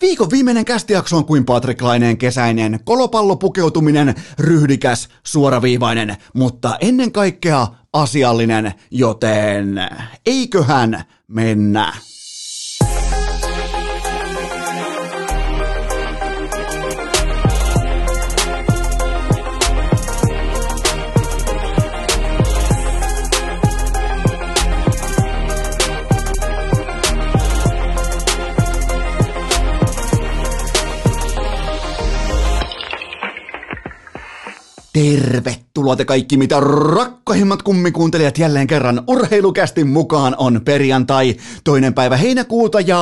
Viikon viimeinen kästijakso on kuin Patrik Laineen kesäinen, kolopallopukeutuminen, ryhdikäs, suoraviivainen, mutta ennen kaikkea asiallinen, joten eiköhän mennä. Tervetuloa te kaikki mitä rakkahimmat kummikuuntelijat jälleen kerran. Urheilukästin mukaan on perjantai toinen päivä heinäkuuta ja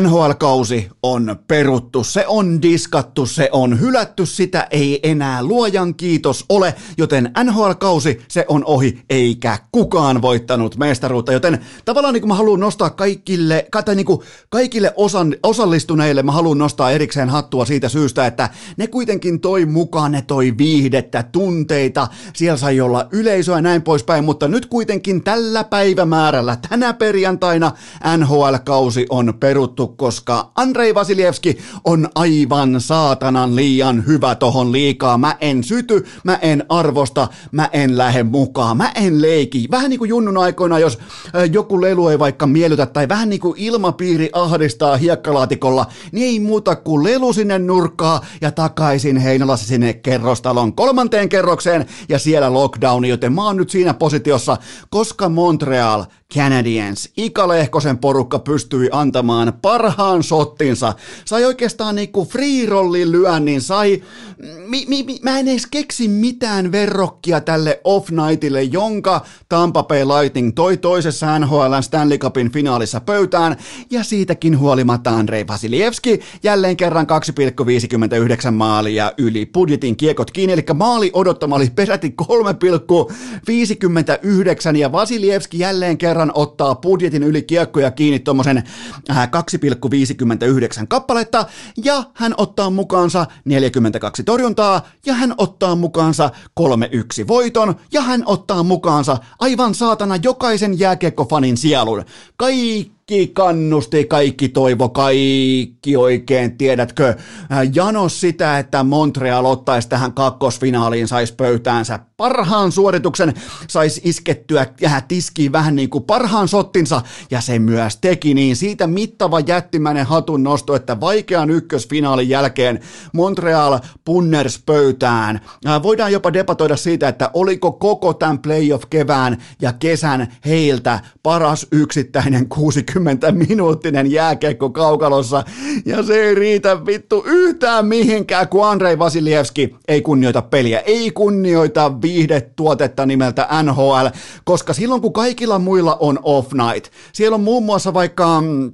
NHL-kausi on peruttu, se on diskattu, se on hylätty, sitä ei enää luojan kiitos ole, joten NHL-kausi se on ohi, eikä kukaan voittanut mestaruutta, joten tavallaan niin kuin mä haluan nostaa kaikille, tai niin kuin kaikille osan, osallistuneille mä haluan nostaa erikseen hattua siitä syystä, että ne kuitenkin toi mukaan, ne toi viihdettä, tunteita, siellä sai olla yleisöä ja näin poispäin, mutta nyt kuitenkin tällä päivämäärällä, tänä perjantaina NHL-kausi on peruttu sanottu, koska Andrei Vasilievski on aivan saatanan liian hyvä tohon liikaa. Mä en syty, mä en arvosta, mä en lähde mukaan, mä en leiki. Vähän niin kuin junnun aikoina, jos joku lelu ei vaikka miellytä tai vähän niin kuin ilmapiiri ahdistaa hiekkalaatikolla, niin ei muuta kuin lelu sinne nurkkaa ja takaisin Heinolassa sinne kerrostalon kolmanteen kerrokseen ja siellä lockdowni, joten mä oon nyt siinä positiossa, koska Montreal Canadiens, Ika Lehkosen porukka pystyi antamaan parhaan shottinsa. Sai oikeastaan niinku lyönnin, sai... Mi, mi, mi, mä en edes keksi mitään verrokkia tälle off-nightille, jonka Tampa Bay Lightning toi toisessa NHL Stanley Cupin finaalissa pöytään, ja siitäkin huolimatta Andrei Vasilievski jälleen kerran 2,59 maalia yli budjetin kiekot kiinni, eli maali odottama oli peräti 3,59, ja Vasilievski jälleen kerran ottaa budjetin yli kiekkoja kiinni tuommoisen 2,59 äh, kappaletta, ja hän ottaa mukaansa 42 torjuntaa, ja hän ottaa mukaansa 3-1 voiton, ja hän ottaa mukaansa aivan saatana jokaisen jääkiekkofanin sielun. Kaikki kaikki kannusti, kaikki toivo, kaikki oikein, tiedätkö, äh, janos sitä, että Montreal ottaisi tähän kakkosfinaaliin, saisi pöytäänsä parhaan suorituksen, saisi iskettyä ja tiskiin vähän niin kuin parhaan sottinsa, ja se myös teki niin. Siitä mittava jättimäinen hatun nosto, että vaikean ykkösfinaalin jälkeen Montreal punners pöytään. Äh, voidaan jopa debatoida siitä, että oliko koko tämän playoff-kevään ja kesän heiltä paras yksittäinen 60 20 minuuttinen jääkiekko kaukalossa. Ja se ei riitä vittu yhtään mihinkään, kun Andrei Vasilievski ei kunnioita peliä, ei kunnioita viihdetuotetta nimeltä NHL, koska silloin kun kaikilla muilla on off night, siellä on muun muassa vaikka mm,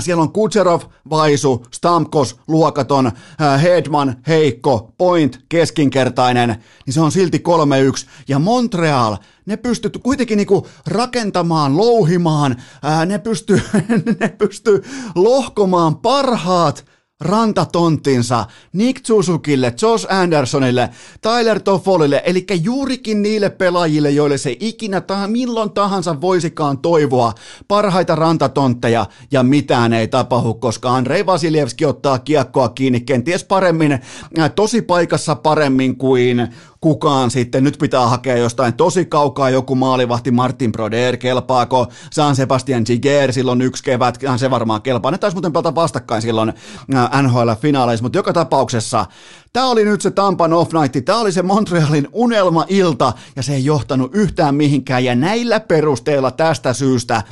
siellä on Kutserov, Vaisu, Stamkos, Luokaton, äh, Hedman, Heikko, Point, keskinkertainen, niin se on silti 3-1. Ja Montreal, ne pystyy kuitenkin niinku rakentamaan, louhimaan, ää, ne pystyy, ne pystyy lohkomaan parhaat rantatonttinsa Nick Susukille, Josh Andersonille, Tyler Toffolille, eli juurikin niille pelaajille, joille se ikinä tai milloin tahansa voisikaan toivoa parhaita rantatontteja ja mitään ei tapahdu, koska Andrei Vasilievski ottaa kiekkoa kiinni kenties paremmin, äh, tosi paikassa paremmin kuin kukaan sitten, nyt pitää hakea jostain tosi kaukaa joku maalivahti. Martin Broder, kelpaako? San Sebastian Giger silloin yksi kevät, se varmaan kelpaa, ne taisi muuten pelata vastakkain silloin äh, NHL-finaaleissa, mutta joka tapauksessa Tämä oli nyt se Tampan off night, tämä oli se Montrealin unelma-ilta ja se ei johtanut yhtään mihinkään ja näillä perusteilla tästä syystä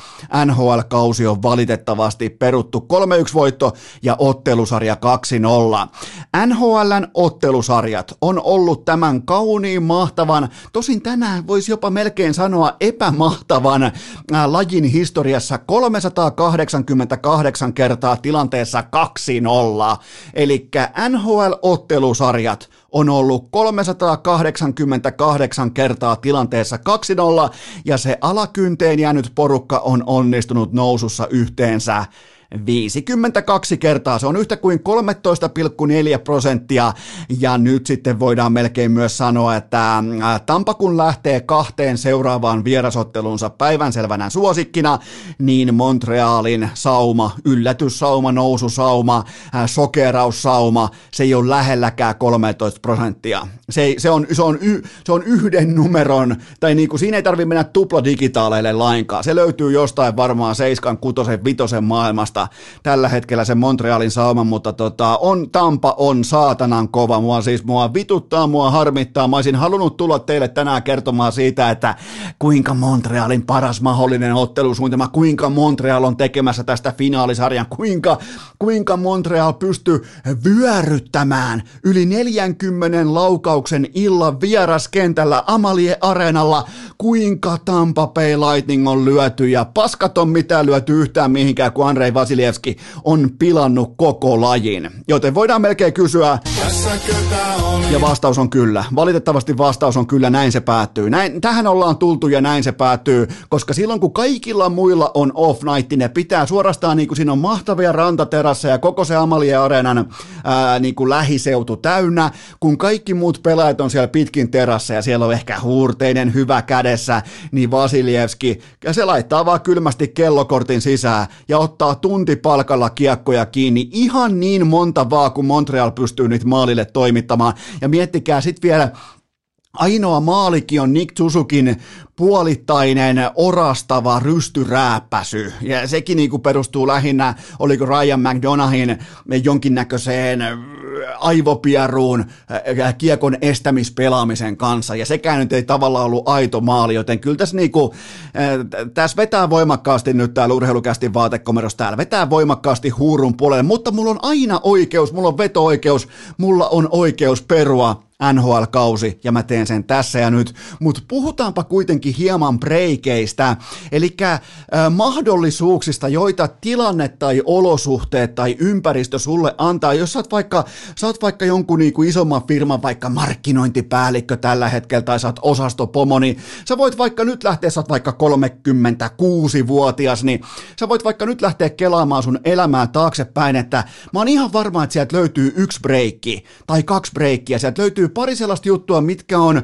NHL-kausi on valitettavasti peruttu 3-1 voitto ja ottelusarja 2-0. NHLn ottelusarjat on ollut tämän kauniin mahtavan, tosin tänään voisi jopa melkein sanoa epämahtavan äh, lajin historiassa 388 kertaa tilanteessa 2-0. Eli NHL-ottelu ottelusarjat on ollut 388 kertaa tilanteessa 2-0 ja se alakynteen jäänyt porukka on onnistunut nousussa yhteensä 52 kertaa. Se on yhtä kuin 13,4 prosenttia. Ja nyt sitten voidaan melkein myös sanoa, että äh, Tampa kun lähtee kahteen seuraavaan vierasottelunsa päivänselvänä suosikkina, niin Montrealin sauma, yllätyssauma, noususauma, äh, sokeraussauma, se ei ole lähelläkään 13 prosenttia. Se, se, on, se, on, y, se on yhden numeron, tai niin kuin, siinä ei tarvitse mennä tupladigitaaleille lainkaan. Se löytyy jostain varmaan 7, 6, 5 maailmasta tällä hetkellä se Montrealin sauma, mutta tota, on Tampa on saatanan kova. Mua siis mua vituttaa, mua harmittaa. Mä olisin halunnut tulla teille tänään kertomaan siitä, että kuinka Montrealin paras mahdollinen ottelusuunnitelma, kuinka Montreal on tekemässä tästä finaalisarjan, kuinka, kuinka Montreal pystyy vyöryttämään yli 40 laukauksen illan vieraskentällä Amalie Areenalla, kuinka Tampa Bay Lightning on lyöty ja paskat on mitään lyöty yhtään mihinkään, kun Andrei Vasiljevski on pilannut koko lajin. Joten voidaan melkein kysyä, ja vastaus on kyllä. Valitettavasti vastaus on kyllä, näin se päättyy. Näin, tähän ollaan tultu ja näin se päättyy, koska silloin kun kaikilla muilla on off night, ne pitää suorastaan, niin kuin siinä on mahtavia rantaterassa ja koko se Amalie Areenan ää, niin kuin lähiseutu täynnä, kun kaikki muut pelaajat on siellä pitkin terassa ja siellä on ehkä huurteinen hyvä kädessä, niin Vasiljevski, ja se laittaa vaan kylmästi kellokortin sisään ja ottaa tuntipalkalla kiekkoja kiinni ihan niin monta vaan, kun Montreal pystyy nyt maalille toimittamaan. Ja miettikää sitten vielä Ainoa maalikin on Nick Susukin puolittainen orastava rystyrääppäsy. Ja sekin niin kuin perustuu lähinnä, oliko Ryan McDonaghin jonkinnäköiseen aivopieruun äh, kiekon estämispelaamisen kanssa. Ja sekään nyt ei tavallaan ollut aito maali, joten kyllä tässä, niin kuin, äh, tässä vetää voimakkaasti nyt täällä urheilukästi vaatekomerossa täällä, vetää voimakkaasti huurun puolelle, mutta mulla on aina oikeus, mulla on veto-oikeus, mulla on oikeus perua NHL-kausi, ja mä teen sen tässä ja nyt, mutta puhutaanpa kuitenkin hieman breikeistä, eli äh, mahdollisuuksista, joita tilanne tai olosuhteet tai ympäristö sulle antaa, jos sä oot vaikka, sä oot vaikka jonkun niinku isomman firman vaikka markkinointipäällikkö tällä hetkellä, tai sä oot osastopomo, niin sä voit vaikka nyt lähteä, sä oot vaikka 36-vuotias, niin sä voit vaikka nyt lähteä kelaamaan sun elämää taaksepäin, että mä oon ihan varma, että sieltä löytyy yksi breikki, tai kaksi breikkiä, sieltä löytyy pari sellaista juttua, mitkä on,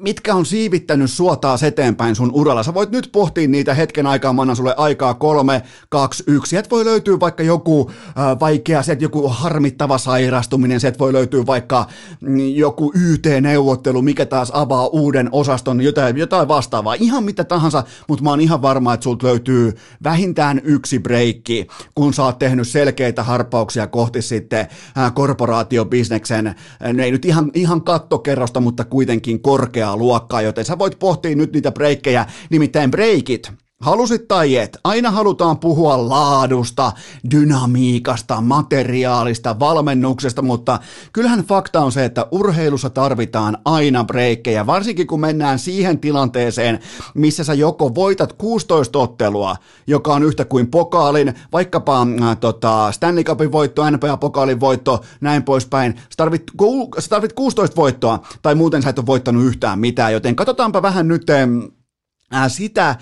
mitkä on siivittänyt suotaa eteenpäin sun uralla. Sä voit nyt pohtia niitä hetken aikaa, mä annan sulle aikaa kolme, kaksi, yksi. Sieltä voi löytyä vaikka joku äh, vaikea, sieltä joku harmittava sairastuminen, sieltä voi löytyä vaikka mm, joku YT-neuvottelu, mikä taas avaa uuden osaston, jotain, jotain vastaavaa. Ihan mitä tahansa, mutta mä oon ihan varma, että sulta löytyy vähintään yksi breikki, kun sä oot tehnyt selkeitä harppauksia kohti sitten äh, korporaatiobisneksen, äh, ne ei nyt ihan ihan kattokerrosta, mutta kuitenkin korkeaa luokkaa, joten sä voit pohtia nyt niitä breikkejä, nimittäin breikit. Halusit tai et, aina halutaan puhua laadusta, dynamiikasta, materiaalista, valmennuksesta, mutta kyllähän fakta on se, että urheilussa tarvitaan aina breikkejä, varsinkin kun mennään siihen tilanteeseen, missä sä joko voitat 16 ottelua, joka on yhtä kuin pokaalin, vaikkapa äh, tota, Stanley Cupin voitto, NBA-pokaalin voitto, näin poispäin. Sä tarvit, sä tarvit 16 voittoa, tai muuten sä et ole voittanut yhtään mitään, joten katsotaanpa vähän nyt äh, sitä,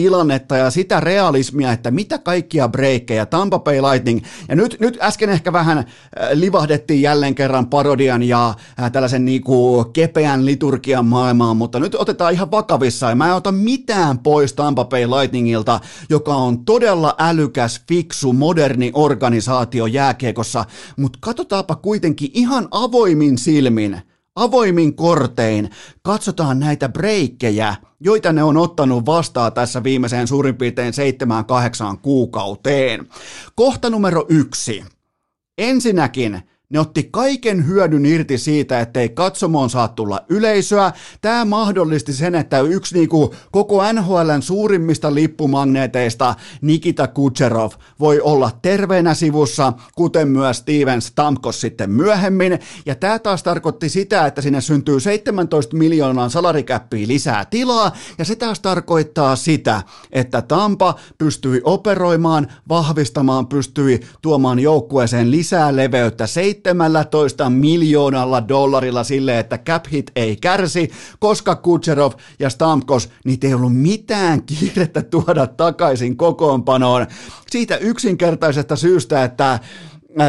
tilannetta ja sitä realismia, että mitä kaikkia breikkejä Tampa Bay Lightning, ja nyt, nyt äsken ehkä vähän äh, livahdettiin jälleen kerran parodian ja äh, tällaisen niinku kepeän liturgian maailmaan, mutta nyt otetaan ihan vakavissaan, mä en ota mitään pois Tampa Bay Lightningilta, joka on todella älykäs, fiksu, moderni organisaatio jääkiekossa, mutta katsotaanpa kuitenkin ihan avoimin silmin, avoimin kortein katsotaan näitä breikkejä, joita ne on ottanut vastaan tässä viimeiseen suurin piirtein seitsemään kahdeksaan kuukauteen. Kohta numero yksi. Ensinnäkin ne otti kaiken hyödyn irti siitä, ettei katsomoon saa tulla yleisöä. Tämä mahdollisti sen, että yksi niinku koko NHLn suurimmista lippumagneeteista, Nikita Kucherov, voi olla terveenä sivussa, kuten myös Steven Stamkos sitten myöhemmin. Ja tämä taas tarkoitti sitä, että sinne syntyy 17 miljoonaa salarikäppiä lisää tilaa, ja se taas tarkoittaa sitä, että Tampa pystyi operoimaan, vahvistamaan, pystyi tuomaan joukkueeseen lisää leveyttä, 17 miljoonalla dollarilla sille, että cap hit ei kärsi, koska Kutserov ja Stamkos, niitä ei ollut mitään kiirettä tuoda takaisin kokoonpanoon. Siitä yksinkertaisesta syystä, että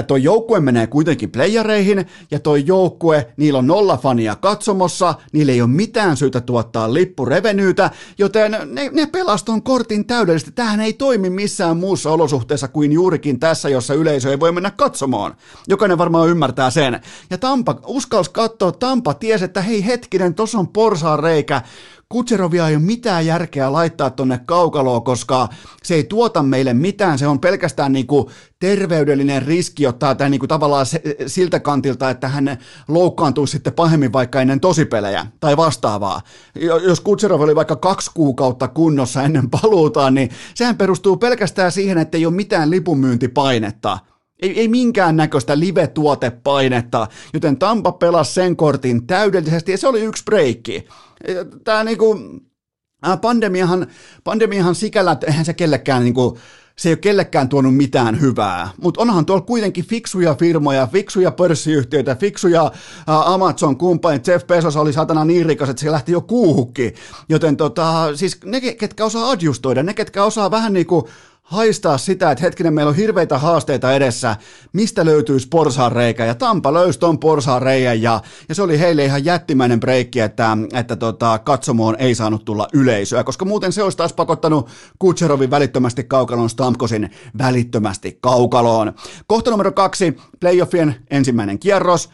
toi joukkue menee kuitenkin playereihin, ja toi joukkue, niillä on nolla fania katsomossa, niillä ei ole mitään syytä tuottaa lippurevenyytä, joten ne, ne pelaston kortin täydellisesti. Tähän ei toimi missään muussa olosuhteessa kuin juurikin tässä, jossa yleisö ei voi mennä katsomaan. Jokainen varmaan ymmärtää sen. Ja Tampa, uskals katsoa, Tampa tiesi, että hei hetkinen, tossa on porsaan reikä, Kutserovia ei ole mitään järkeä laittaa tonne kaukaloon, koska se ei tuota meille mitään, se on pelkästään niinku terveydellinen riski ottaa tämä niinku tavallaan se, siltä kantilta, että hän loukkaantuu sitten pahemmin vaikka ennen tosipelejä tai vastaavaa. Jos Kutserov oli vaikka kaksi kuukautta kunnossa ennen paluutaan, niin sehän perustuu pelkästään siihen, että ei ole mitään lipunmyyntipainetta. Ei, ei minkään näköistä live-tuotepainetta, joten Tampa pelasi sen kortin täydellisesti ja se oli yksi breikki. Tämä niinku, pandemiahan, pandemiahan sikällä, että eihän se kellekään niinku, se ei ole kellekään tuonut mitään hyvää, mutta onhan tuolla kuitenkin fiksuja firmoja, fiksuja pörssiyhtiöitä, fiksuja Amazon kumppanit, Jeff Bezos oli satana niin rikas, että se lähti jo kuuhukki, joten tota, siis ne, ketkä osaa adjustoida, ne, ketkä osaa vähän niin kuin haistaa sitä, että hetkinen, meillä on hirveitä haasteita edessä, mistä löytyisi reikä, ja Tampa löysi ton reijän, ja, ja se oli heille ihan jättimäinen breikki, että, että tota, katsomoon ei saanut tulla yleisöä, koska muuten se olisi taas pakottanut Kutserovin välittömästi kaukaloon, Stamkosin välittömästi kaukaloon. Kohta numero kaksi, playoffien ensimmäinen kierros,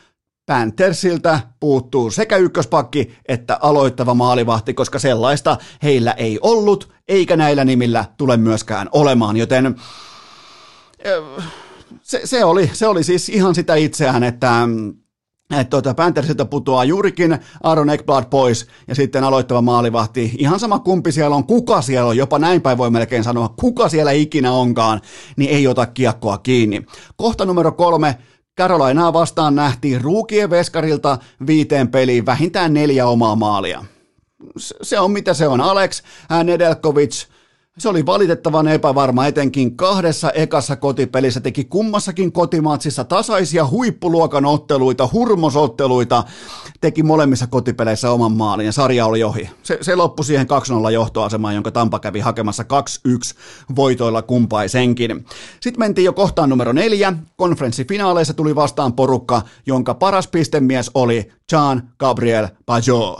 Panthersiltä puuttuu sekä ykköspakki että aloittava maalivahti, koska sellaista heillä ei ollut, eikä näillä nimillä tule myöskään olemaan, joten se, se, oli, se oli siis ihan sitä itseään, että että tuota, Panthersilta putoaa juurikin Aaron Ekblad pois ja sitten aloittava maalivahti. Ihan sama kumpi siellä on, kuka siellä on, jopa näin päin voi melkein sanoa, kuka siellä ikinä onkaan, niin ei ota kiekkoa kiinni. Kohta numero kolme, Carolinaa vastaan nähtiin ruukien veskarilta viiteen peliin vähintään neljä omaa maalia. Se on mitä se on. Alex Nedelkovic se oli valitettavan epävarma, etenkin kahdessa ekassa kotipelissä teki kummassakin kotimatsissa tasaisia huippuluokan otteluita, hurmosotteluita, teki molemmissa kotipeleissä oman maalin ja sarja oli ohi. Se, se loppui siihen 2-0 johtoasemaan, jonka Tampa kävi hakemassa 2-1 voitoilla kumpaisenkin. Sitten mentiin jo kohtaan numero neljä. Konferenssifinaaleissa tuli vastaan porukka, jonka paras pistemies oli Jean Gabriel Pajot.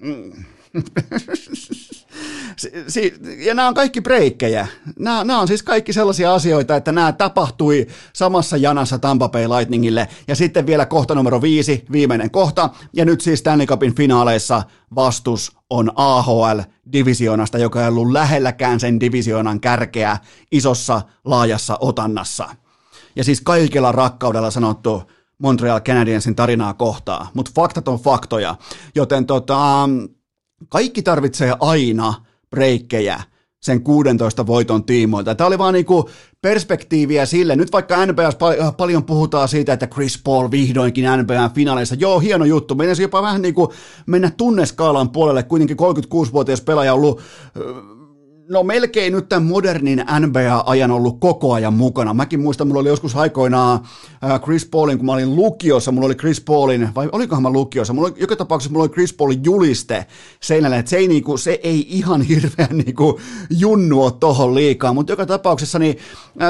Mm. Si- ja nämä on kaikki breikkejä. Nämä, nämä on siis kaikki sellaisia asioita, että nämä tapahtui samassa janassa Tampa Bay Lightningille. Ja sitten vielä kohta numero viisi, viimeinen kohta. Ja nyt siis Stanley Cupin finaaleissa vastus on AHL-divisioonasta, joka ei ollut lähelläkään sen divisioonan kärkeä isossa, laajassa otannassa. Ja siis kaikella rakkaudella sanottu, Montreal Canadiensin tarinaa kohtaa, mutta faktat on faktoja, joten tota, kaikki tarvitsee aina breikkejä sen 16 voiton tiimoilta. Tämä oli vaan niinku perspektiiviä sille. Nyt vaikka NBAs pal- paljon puhutaan siitä, että Chris Paul vihdoinkin NBA finaaleissa. Joo, hieno juttu. Meidän jopa vähän niinku mennä tunneskaalan puolelle. Kuitenkin 36-vuotias pelaaja on ollut no melkein nyt tämän modernin NBA-ajan ollut koko ajan mukana. Mäkin muistan, mulla oli joskus aikoinaan Chris Paulin, kun mä olin lukiossa, mulla oli Chris Paulin, vai olikohan mä lukiossa, mulla oli, joka tapauksessa mulla oli Chris Paulin juliste seinällä, että se ei, niinku, se ei ihan hirveän niinku junnua tohon liikaa, mutta joka tapauksessa niin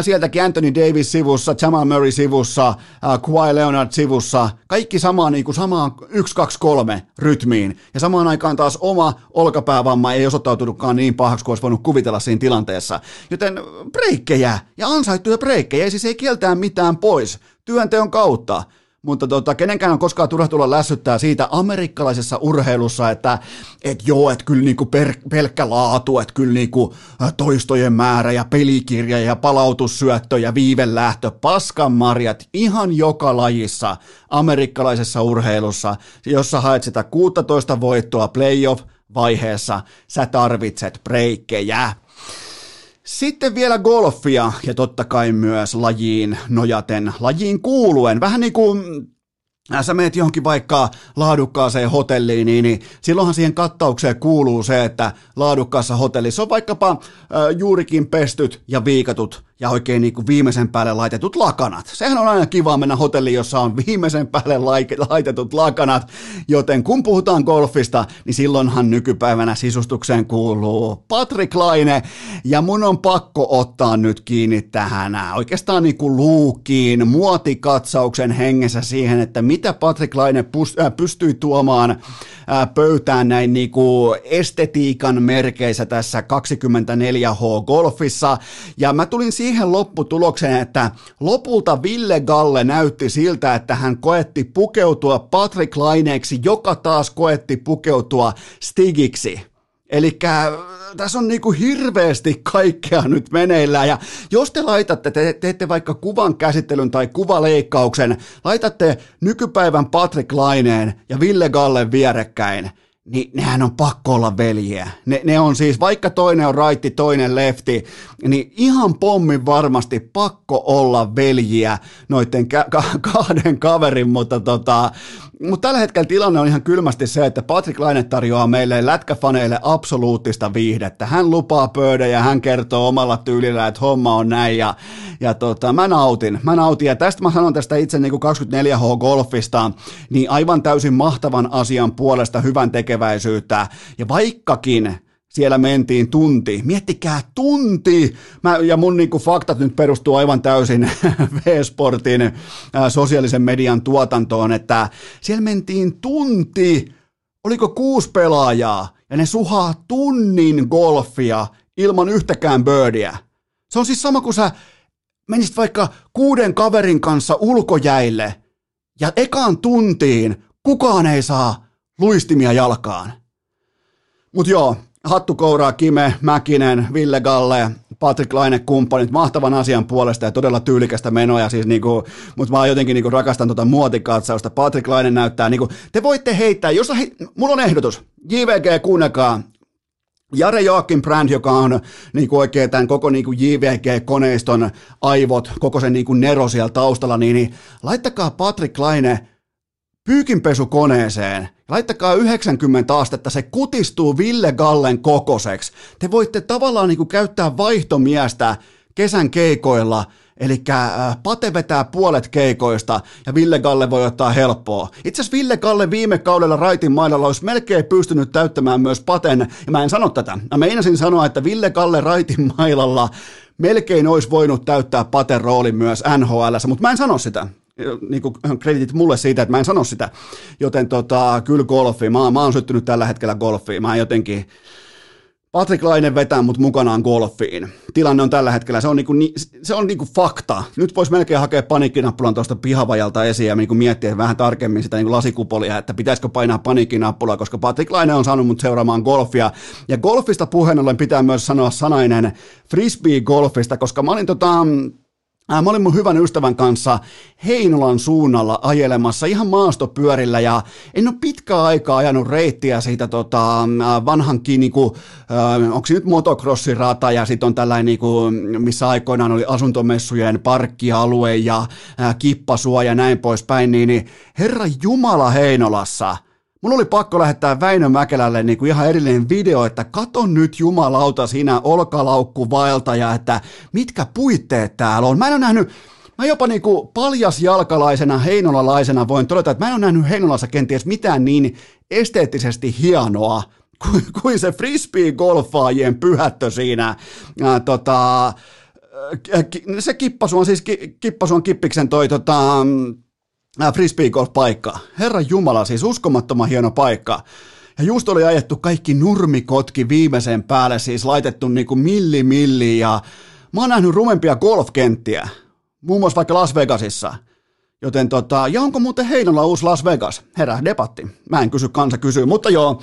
sieltäkin Anthony Davis sivussa, Jamal Murray sivussa, Kawhi Leonard sivussa, kaikki samaan, niinku, samaan 1, 2, 3 rytmiin, ja samaan aikaan taas oma olkapäävamma ei osoittautunutkaan niin pahaksi kuin olisi voinut kuvitella siinä tilanteessa. Joten breikkejä ja ansaittuja breikkejä, siis ei kieltää mitään pois työnteon kautta. Mutta tota, kenenkään on koskaan turha tulla lässyttää siitä amerikkalaisessa urheilussa, että et joo, että kyllä niinku per, pelkkä laatu, että kyllä niinku toistojen määrä ja pelikirja ja palautussyöttö ja viivelähtö, paskan marjat, ihan joka lajissa amerikkalaisessa urheilussa, jossa haet sitä 16 voittoa playoff, vaiheessa sä tarvitset breikkejä. Sitten vielä golfia ja totta kai myös lajiin nojaten, lajiin kuuluen. Vähän niin kuin äh, sä meet johonkin vaikka laadukkaaseen hotelliin, niin, niin silloinhan siihen kattaukseen kuuluu se, että laadukkaassa hotellissa on vaikkapa äh, juurikin pestyt ja viikatut ja oikein niin kuin viimeisen päälle laitetut lakanat. Sehän on aina kiva mennä hotelliin, jossa on viimeisen päälle laitetut lakanat, joten kun puhutaan golfista, niin silloinhan nykypäivänä sisustukseen kuuluu Patrick Laine, ja mun on pakko ottaa nyt kiinni tähän oikeastaan niin kuin luukiin, muotikatsauksen hengessä siihen, että mitä Patrick Laine pystyy tuomaan pöytään näin niin kuin estetiikan merkeissä tässä 24H golfissa, ja mä tulin siihen siihen lopputulokseen, että lopulta Ville Galle näytti siltä, että hän koetti pukeutua Patrick Laineeksi, joka taas koetti pukeutua Stigiksi. Eli tässä on niinku hirveästi kaikkea nyt meneillään ja jos te laitatte, te teette vaikka kuvan käsittelyn tai kuvaleikkauksen, laitatte nykypäivän Patrick Laineen ja Ville Galle vierekkäin, niin nehän on pakko olla veljiä. Ne, ne on siis, vaikka toinen on raitti, toinen lefti, niin ihan pommin varmasti pakko olla veljiä noiden ka- ka- kahden kaverin, mutta tota, mutta tällä hetkellä tilanne on ihan kylmästi se, että Patrick Laine tarjoaa meille lätkäfaneille absoluuttista viihdettä. Hän lupaa pöydän ja hän kertoo omalla tyylillä, että homma on näin ja, ja tota, mä nautin. Mä nautin ja tästä mä sanon tästä itse niin 24H golfista, niin aivan täysin mahtavan asian puolesta hyvän tekeväisyyttä. Ja vaikkakin siellä mentiin tunti. Miettikää tunti! Mä, ja mun niinku faktat nyt perustuu aivan täysin V-Sportin äh, sosiaalisen median tuotantoon, että siellä mentiin tunti. Oliko kuusi pelaajaa? Ja ne suhaa tunnin golfia ilman yhtäkään birdiä. Se on siis sama kuin sä menisit vaikka kuuden kaverin kanssa ulkojäille ja ekaan tuntiin kukaan ei saa luistimia jalkaan. Mut joo, Hattukouraa, Kime, Mäkinen, Ville Galle, Patrick Laine kumppanit. Mahtavan asian puolesta ja todella tyylikästä menoa, siis niinku, mutta mä jotenkin niinku rakastan tuota muotikatsausta. Patrick Laine näyttää, niinku, te voitte heittää, jos he, mulla on ehdotus, JVG kuunnelkaa, Jare Joakim Brand, joka on niin kuin oikein tämän koko niin kuin JVG-koneiston aivot, koko sen niin kuin nero siellä taustalla, niin, niin laittakaa Patrick Laine pyykinpesukoneeseen, laittakaa 90 astetta, se kutistuu Ville Gallen kokoseksi. Te voitte tavallaan niin kuin käyttää vaihtomiestä kesän keikoilla, Eli äh, Pate vetää puolet keikoista ja Ville Galle voi ottaa helppoa. Itse asiassa Ville Galle viime kaudella Raitin mailalla olisi melkein pystynyt täyttämään myös Paten, ja mä en sano tätä. Mä meinasin sanoa, että Ville Galle Raitin mailalla melkein olisi voinut täyttää Paten roolin myös NHL, mutta mä en sano sitä niin kuin kreditit mulle siitä, että mä en sano sitä. Joten tota, kyllä golfi. Mä, mä oon syttynyt tällä hetkellä golfiin. Mä jotenkin, Patrick Laine vetää mut mukanaan golfiin. Tilanne on tällä hetkellä, se on, niinku, se on niinku fakta. Nyt voisi melkein hakea paniikkinappulan tuosta pihavajalta esiin ja niinku miettiä vähän tarkemmin sitä niinku lasikupolia, että pitäisikö painaa paniikkinappulaa, koska Patrick Laine on saanut mut seuraamaan golfia. Ja golfista puheen ollen pitää myös sanoa sanainen frisbee-golfista, koska mä olin tota, Mä olin mun hyvän ystävän kanssa Heinolan suunnalla ajelemassa ihan maastopyörillä ja en ole pitkää aikaa ajanut reittiä siitä tota, vanhankin, niinku, onko se nyt motocrossirata ja sitten on tällainen, niinku, missä aikoinaan oli asuntomessujen parkkialue ja kippasua ja näin poispäin, niin, niin herra Jumala Heinolassa – Mun oli pakko lähettää Väinö Mäkelälle niin kuin ihan erillinen video, että katon nyt jumalauta sinä olkalaukku vaeltaja, että mitkä puitteet täällä on. Mä en ole nähnyt, mä jopa niin kuin paljasjalkalaisena heinolalaisena voin todeta, että mä en ole nähnyt Heinolassa kenties mitään niin esteettisesti hienoa kuin, kuin se frisbee-golfaajien pyhättö siinä. Ää, tota, se kippasu on siis, kippasu on kippiksen toi tota, äh, frisbee golf paikka. Herra Jumala, siis uskomattoman hieno paikka. Ja just oli ajettu kaikki nurmikotki viimeisen päälle, siis laitettu niinku milli milli ja mä oon nähnyt rumempia golfkenttiä, muun muassa vaikka Las Vegasissa. Joten tota, ja onko muuten Heinolla uusi Las Vegas? Herää debatti. Mä en kysy, kansa kysyy, mutta joo,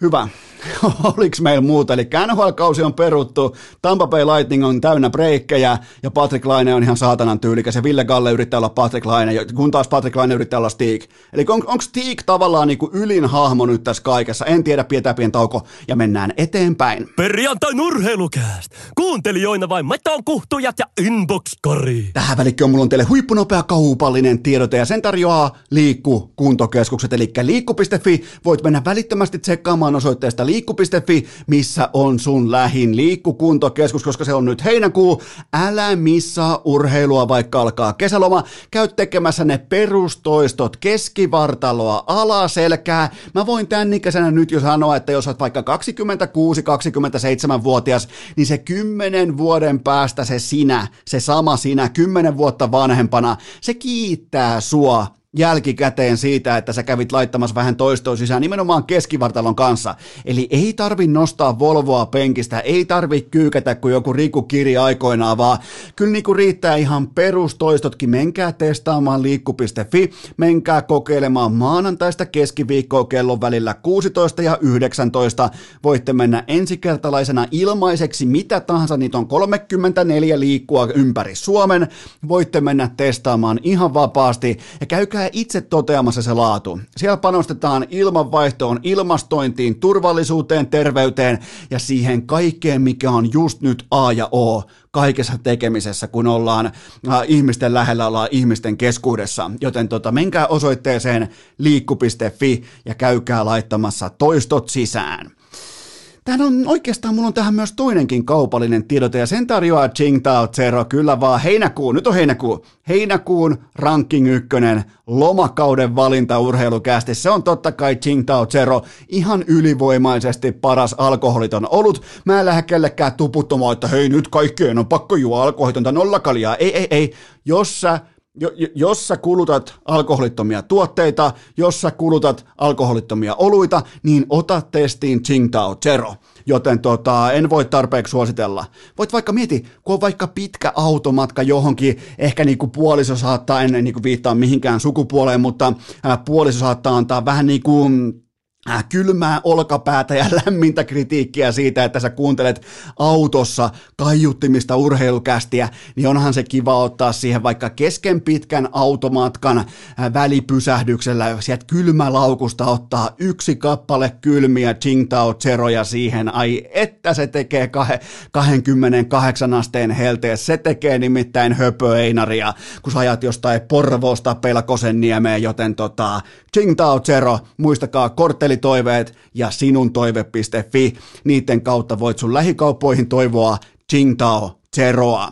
hyvä. oliko meillä muuta. Eli NHL-kausi on peruttu, Tampa Bay Lightning on täynnä breikkejä ja Patrick Laine on ihan saatanan tyylikäs ja Ville Galle yrittää olla Patrick Laine, kun taas Patrick Laine yrittää olla Steak. Eli on, onko Steak tavallaan niin kuin ylin hahmo nyt tässä kaikessa? En tiedä, pidetään pieni tauko ja mennään eteenpäin. Perjantai urheilukääst! Kuuntelijoina vain meton kuhtujat ja inbox-kari. Tähän välikköön mulla on teille huippunopea kaupallinen tiedote ja sen tarjoaa Liikku kuntokeskukset, eli liikku.fi. Voit mennä välittömästi tsekkaamaan osoitteesta liikku.fi, missä on sun lähin liikkukuntokeskus, koska se on nyt heinäkuu. Älä missaa urheilua, vaikka alkaa kesäloma. Käy tekemässä ne perustoistot keskivartaloa, alaselkää. Mä voin tän ikäisenä nyt jo sanoa, että jos olet vaikka 26-27-vuotias, niin se 10 vuoden päästä se sinä, se sama sinä, 10 vuotta vanhempana, se kiittää sua jälkikäteen siitä, että sä kävit laittamassa vähän toistoa sisään nimenomaan keskivartalon kanssa. Eli ei tarvi nostaa Volvoa penkistä, ei tarvi kyykätä kuin joku Riku Kiri aikoinaan, vaan kyllä niinku riittää ihan perustoistotkin. Menkää testaamaan liikku.fi, menkää kokeilemaan maanantaista keskiviikkoa kellon välillä 16 ja 19. Voitte mennä ensikertalaisena ilmaiseksi mitä tahansa, niitä on 34 liikkua ympäri Suomen. Voitte mennä testaamaan ihan vapaasti ja käykää käykää itse toteamassa se laatu. Siellä panostetaan ilmanvaihtoon, ilmastointiin, turvallisuuteen, terveyteen ja siihen kaikkeen, mikä on just nyt A ja O kaikessa tekemisessä, kun ollaan ihmisten lähellä, ollaan ihmisten keskuudessa. Joten tota, menkää osoitteeseen liikku.fi ja käykää laittamassa toistot sisään. Tähän on oikeastaan, mulla on tähän myös toinenkin kaupallinen tiedote, ja sen tarjoaa Tsingtao Zero, kyllä vaan heinäkuun, nyt on heinäkuu, heinäkuun ranking ykkönen, lomakauden valinta urheilukästi, se on totta kai Tsingtao Zero, ihan ylivoimaisesti paras alkoholiton olut, mä en lähde kellekään tuputtamaan, että hei nyt kaikkeen on pakko juo alkoholitonta nollakaljaa, ei, ei, ei, jos sä jos sä kulutat alkoholittomia tuotteita, jos sä kulutat alkoholittomia oluita, niin ota testiin Tsingtao Zero. Joten tota, en voi tarpeeksi suositella. Voit vaikka mieti, kun on vaikka pitkä automatka johonkin, ehkä niinku puoliso saattaa, en niinku viittaa mihinkään sukupuoleen, mutta puoliso saattaa antaa vähän niin kuin Äh, kylmää olkapäätä ja lämmintä kritiikkiä siitä, että sä kuuntelet autossa kaiuttimista urheilukästiä, niin onhan se kiva ottaa siihen vaikka kesken pitkän automatkan äh, välipysähdyksellä sieltä kylmälaukusta ottaa yksi kappale kylmiä Qingdao Zeroja siihen. Ai että se tekee 28 asteen helteen. Se tekee nimittäin höpöeinaria, kun sä ajat jostain Porvoosta Pelkosen niemeen, joten tota, Qingdao Zero, muistakaa kortteli toiveet ja sinun toive.fi. Niiden kautta voit sun lähikauppoihin toivoa Qingdao Zeroa.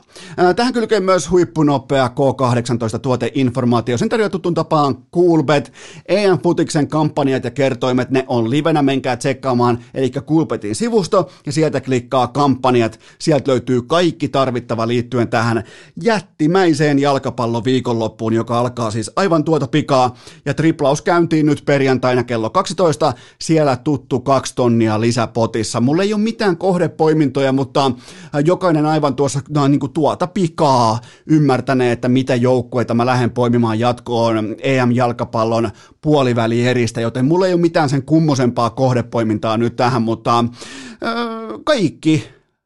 Tähän kylkee myös huippunopea K18 tuoteinformaatio. Sen tarjoaa tutun tapaan Coolbet. EM Futiksen kampanjat ja kertoimet, ne on livenä, menkää tsekkaamaan, eli Coolbetin sivusto, ja sieltä klikkaa kampanjat. Sieltä löytyy kaikki tarvittava liittyen tähän jättimäiseen jalkapalloviikonloppuun, joka alkaa siis aivan tuota pikaa, ja triplaus käyntiin nyt perjantaina kello 12, siellä tuttu kaksi tonnia lisäpotissa. Mulla ei ole mitään kohdepoimintoja, mutta jokainen aivan tuossa tuossa niin kuin tuota pikaa ymmärtäneet, että mitä joukkueita mä lähden poimimaan jatkoon EM-jalkapallon puolivälieristä, joten mulla ei ole mitään sen kummosempaa kohdepoimintaa nyt tähän, mutta öö, kaikki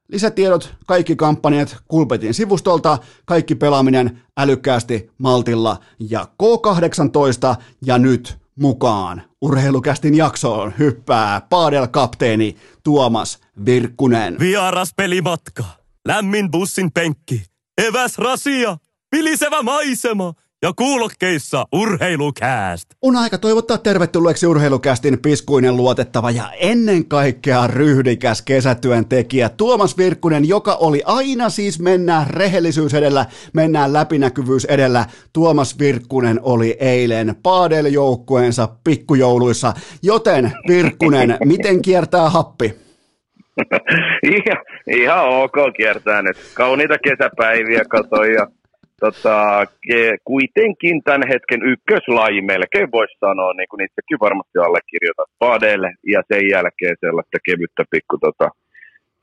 Lisätiedot, kaikki kampanjat Kulpetin sivustolta, kaikki pelaaminen älykkäästi, maltilla ja K18 ja nyt mukaan urheilukästin jaksoon hyppää Paadel-kapteeni Tuomas Virkkunen. Vieras pelimatka. Lämmin bussin penkki, eväs rasia, vilisevä maisema ja kuulokkeissa urheilukääst. On aika toivottaa tervetulleeksi urheilukästin piskuinen luotettava ja ennen kaikkea ryhdikäs kesätyöntekijä Tuomas Virkkunen, joka oli aina siis mennään rehellisyys edellä, mennään läpinäkyvyys edellä. Tuomas Virkkunen oli eilen paadeljoukkueensa pikkujouluissa, joten Virkkunen, miten kiertää happi? ihan, ihan ok kiertää nyt. Kauniita kesäpäiviä katoin ja tota, ke, kuitenkin tämän hetken ykköslaji melkein voisi sanoa, niin kuin itsekin varmasti allekirjoitat padeille ja sen jälkeen sellaista kevyttä pikku tota,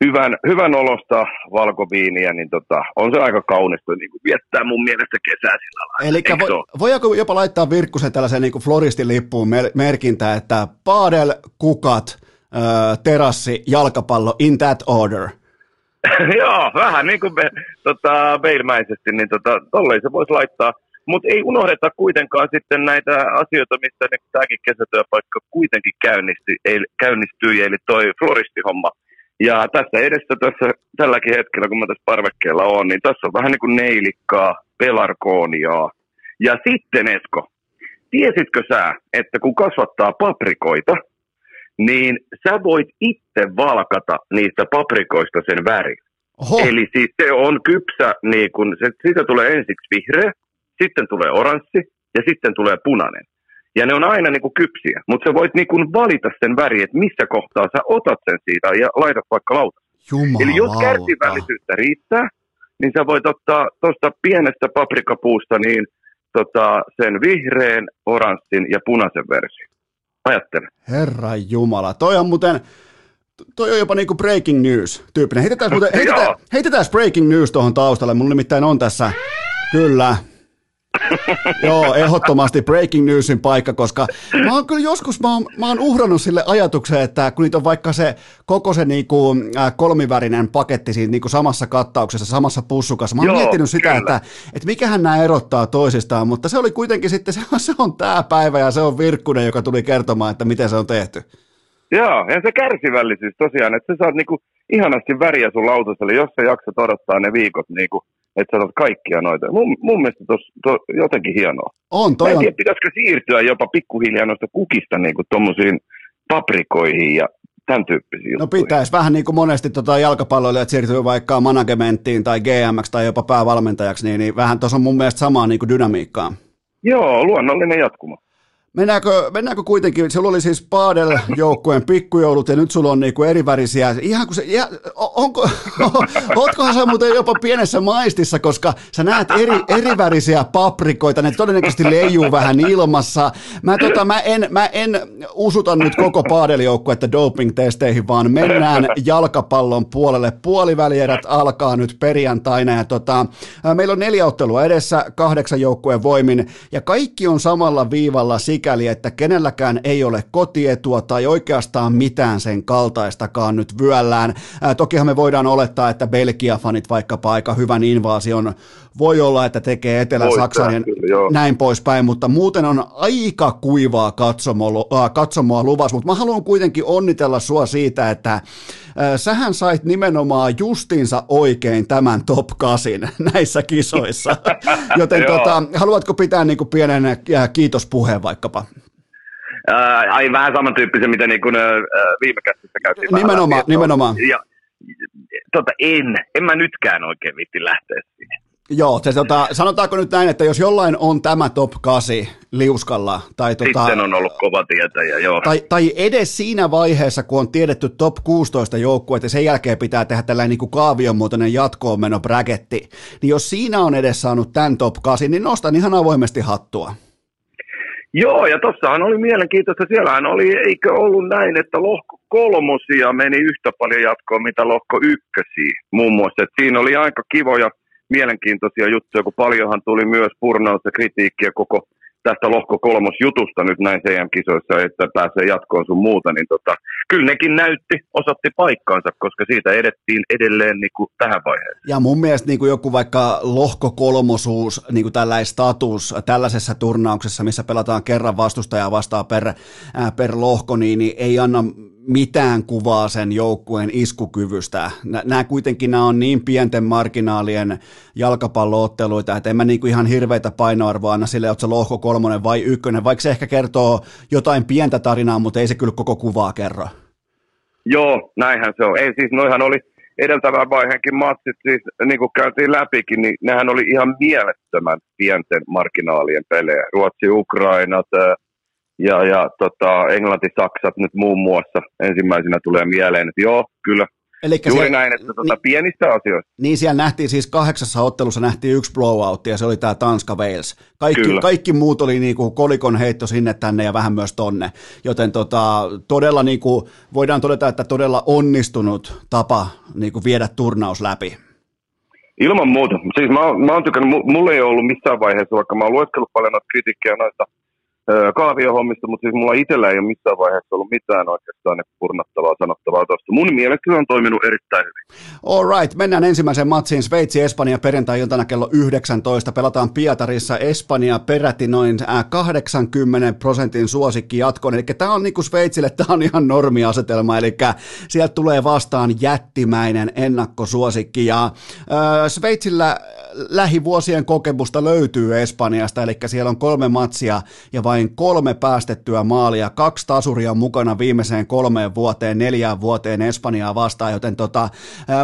hyvän, hyvän olosta valkoviiniä, niin tota, on se aika kaunista niin kuin viettää mun mielestä kesää sillä lailla. Eli vo, voidaanko jopa laittaa Virkkusen tällaisen niin floristin lippuun merkintä, että paadel, kukat, terassi, jalkapallo, in that order? Joo, vähän niin kuin me, tota, beilmäisesti, niin tota, tolleen se voisi laittaa. Mutta ei unohdeta kuitenkaan sitten näitä asioita, mistä niin tämäkin kesätyöpaikka kuitenkin käynnisti, ei, käynnistyi, eli toi floristihomma. Ja tässä edessä tässä, tälläkin hetkellä, kun mä tässä parvekkeella on, niin tässä on vähän niin kuin neilikkaa, pelarkooniaa. Ja sitten Esko, tiesitkö sä, että kun kasvattaa paprikoita, niin sä voit itse valkata niistä paprikoista sen värin. Oho, Eli siis se on kypsä, niin kun, se, siitä tulee ensiksi vihreä, sitten tulee oranssi ja sitten tulee punainen. Ja ne on aina niin kuin kypsiä, mutta sä voit niin kuin valita sen väri, että missä kohtaa sä otat sen siitä ja laitat vaikka lauta. jumalauta. Eli jos kärsivällisyyttä riittää, niin sä voit ottaa tuosta pienestä paprikapuusta niin tota, sen vihreän, oranssin ja punaisen version. Ajattele. Herra Jumala, toi on muuten, toi on jopa niinku breaking news tyyppinen. Heitetään, muuten, heitetään, heitetään breaking news tuohon taustalle, mulla nimittäin on tässä, kyllä. Joo, ehdottomasti breaking newsin paikka, koska mä oon kyllä joskus, mä oon, mä oon uhrannut sille ajatukseen, että kun niitä on vaikka se koko se niinku, äh, kolmivärinen paketti siinä niinku samassa kattauksessa, samassa pussukassa, mä oon Joo, miettinyt sitä, kyllä. että, että mikähän nämä erottaa toisistaan, mutta se oli kuitenkin sitten, se on, se on tää päivä ja se on Virkkunen, joka tuli kertomaan, että miten se on tehty. Joo, ja se kärsivällisyys tosiaan, että sä saat niinku ihanasti väriä sun lautaselle, jos sä jaksat odottaa ne viikot, niinku, että otat kaikkia noita. Mun, mun mielestä tos, to, jotenkin hienoa. On, Mä toi en on, tiedä, pitäisikö siirtyä jopa pikkuhiljaa noista kukista niinku tommosiin paprikoihin ja tämän tyyppisiin no pitäisi vähän niin kuin monesti tota jalkapalloilijat siirtyy vaikka managementtiin tai GMX tai jopa päävalmentajaksi, niin, niin vähän tuossa on mun mielestä samaa niin kuin dynamiikkaa. Joo, luonnollinen jatkuma. Mennäänkö, mennäänkö kuitenkin, sulla oli siis Paadel-joukkueen pikkujoulut ja nyt sulla on niinku erivärisiä, ihan kuin se, ja, onko, ootkohan sä muuten jopa pienessä maistissa, koska sä näet eri, erivärisiä paprikoita, ne todennäköisesti leijuu vähän ilmassa. Mä, tota, mä, en, mä en usuta nyt koko Paadel-joukkuetta doping-testeihin, vaan mennään jalkapallon puolelle. Puolivälierät alkaa nyt perjantaina ja tota, meillä on neljä ottelua edessä kahdeksan joukkueen voimin ja kaikki on samalla viivalla sikäli, että kenelläkään ei ole kotietua tai oikeastaan mitään sen kaltaistakaan nyt vyöllään. Ää, tokihan me voidaan olettaa, että Belgia-fanit vaikkapa aika hyvän invaasion voi olla, että tekee Etelä-Saksan ja näin poispäin, mutta muuten on aika kuivaa katsomoa, äh, katsomoa luvassa, mutta mä haluan kuitenkin onnitella sua siitä, että äh, sähän sait nimenomaan justinsa oikein tämän top 8 näissä kisoissa, joten tota, haluatko pitää niin kuin pienen äh, kiitospuheen vaikkapa? Ää, ai vähän samantyyppisen, mitä niin kuin, ää, viime käsissä käytiin. Nimenomaan, nimenomaan. Ja, tota, en, en mä nytkään oikein vitti lähteä siihen. Joo, se, tota, sanotaanko nyt näin, että jos jollain on tämä top 8 liuskalla, tai, tota, Sitten on ollut kova tietäjä, joo. tai, tai edes siinä vaiheessa, kun on tiedetty top 16 joukkue, että sen jälkeen pitää tehdä tällainen niin kuin kaavion muotoinen jatkoon meno braketti, niin jos siinä on edes saanut tämän top 8, niin nostan ihan avoimesti hattua. Joo, ja tossahan oli mielenkiintoista. Siellähän oli, eikö ollut näin, että lohko kolmosia meni yhtä paljon jatkoon, mitä lohko ykkösiä muun muassa. Et siinä oli aika kivoja, mielenkiintoisia juttuja, kun paljonhan tuli myös purnaus ja kritiikkiä koko tästä lohko kolmosjutusta nyt näin CM-kisoissa, että pääsee jatkoon sun muuta, niin tota, kyllä nekin näytti, osoitti paikkaansa, koska siitä edettiin edelleen niin kuin tähän vaiheeseen. Ja mun mielestä niin kuin joku vaikka lohkokolmosuus, niin kuin tällainen status tällaisessa turnauksessa, missä pelataan kerran vastustajaa vastaan per, ää, per lohko, niin, niin ei anna mitään kuvaa sen joukkueen iskukyvystä. Nä- Nämä kuitenkin nämä on niin pienten marginaalien jalkapallootteluita, että en mä niinku ihan hirveitä painoarvoa anna sille, että se lohko kolmonen vai ykkönen, vaikka se ehkä kertoo jotain pientä tarinaa, mutta ei se kyllä koko kuvaa kerro. Joo, näinhän se on. Ei siis, noihan oli edeltävän vaiheenkin matsit, siis niin kuin käytiin läpikin, niin nehän oli ihan mielettömän pienten marginaalien pelejä. Ruotsi, Ukrainat ää, ja, ja tota, Englanti, Saksat nyt muun muassa ensimmäisenä tulee mieleen, että joo, kyllä, Elikkä juuri se- näin, että tota, niin- pienistä asioista. Niin siellä nähtiin siis kahdeksassa ottelussa nähtiin yksi blowout ja se oli tämä Tanska-Wales. Kaikki, Kyllä. kaikki muut oli niinku kolikon heitto sinne tänne ja vähän myös tonne. Joten tota, todella niinku, voidaan todeta, että todella onnistunut tapa niinku viedä turnaus läpi. Ilman muuta. Siis mä, mä oon tykännyt, mu- mulla ei ollut missään vaiheessa, vaikka mä oon lueskellut paljon noita kritiikkiä noista kaaviohommista, mutta siis mulla itsellä ei ole missään vaiheessa ollut mitään oikeastaan niin purnattavaa sanottavaa tuosta. Mun mielestä se on toiminut erittäin hyvin. All right, mennään ensimmäiseen matsiin. Sveitsi, Espanja perjantai-iltana kello 19. Pelataan Pietarissa. Espanja peräti noin äh, 80 prosentin suosikki jatkoon. Eli tämä on niinku Sveitsille, tämä on ihan normiasetelma. Eli sieltä tulee vastaan jättimäinen ennakkosuosikki. Ja äh, Sveitsillä lähivuosien kokemusta löytyy Espanjasta, eli siellä on kolme matsia ja vain kolme päästettyä maalia, kaksi tasuria mukana viimeiseen kolmeen vuoteen, neljään vuoteen Espanjaa vastaan, joten tota,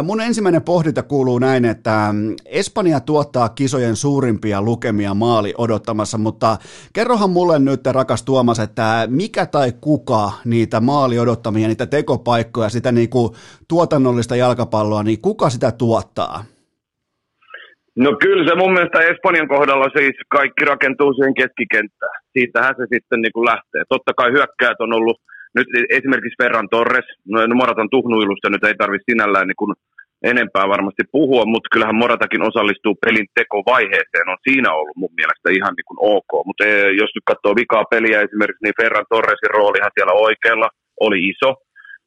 mun ensimmäinen pohdinta kuuluu näin, että Espanja tuottaa kisojen suurimpia lukemia maali odottamassa, mutta kerrohan mulle nyt, rakas Tuomas, että mikä tai kuka niitä maali odottamia, niitä tekopaikkoja, sitä niinku tuotannollista jalkapalloa, niin kuka sitä tuottaa? No kyllä se mun mielestä Espanjan kohdalla siis kaikki rakentuu siihen keskikenttään. Siitähän se sitten niin kuin lähtee. Totta kai hyökkäät on ollut, nyt esimerkiksi Ferran Torres, no, no Moratan tuhnuilusta nyt ei tarvitse sinällään niin kuin enempää varmasti puhua, mutta kyllähän Moratakin osallistuu pelin tekovaiheeseen, on siinä ollut mun mielestä ihan niin kuin ok. Mutta eh, jos nyt katsoo vikaa peliä esimerkiksi, niin Ferran Torresin roolihan siellä oikealla oli iso,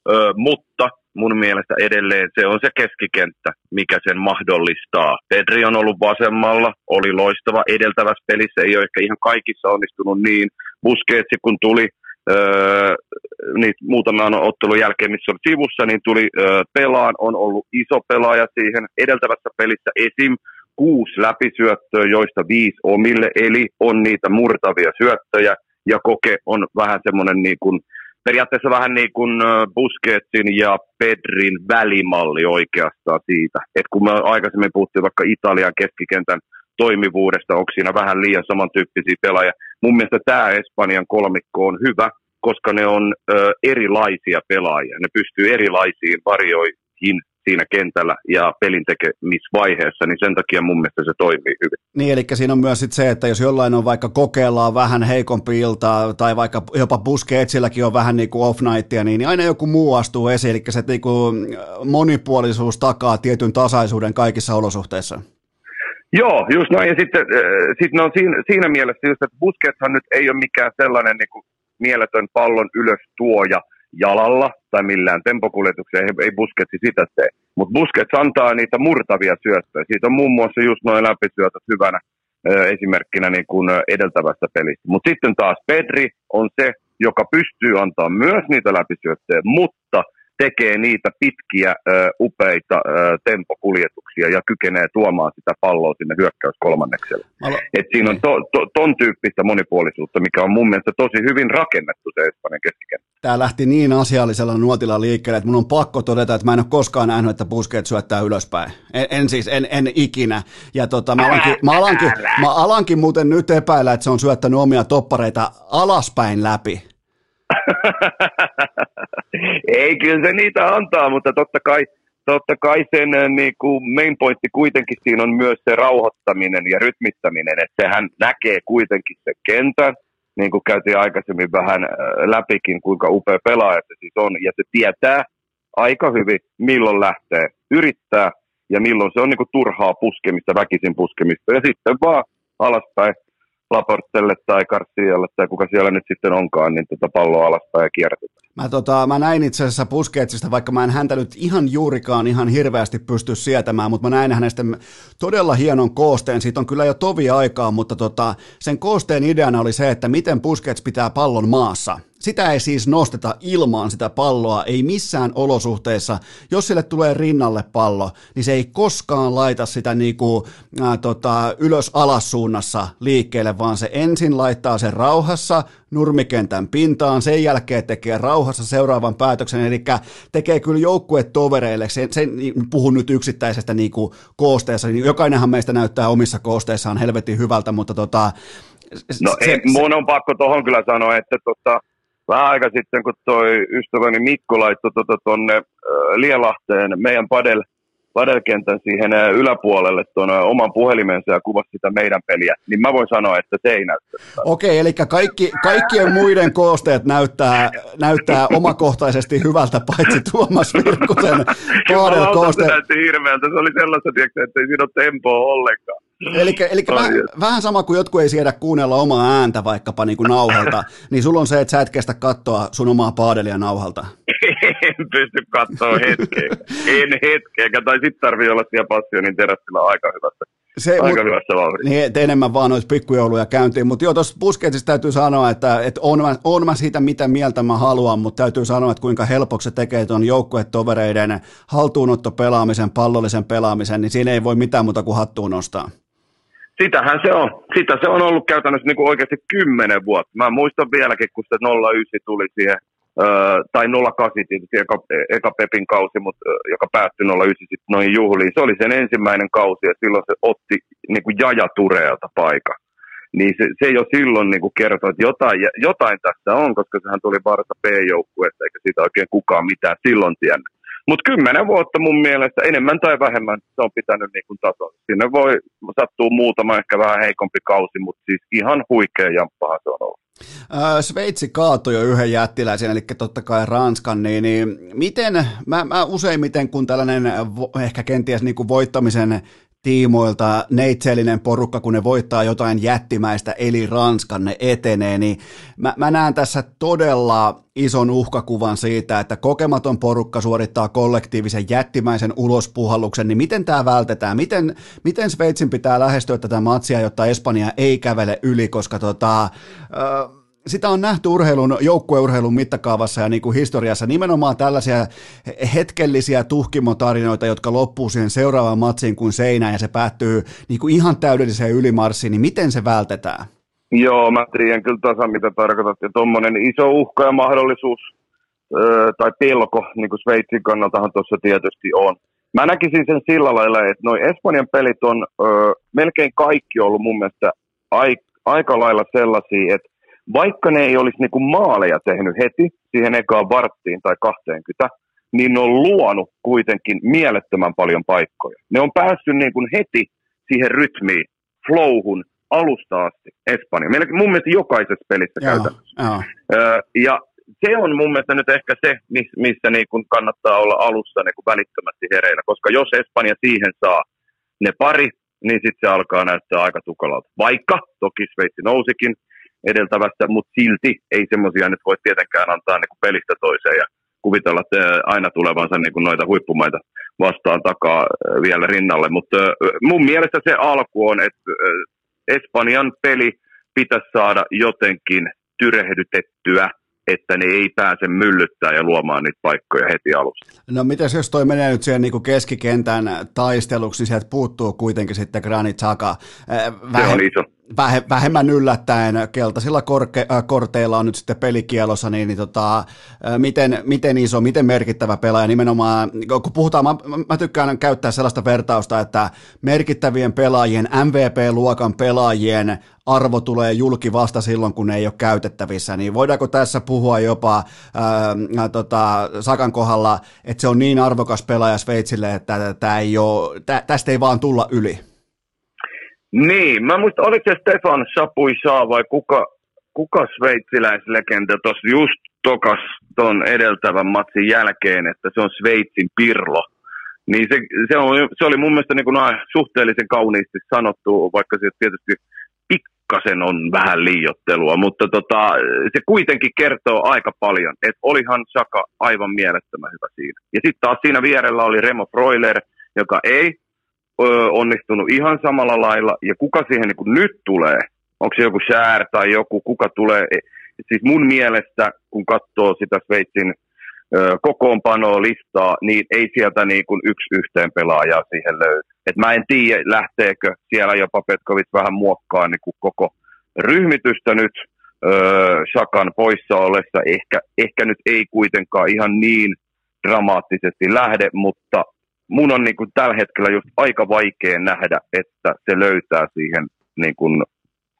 Ö, mutta mun mielestä edelleen se on se keskikenttä, mikä sen mahdollistaa. Pedri on ollut vasemmalla, oli loistava edeltävässä pelissä, ei ole ehkä ihan kaikissa onnistunut niin. Busquets kun tuli öö, niin muutaman ottelun jälkeen, missä oli sivussa, niin tuli öö, pelaan, on ollut iso pelaaja siihen. Edeltävässä pelissä esim. kuusi läpisyöttöä, joista viisi omille, eli on niitä murtavia syöttöjä, ja Koke on vähän semmoinen niin kuin, periaatteessa vähän niin kuin Busquetsin ja Pedrin välimalli oikeastaan siitä. että kun me aikaisemmin puhuttiin vaikka Italian keskikentän toimivuudesta, onko siinä vähän liian samantyyppisiä pelaajia. Mun mielestä tämä Espanjan kolmikko on hyvä, koska ne on ö, erilaisia pelaajia. Ne pystyy erilaisiin varjoihin siinä kentällä ja pelin tekemisvaiheessa, niin sen takia mun mielestä se toimii hyvin. Niin, eli siinä on myös sit se, että jos jollain on vaikka kokeillaan vähän heikompi ilta, tai vaikka jopa Busquetsilläkin on vähän niin kuin off nightia, niin aina joku muu astuu esiin, eli se niin kuin monipuolisuus takaa tietyn tasaisuuden kaikissa olosuhteissa. Joo, just näin. Ja sitten, äh, sitten on siinä, siinä mielessä just, että Busquetshan nyt ei ole mikään sellainen niin kuin mieletön pallon ylös tuoja, jalalla tai millään tempokuljetukseen, ei, ei Busquetsi sitä tee. Mutta Busquets antaa niitä murtavia syöttöjä. Siitä on muun muassa just noin läpisyötöt hyvänä ö, esimerkkinä niin kuin edeltävästä pelistä. Mutta sitten taas Pedri on se, joka pystyy antaa myös niitä läpisyöttöjä, mutta tekee niitä pitkiä, upeita tempokuljetuksia ja kykenee tuomaan sitä palloa sinne hyökkäyskolmannekselle. Alo- Et siinä on to, to, ton tyyppistä monipuolisuutta, mikä on mun mielestä tosi hyvin rakennettu se Espanjan keskikenttä. Tämä lähti niin asiallisella nuotilla liikkeelle, että mun on pakko todeta, että mä en ole koskaan nähnyt, että puskeet syöttää ylöspäin. En, en siis, en, en ikinä. Ja tota, mä, alankin, mä, alankin, mä alankin muuten nyt epäillä, että se on syöttänyt omia toppareita alaspäin läpi. Ei, kyllä se niitä antaa, mutta totta kai, totta kai sen äh, niin kuin main pointti kuitenkin siinä on myös se rauhoittaminen ja rytmittäminen, että sehän näkee kuitenkin se kentän, niin kuin käytiin aikaisemmin vähän äh, läpikin, kuinka upea pelaaja se siis on, ja se tietää aika hyvin, milloin lähtee yrittää, ja milloin se on niin kuin turhaa puskemista, väkisin puskemista, ja sitten vaan alaspäin Laportelle tai Garcialle tai kuka siellä nyt sitten onkaan, niin tota palloa alaspäin ja kierrätetään. Mä, tota, mä näin itse asiassa Pusketsista, vaikka mä en häntä nyt ihan juurikaan ihan hirveästi pysty sietämään, mutta mä näin hänestä todella hienon koosteen. Siitä on kyllä jo tovi aikaa, mutta tota, sen koosteen ideana oli se, että miten Puskets pitää pallon maassa. Sitä ei siis nosteta ilmaan sitä palloa, ei missään olosuhteissa. Jos sille tulee rinnalle pallo, niin se ei koskaan laita sitä niinku, ää, tota, ylös-alas suunnassa liikkeelle, vaan se ensin laittaa sen rauhassa nurmikentän pintaan, sen jälkeen tekee rauhassa seuraavan päätöksen, eli tekee kyllä joukkuetovereille, sen, sen puhun nyt yksittäisestä niinku koosteessa, niin jokainenhan meistä näyttää omissa koosteissaan helvetin hyvältä, mutta tota, No se, ei, mun on pakko tuohon kyllä sanoa, että tota, vähän aika sitten, kun toi ystäväni Mikko laittoi tuonne tota, Lielahteen meidän padel, padelkentän siihen yläpuolelle tuon oman puhelimensa ja kuvasi sitä meidän peliä, niin mä voin sanoa, että se ei näytä. Okei, eli kaikki, kaikkien muiden koosteet näyttää, näyttää omakohtaisesti hyvältä, paitsi Tuomas Virkkusen padelkooste. Se näytti hirveältä, se oli sellaista, että ei siinä ole tempoa ollenkaan. Eli, eli vähän, vähän sama kuin jotkut ei siedä kuunnella omaa ääntä vaikkapa niin kuin nauhalta, niin sulla on se, että sä et kestä katsoa sun omaa paadelia nauhalta. En pysty katsoa hetkeä. en hetkeä. Tai sitten tarvii olla siellä passionin teräsillä aika hyvässä. Se, aika mut, hyvässä vauhdissa. Niin, enemmän vaan noita pikkujouluja käyntiin. Mutta joo, tuossa Busketsista täytyy sanoa, että, että on, mä, on mä siitä, mitä mieltä mä haluan, mutta täytyy sanoa, että kuinka helpoksi se tekee tuon joukkuetovereiden haltuunotto pelaamisen, pallollisen pelaamisen, niin siinä ei voi mitään muuta kuin hattuun nostaa sitähän se on. Sitä se on ollut käytännössä niin kuin oikeasti kymmenen vuotta. Mä muistan vieläkin, kun se 09 tuli siihen, tai 08 tietysti eka, eka Pepin kausi, mutta, joka päättyi 09 sitten noihin juhliin. Se oli sen ensimmäinen kausi ja silloin se otti niin kuin Jaja Tureelta paikan. Niin se, se jo silloin niin kuin kertoi, että jotain, jotain tässä on, koska sehän tuli Barsa B-joukkueesta, eikä siitä oikein kukaan mitään silloin tiennyt. Mutta kymmenen vuotta mun mielestä, enemmän tai vähemmän, se on pitänyt niin kuin. Sinne voi sattua muutama ehkä vähän heikompi kausi, mutta siis ihan huikea jamppahan se on ollut. Sveitsi kaatoi jo yhden jättiläisen, eli totta kai Ranskan, niin, niin miten, mä, mä useimmiten kun tällainen ehkä kenties niin kuin voittamisen tiimoilta neitsellinen porukka, kun ne voittaa jotain jättimäistä, eli Ranskan, ne etenee, niin mä, mä näen tässä todella ison uhkakuvan siitä, että kokematon porukka suorittaa kollektiivisen jättimäisen ulospuhalluksen, niin miten tämä vältetään? Miten, miten Sveitsin pitää lähestyä tätä matsia, jotta Espanja ei kävele yli, koska tota, äh, sitä on nähty urheilun, joukkueurheilun mittakaavassa ja niin kuin historiassa nimenomaan tällaisia hetkellisiä tuhkimotarinoita, jotka loppuu siihen seuraavaan matsiin kuin seinään ja se päättyy niin kuin ihan täydelliseen ylimarssiin, niin miten se vältetään? Joo, mä tiedän kyllä tasan mitä tarkoitat. Ja tuommoinen iso uhka ja mahdollisuus öö, tai pelko, niin kuin Sveitsin kannaltahan tuossa tietysti on. Mä näkisin sen sillä lailla, että noin Espanjan pelit on öö, melkein kaikki ollut mun mielestä aika lailla sellaisia, että vaikka ne ei olisi niin kuin maaleja tehnyt heti siihen ekaan varttiin tai 20, niin ne on luonut kuitenkin mielettömän paljon paikkoja. Ne on päässyt niin kuin heti siihen rytmiin, flowhun, alusta asti Espanja. Meillä mun mielestä jokaisessa pelissä joo, käytännössä. Joo. ja se on mun mielestä nyt ehkä se, missä niin kun kannattaa olla alussa niin kun välittömästi hereillä, koska jos Espanja siihen saa ne pari, niin sitten se alkaa näyttää aika tukalalta. Vaikka toki Sveitsi nousikin, edeltävästä, mutta silti ei semmoisia nyt voi tietenkään antaa niin kuin pelistä toiseen ja kuvitella että aina tulevansa niin kuin noita huippumaita vastaan takaa vielä rinnalle. Mutta mun mielestä se alku on, että Espanjan peli pitäisi saada jotenkin tyrehdytettyä että ne ei pääse myllyttää ja luomaan niitä paikkoja heti alusta. No miten jos toi menee nyt siihen niin keskikentän taisteluksi, niin sieltä puuttuu kuitenkin sitten Granit Xhaka. Vähem- se on iso vähemmän yllättäen keltaisilla korke, äh, korteilla on nyt sitten pelikielossa, niin, niin tota, äh, miten, miten iso, miten merkittävä pelaaja nimenomaan, kun puhutaan, mä, mä tykkään käyttää sellaista vertausta, että merkittävien pelaajien, MVP-luokan pelaajien arvo tulee julki vasta silloin, kun ne ei ole käytettävissä, niin voidaanko tässä puhua jopa ää, äh, tota, Sakan kohdalla, että se on niin arvokas pelaaja Sveitsille, että tää ei ole, tä, tästä ei vaan tulla yli? Niin, mä muistan, oliko se Stefan Sapuisa vai kuka, kuka sveitsiläislegenda tuossa just tokas ton edeltävän matsin jälkeen, että se on Sveitsin Pirlo. Niin se, se, on, se oli mun mielestä niin kuin suhteellisen kauniisti sanottu, vaikka se tietysti pikkasen on vähän liiottelua, mutta tota, se kuitenkin kertoo aika paljon, että olihan Saka aivan mielettömän hyvä siinä. Ja sitten taas siinä vierellä oli Remo Freuler, joka ei onnistunut ihan samalla lailla, ja kuka siihen niin kuin nyt tulee, onko se joku Shär tai joku, kuka tulee, e, siis mun mielestä, kun katsoo sitä Sveitsin ö, kokoonpanoa listaa, niin ei sieltä niin kuin yksi yhteen pelaajaa siihen löydy. Et mä en tiedä, lähteekö siellä jopa Petkovic vähän muokkaa niin kuin koko ryhmitystä nyt öö, Shakan poissa ollessa. Ehkä, ehkä nyt ei kuitenkaan ihan niin dramaattisesti lähde, mutta mun on niin kuin tällä hetkellä just aika vaikea nähdä, että se löytää siihen niin kuin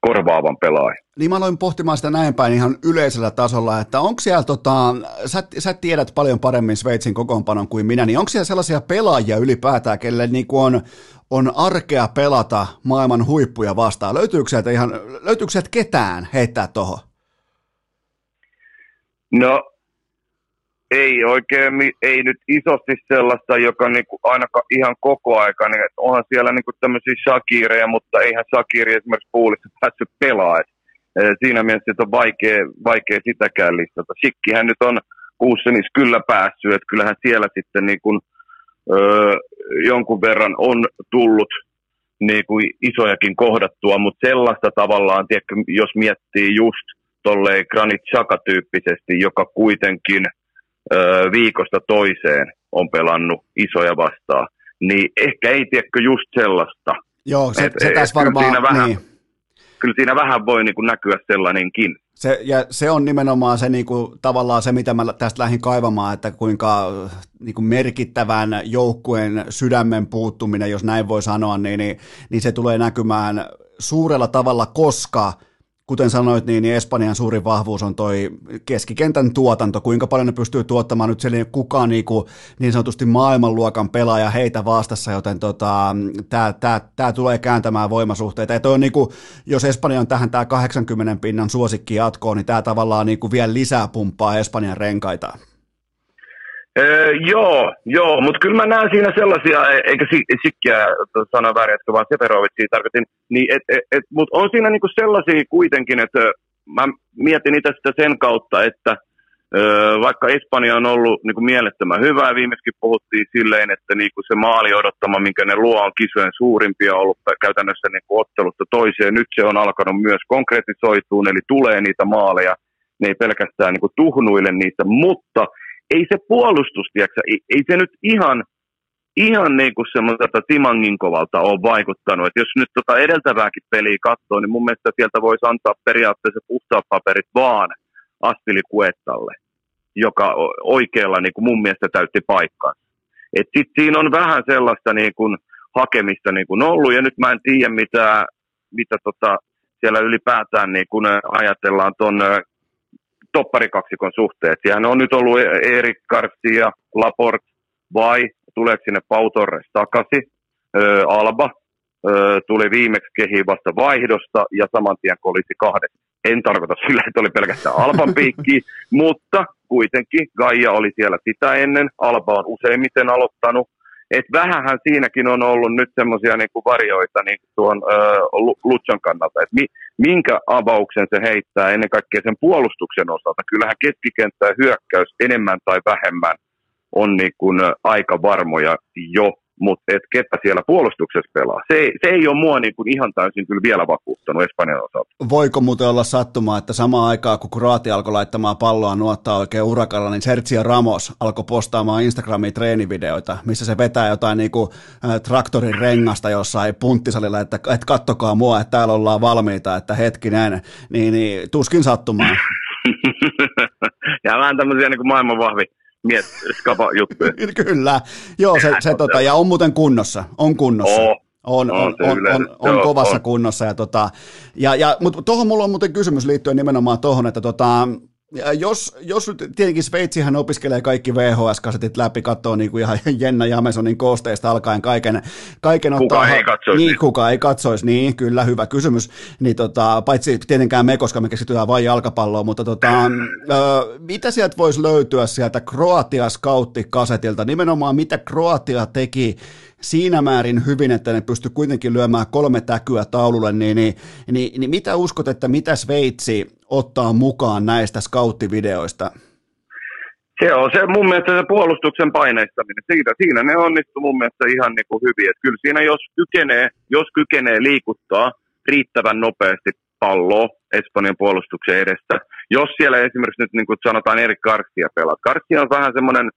korvaavan pelaajan. Niin mä aloin pohtimaan sitä näin päin ihan yleisellä tasolla, että onko siellä, tota, sä, sä tiedät paljon paremmin Sveitsin kokoonpanon kuin minä, niin onko siellä sellaisia pelaajia ylipäätään, kelle niin on, on arkea pelata maailman huippuja vastaan? Löytyykö sieltä, ihan, löytyykö sieltä ketään heittää tuohon? No ei oikein, ei nyt isosti sellaista, joka niinku aina ihan koko aika, niin onhan siellä niinku tämmöisiä Shakireja, mutta eihän Shakiri esimerkiksi puolissa päässyt pelaamaan. Siinä mielessä että on vaikea, vaikea sitäkään listata. Sikkihän nyt on Kuussenis kyllä päässyt, että kyllähän siellä sitten niinku, öö, jonkun verran on tullut niin kuin isojakin kohdattua, mutta sellaista tavallaan, tiedätkö, jos miettii just tolleen Granit Xhaka-tyyppisesti, joka kuitenkin – viikosta toiseen on pelannut isoja vastaan, niin ehkä ei tiedäkö just sellaista Joo, se, et, se tässä varmaan, kyllä siinä, vähän, niin. kyllä siinä vähän voi niin kuin näkyä sellainenkin. Se, ja se on nimenomaan se niin kuin, tavallaan se, mitä mä tästä lähdin kaivamaan, että kuinka niin kuin merkittävän joukkueen sydämen puuttuminen, jos näin voi sanoa, niin, niin, niin se tulee näkymään suurella tavalla, koska – kuten sanoit, niin, niin Espanjan suurin vahvuus on toi keskikentän tuotanto, kuinka paljon ne pystyy tuottamaan nyt siellä kukaan niin, kuin, niin sanotusti maailmanluokan pelaaja heitä vastassa, joten tota, tämä tulee kääntämään voimasuhteita. Ja toi on niin kuin, jos Espanja on tähän tämä 80 pinnan suosikki jatkoon, niin tämä tavallaan niin kuin vielä lisää pumppaa Espanjan renkaita. Öö, joo, joo, mutta kyllä mä näen siinä sellaisia, e- eikä sikkiä sana väärin, että vaan Seferovitsia tarkoitin, niin et, et, et, mutta on siinä niinku sellaisia kuitenkin, että mä mietin itse sitä sen kautta, että öö, vaikka Espanja on ollut niinku mielettömän hyvä, viimeiskin puhuttiin silleen, että niinku se maali odottama, minkä ne luo, on kisojen suurimpia ollut käytännössä niinku ottelusta toiseen. Nyt se on alkanut myös konkretisoituun, eli tulee niitä maaleja, ne ei pelkästään niinku tuhnuille niitä, mutta – ei se puolustus, tiiäksä, ei, ei se nyt ihan, ihan niin kuin semmoiselta Timangin kovalta ole vaikuttanut. Et jos nyt tota edeltävääkin peliä katsoo, niin mun mielestä sieltä voisi antaa periaatteessa puhtaat paperit vaan Astili Kuettalle, joka oikealla niin kuin mun mielestä täytti paikkansa. Et sit siinä on vähän sellaista niin kuin hakemista niin kuin ollut, ja nyt mä en tiedä, mitä, mitä tota, siellä ylipäätään niin kuin ajatellaan tuon topparikaksikon suhteet. Siellä on nyt ollut Erik Garcia, Laport vai tuleeko sinne Pau Torres takaisin. Ö, Alba ö, tuli viimeksi kehiin vasta vaihdosta ja saman tien kolisi kahdesta. En tarkoita sillä, että oli pelkästään Alban piikki, mutta kuitenkin Gaia oli siellä sitä ennen. Alba on useimmiten aloittanut et vähähän siinäkin on ollut nyt semmoisia niinku varjoita niinku tuon ö, Lutsan kannalta, että mi, minkä avauksen se heittää ennen kaikkea sen puolustuksen osalta. Kyllähän keskikenttä ja hyökkäys enemmän tai vähemmän on niinku aika varmoja jo mutta et ketä siellä puolustuksessa pelaa. Se, se ei ole mua niin kuin ihan täysin kyllä vielä vakuuttanut Espanjan osalta. Voiko muuten olla sattumaa, että samaan aikaan kun Kroatia alkoi laittamaan palloa nuottaa oikein urakalla, niin Sergio Ramos alkoi postaamaan Instagramiin treenivideoita, missä se vetää jotain niin kuin, traktorin rengasta jossain punttisalilla, että, että kattokaa mua, että täällä ollaan valmiita, että hetkinen, niin, niin tuskin sattumaa. ja vähän tämmöisiä niin kuin maailman vahvi miet, skapa juttuja. Kyllä, joo, se, se tota, ja on muuten kunnossa, on kunnossa. Oh. On, on, on, on, on, on kovassa on. kunnossa. Ja tota, ja, ja, mutta tuohon mulla on muuten kysymys liittyen nimenomaan tuohon, että tota, ja jos, jos nyt tietenkin Sveitsihän opiskelee kaikki VHS-kasetit läpi, katsoo niin kuin ihan Jenna Jamesonin koosteista alkaen kaiken, kaiken kuka ottaa, ei katsoisi. Niin, kuka ei katsoisi, niin kyllä, hyvä kysymys. Niin tota, paitsi tietenkään me, koska me keskitytään vain jalkapalloon, mutta tota, ö, mitä sieltä voisi löytyä sieltä Kroatia Scoutti-kasetilta, nimenomaan mitä Kroatia teki siinä määrin hyvin, että ne pysty kuitenkin lyömään kolme täkyä taululle, niin, niin, niin, niin mitä uskot, että mitä Sveitsi ottaa mukaan näistä scouttivideoista? Se on se mun mielestä se puolustuksen paineistaminen. Siinä, siinä ne onnistu mun mielestä ihan niin kuin hyvin. Että kyllä siinä jos kykenee, jos kykenee liikuttaa riittävän nopeasti palloa Espanjan puolustuksen edestä. Jos siellä esimerkiksi nyt niin kuin sanotaan Erik Garcia pelaa. Garcia on vähän semmoinen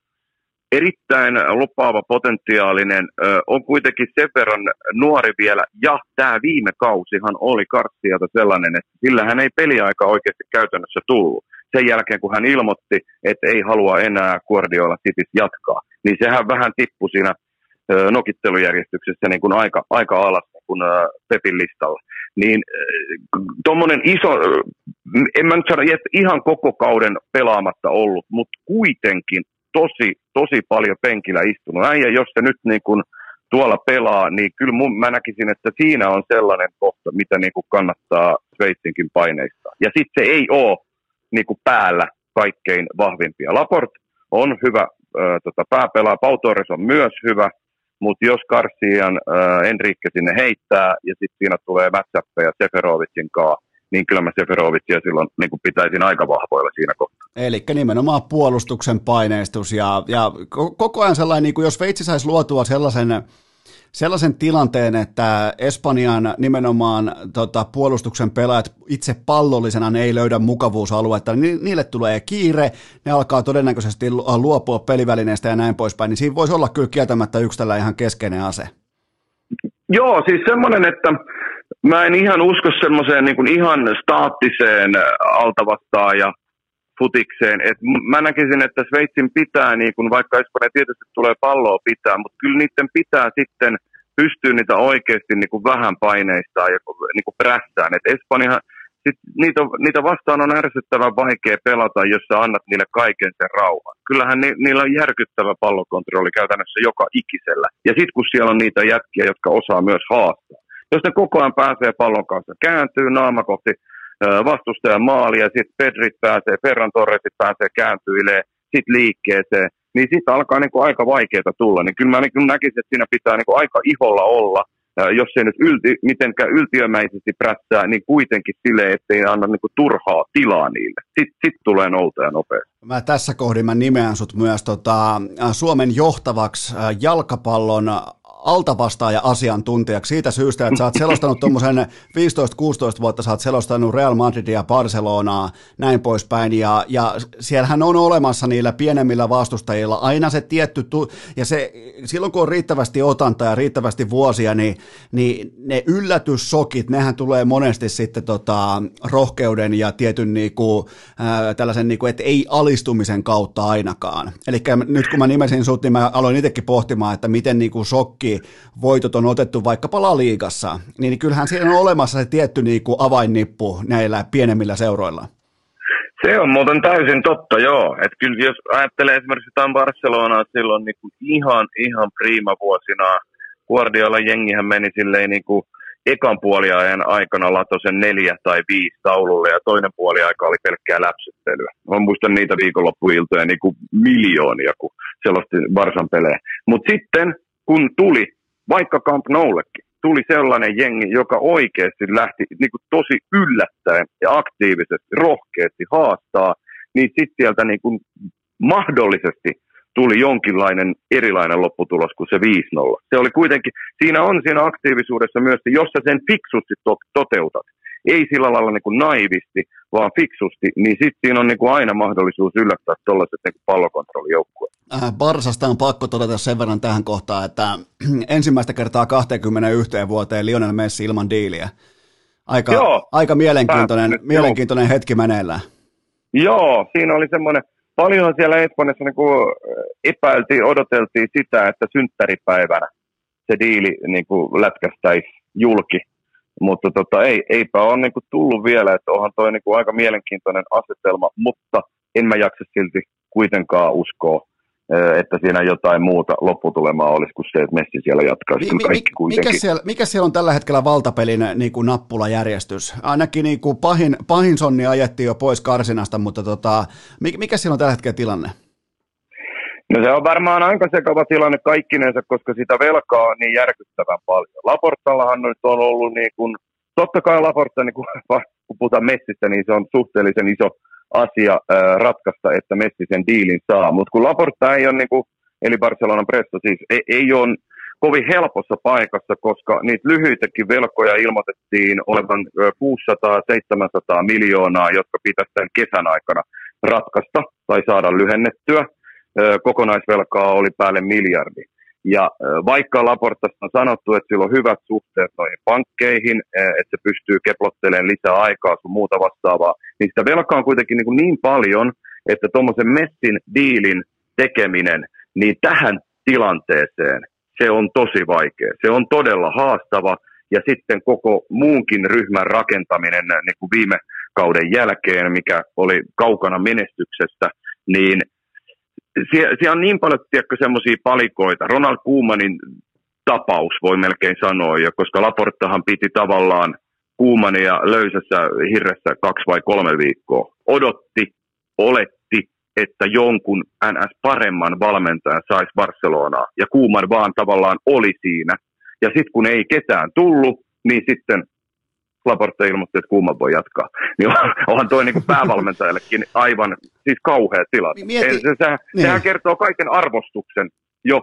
erittäin lupaava, potentiaalinen, on kuitenkin sen verran nuori vielä, ja tämä viime kausihan oli Karssialta sellainen, että sillä hän ei peliaika oikeasti käytännössä tullut. Sen jälkeen, kun hän ilmoitti, että ei halua enää Guardiola Cityt jatkaa, niin sehän vähän tippui siinä nokittelujärjestyksessä niin kuin aika, aika alas niin kuin Pepin listalla. Niin tuommoinen iso, en mä nyt sano, että ihan koko kauden pelaamatta ollut, mutta kuitenkin tosi, tosi paljon penkillä istunut. Äijä, jos se nyt niin kuin tuolla pelaa, niin kyllä mun, mä näkisin, että siinä on sellainen kohta, mitä niin kuin kannattaa Sveitsinkin paineista. Ja sitten se ei ole niin kuin päällä kaikkein vahvimpia. Laport on hyvä äh, tota, pääpelaa, Pau Torres on myös hyvä, mutta jos Karsian äh, Enrique sinne heittää ja sitten siinä tulee matchappeja Seferovicin kanssa, niin kyllä mä Seferovitsia silloin niin kuin pitäisin aika vahvoilla siinä kohtaa. Eli nimenomaan puolustuksen paineistus ja, ja koko ajan sellainen, niin kuin jos Veitsi saisi luotua sellaisen, sellaisen tilanteen, että Espanjan nimenomaan tota, puolustuksen pelaajat itse pallollisena ne ei löydä mukavuusaluetta, niin niille tulee kiire, ne alkaa todennäköisesti luopua pelivälineestä ja näin poispäin, niin siinä voisi olla kyllä kieltämättä yksi tällä ihan keskeinen ase. Joo, siis semmoinen, että mä en ihan usko semmoiseen niin kuin ihan staattiseen altavastaaja futikseen. Et mä näkisin, että Sveitsin pitää, niin kun, vaikka Espanja tietysti tulee palloa pitää, mutta kyllä niiden pitää sitten pystyä niitä oikeasti niin kuin vähän paineistaa ja niin kuin prässään. Et Espanja, sit niitä, niitä vastaan on ärsyttävän vaikea pelata, jos sä annat niille kaiken sen rauhan. Kyllähän ni, niillä on järkyttävä pallokontrolli käytännössä joka ikisellä. Ja sitten kun siellä on niitä jätkiä, jotka osaa myös haastaa. Jos ne koko ajan pääsee pallon kanssa, kääntyy naama kohti vastustajan maali ja sitten Pedrit pääsee, Ferran Torresit pääsee kääntyilee, sitten liikkeeseen, niin sitten alkaa niinku aika vaikeaa tulla. Niin kyllä mä niinku näkisin, että siinä pitää niinku aika iholla olla, jos ei nyt ylti, mitenkään yltiömäisesti prässää, niin kuitenkin silleen, ettei anna niinku turhaa tilaa niille. Sitten sit tulee nouta ja nopeasti. Mä tässä kohdin mä nimeän sut myös tota, Suomen johtavaksi jalkapallon altavastaaja asiantuntijaksi siitä syystä, että sä oot selostanut tuommoisen 15-16 vuotta, sä oot selostanut Real Madridia, Barcelonaa, näin poispäin, ja, ja siellähän on olemassa niillä pienemmillä vastustajilla aina se tietty, tu- ja se, silloin kun on riittävästi otanta ja riittävästi vuosia, niin, niin ne yllätyssokit, nehän tulee monesti sitten tota, rohkeuden ja tietyn niinku, ää, tällaisen, niinku, että ei alistumisen kautta ainakaan. Eli nyt kun mä nimesin sut, niin mä aloin itsekin pohtimaan, että miten niinku shokki voitot on otettu vaikkapa La Liigassa, niin kyllähän siinä on olemassa se tietty niin kuin avainnippu näillä pienemmillä seuroilla. Se on muuten täysin totta, joo. Et kyllä jos ajattelee esimerkiksi jotain Barcelonaa silloin niin kuin ihan, ihan prima vuosina, Guardiola jengihän meni silleen niin kuin ekan puoliajan aikana lato sen neljä tai viisi taululle ja toinen puoliaika oli pelkkää läpsyttelyä. Mä muistan niitä viikonloppuiltoja niin kuin miljoonia, kun selosti Barsan pelejä. Mutta sitten kun tuli, vaikka Camp Noullekin, tuli sellainen jengi, joka oikeasti lähti niin kuin tosi yllättäen ja aktiivisesti, rohkeasti haastaa, niin sitten sieltä niin kuin mahdollisesti tuli jonkinlainen erilainen lopputulos kuin se 5-0. Se oli kuitenkin, siinä on siinä aktiivisuudessa myös, jos sä sen fiksusti to- toteutat, ei sillä lailla niin kuin naivisti, vaan fiksusti, niin sitten siinä on niin kuin aina mahdollisuus yllättää tuollaiset niin pallokontrollijoukkueet. Äh, Barsasta on pakko todeta sen verran tähän kohtaan, että ensimmäistä kertaa 21 vuoteen Lionel Messi ilman diiliä. Aika, Joo, aika mielenkiintoinen, mielenkiintoinen hetki meneillään. Joo, siinä oli semmoinen, paljon siellä Espanjassa niin kuin epäiltiin, odoteltiin sitä, että synttäripäivänä se diili niin kuin lätkästäisi julki mutta tota, ei, eipä ole niin kuin tullut vielä, että onhan toi niin kuin aika mielenkiintoinen asetelma, mutta en mä jaksa silti kuitenkaan uskoa, että siinä jotain muuta lopputulemaa olisi kuin se, että Messi siellä jatkaa. Mi- kaikki mikä, siellä, mikä siellä on tällä hetkellä valtapelin niin kuin nappulajärjestys? Ainakin niin kuin pahin, pahin sonni ajettiin jo pois karsinasta, mutta tota, mikä siellä on tällä hetkellä tilanne? No se on varmaan aika sekava tilanne kaikkinensa, koska sitä velkaa on niin järkyttävän paljon. Laportallahan nyt on ollut niin kuin, totta kai Laporta, niin kuin, kun puhutaan Messistä, niin se on suhteellisen iso asia ää, ratkaista, että Messi sen diilin saa. Mutta kun Laporta ei ole, niin kuin, eli Barcelonan presto siis, ei, ei ole kovin helpossa paikassa, koska niitä lyhyitäkin velkoja ilmoitettiin olevan 600-700 miljoonaa, jotka pitäisi tämän kesän aikana ratkaista tai saada lyhennettyä kokonaisvelkaa oli päälle miljardi. Ja vaikka Laportasta on sanottu, että sillä on hyvät suhteet noihin pankkeihin, että se pystyy keplottelemaan lisää aikaa sun muuta vastaavaa, niin sitä velkaa on kuitenkin niin, kuin niin paljon, että tuommoisen Messin diilin tekeminen, niin tähän tilanteeseen se on tosi vaikea. Se on todella haastava ja sitten koko muunkin ryhmän rakentaminen niin kuin viime kauden jälkeen, mikä oli kaukana menestyksestä, niin siellä, siellä on niin paljon semmoisia palikoita. Ronald Koemanin tapaus voi melkein sanoa, ja koska Laportahan piti tavallaan Kuumania löysässä hirressä kaksi vai kolme viikkoa. Odotti, oletti, että jonkun NS paremman valmentajan saisi Barcelonaa, ja Kuuman vaan tavallaan oli siinä. Ja sitten kun ei ketään tullut, niin sitten Laporte ilmoitti, että Kuuma voi jatkaa. Niin onhan toi niin päävalmentajallekin aivan siis kauhea tilanne. Mieti, se, sehän, niin. sehän kertoo kaiken arvostuksen jo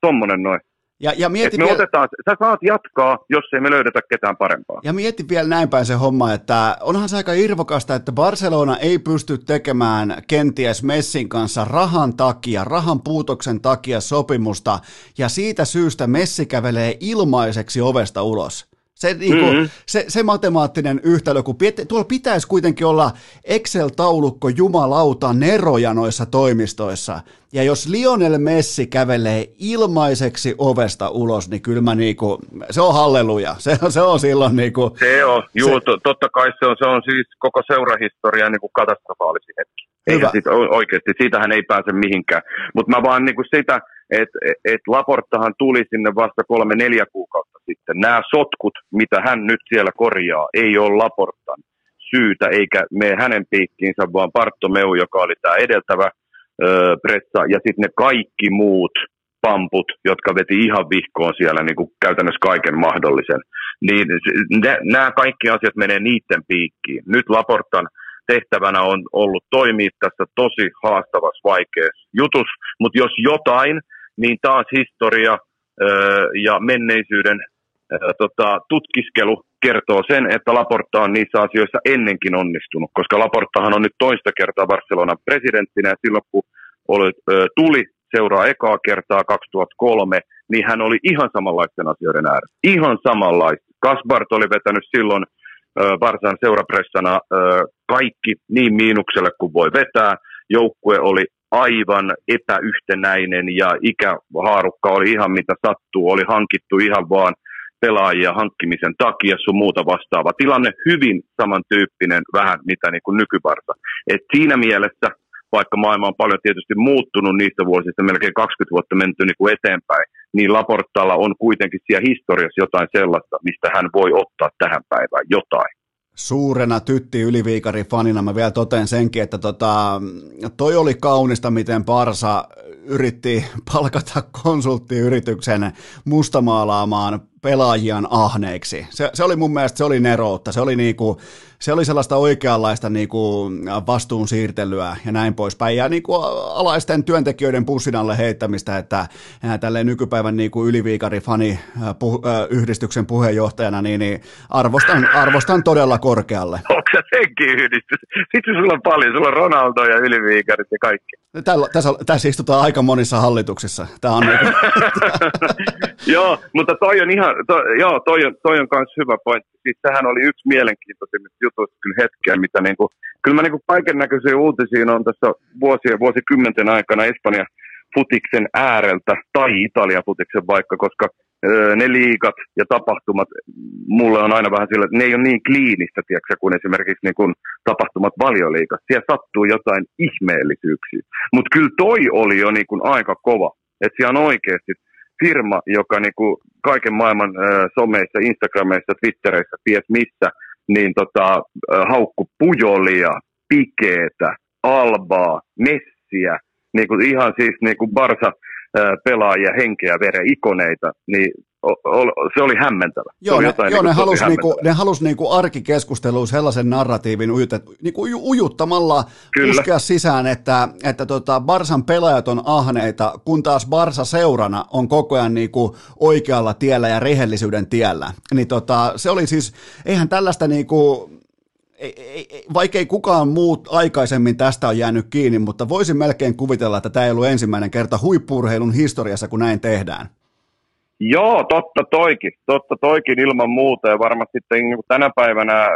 tuommoinen to, noin. Ja, ja mieti Et me vielä, otetaan, sä saat jatkaa, jos ei me löydetä ketään parempaa. ja mieti vielä näin päin se homma, että onhan se aika irvokasta, että Barcelona ei pysty tekemään kenties Messin kanssa rahan takia, rahan puutoksen takia sopimusta, ja siitä syystä Messi kävelee ilmaiseksi ovesta ulos. Se, niinku, Mhm. se, se matemaattinen yhtälö, kun pit, tuolla pitäisi kuitenkin olla Excel-taulukko jumalauta neroja noissa toimistoissa. Ja jos Lionel Messi kävelee ilmaiseksi ovesta ulos, niin kyllä mä niinku, se on halleluja. Se, on- se on silloin niinku, Se on, juu, Se- to, totta kai se on, se on siis koko seurahistorian niin kuin katastrofaalisin hetki. Hyvä. Eikä siitä, oikeasti, siitähän ei pääse mihinkään. Mutta mä vaan niin kuin sitä, että et Laportahan tuli sinne vasta kolme neljä kuukautta sitten. Nämä sotkut, mitä hän nyt siellä korjaa, ei ole Laportan syytä, eikä me hänen piikkiinsä, vaan Bartomeu, joka oli tämä edeltävä öö, pressa, ja sitten ne kaikki muut pamput, jotka veti ihan vihkoon siellä niin kuin käytännössä kaiken mahdollisen. Niin nämä kaikki asiat menee niiden piikkiin. Nyt Laportan tehtävänä on ollut toimia tässä tosi haastavassa, vaikeassa jutus, mutta jos jotain, niin taas historia ja menneisyyden tota, tutkiskelu kertoo sen, että Laporta on niissä asioissa ennenkin onnistunut, koska Laportahan on nyt toista kertaa Barcelonan presidenttinä ja silloin kun oli, tuli seuraa ekaa kertaa 2003, niin hän oli ihan samanlaisten asioiden ääressä. Ihan samanlaista. Kasbart oli vetänyt silloin ö, Barsan seurapressana kaikki niin miinukselle kuin voi vetää. Joukkue oli aivan epäyhtenäinen ja ikähaarukka oli ihan mitä sattuu. Oli hankittu ihan vaan pelaajia hankkimisen takia sun muuta vastaava. Tilanne hyvin samantyyppinen vähän mitä niin kuin nykybarsa. Et siinä mielessä vaikka maailma on paljon tietysti muuttunut niistä vuosista, melkein 20 vuotta menty niin kuin eteenpäin, niin Laportalla on kuitenkin siellä historiassa jotain sellaista, mistä hän voi ottaa tähän päivään jotain. Suurena tytti yliviikari fanina mä vielä toten senkin, että tota, toi oli kaunista, miten Parsa yritti palkata konsulttiyrityksen mustamaalaamaan pelaajian ahneiksi. Se, se oli mun mielestä, se oli neroutta, se oli, niinku, se oli sellaista oikeanlaista niinku vastuun siirtelyä ja näin poispäin. Ja niinku alaisten työntekijöiden pussin alle heittämistä, että tälleen nykypäivän niinku yliviikari fani ää, puh, yhdistyksen puheenjohtajana, niin, niin arvostan, arvostan todella korkealle. Onko se senkin yhdistys? Sitten sulla on paljon, sulla on Ronaldo ja yliviikarit ja kaikki. Tällä, tässä, tässä istutaan aika monissa hallituksissa. Tämä on niinku, joo, mutta toi on ihan, to, joo, toi on, toi on kans hyvä pointti. Siis sehän oli yksi mielenkiintoisimmista jutuista kyllä hetkeä, mitä niinku, kyllä mä niinku kaiken näköisiä uutisia on tässä vuosien, vuosikymmenten aikana Espanja futiksen ääreltä tai Italian futiksen vaikka, koska ne liikat ja tapahtumat mulle on aina vähän sillä, että ne ei ole niin kliinistä, tiedätkö, kuin esimerkiksi niin kuin tapahtumat valioliikassa. Siellä sattuu jotain ihmeellisyyksiä. Mutta kyllä toi oli jo niin kuin aika kova. Että siellä on oikeasti firma, joka niin kuin kaiken maailman ö, someissa, Instagrameissa, Twittereissä, ties missä, niin tota, haukku Pujolia, Pikeetä, Albaa, Messiä, niin kuin ihan siis niin kuin Barsa pelaajia, henkeä, veren, ikoneita, niin se oli hämmentävä. Se Joo, oli ne, jotain joo, niin ne kuin halus tosi niinku, ne halus niinku arkikeskusteluun sellaisen narratiivin ujutet, niinku uju- ujuttamalla Kyllä. puskea sisään, että, että tota Barsan pelaajat on ahneita, kun taas Barsa seurana on koko ajan niinku oikealla tiellä ja rehellisyyden tiellä. Niin tota, se oli siis, eihän tällaista niinku, ei, ei, ei- vaikka ei kukaan muut aikaisemmin tästä on jäänyt kiinni, mutta voisin melkein kuvitella, että tämä ei ollut ensimmäinen kerta huippuurheilun historiassa, kun näin tehdään. Joo, totta toikin, totta toikin ilman muuta. Ja varmasti sitten niin tänä päivänä äh,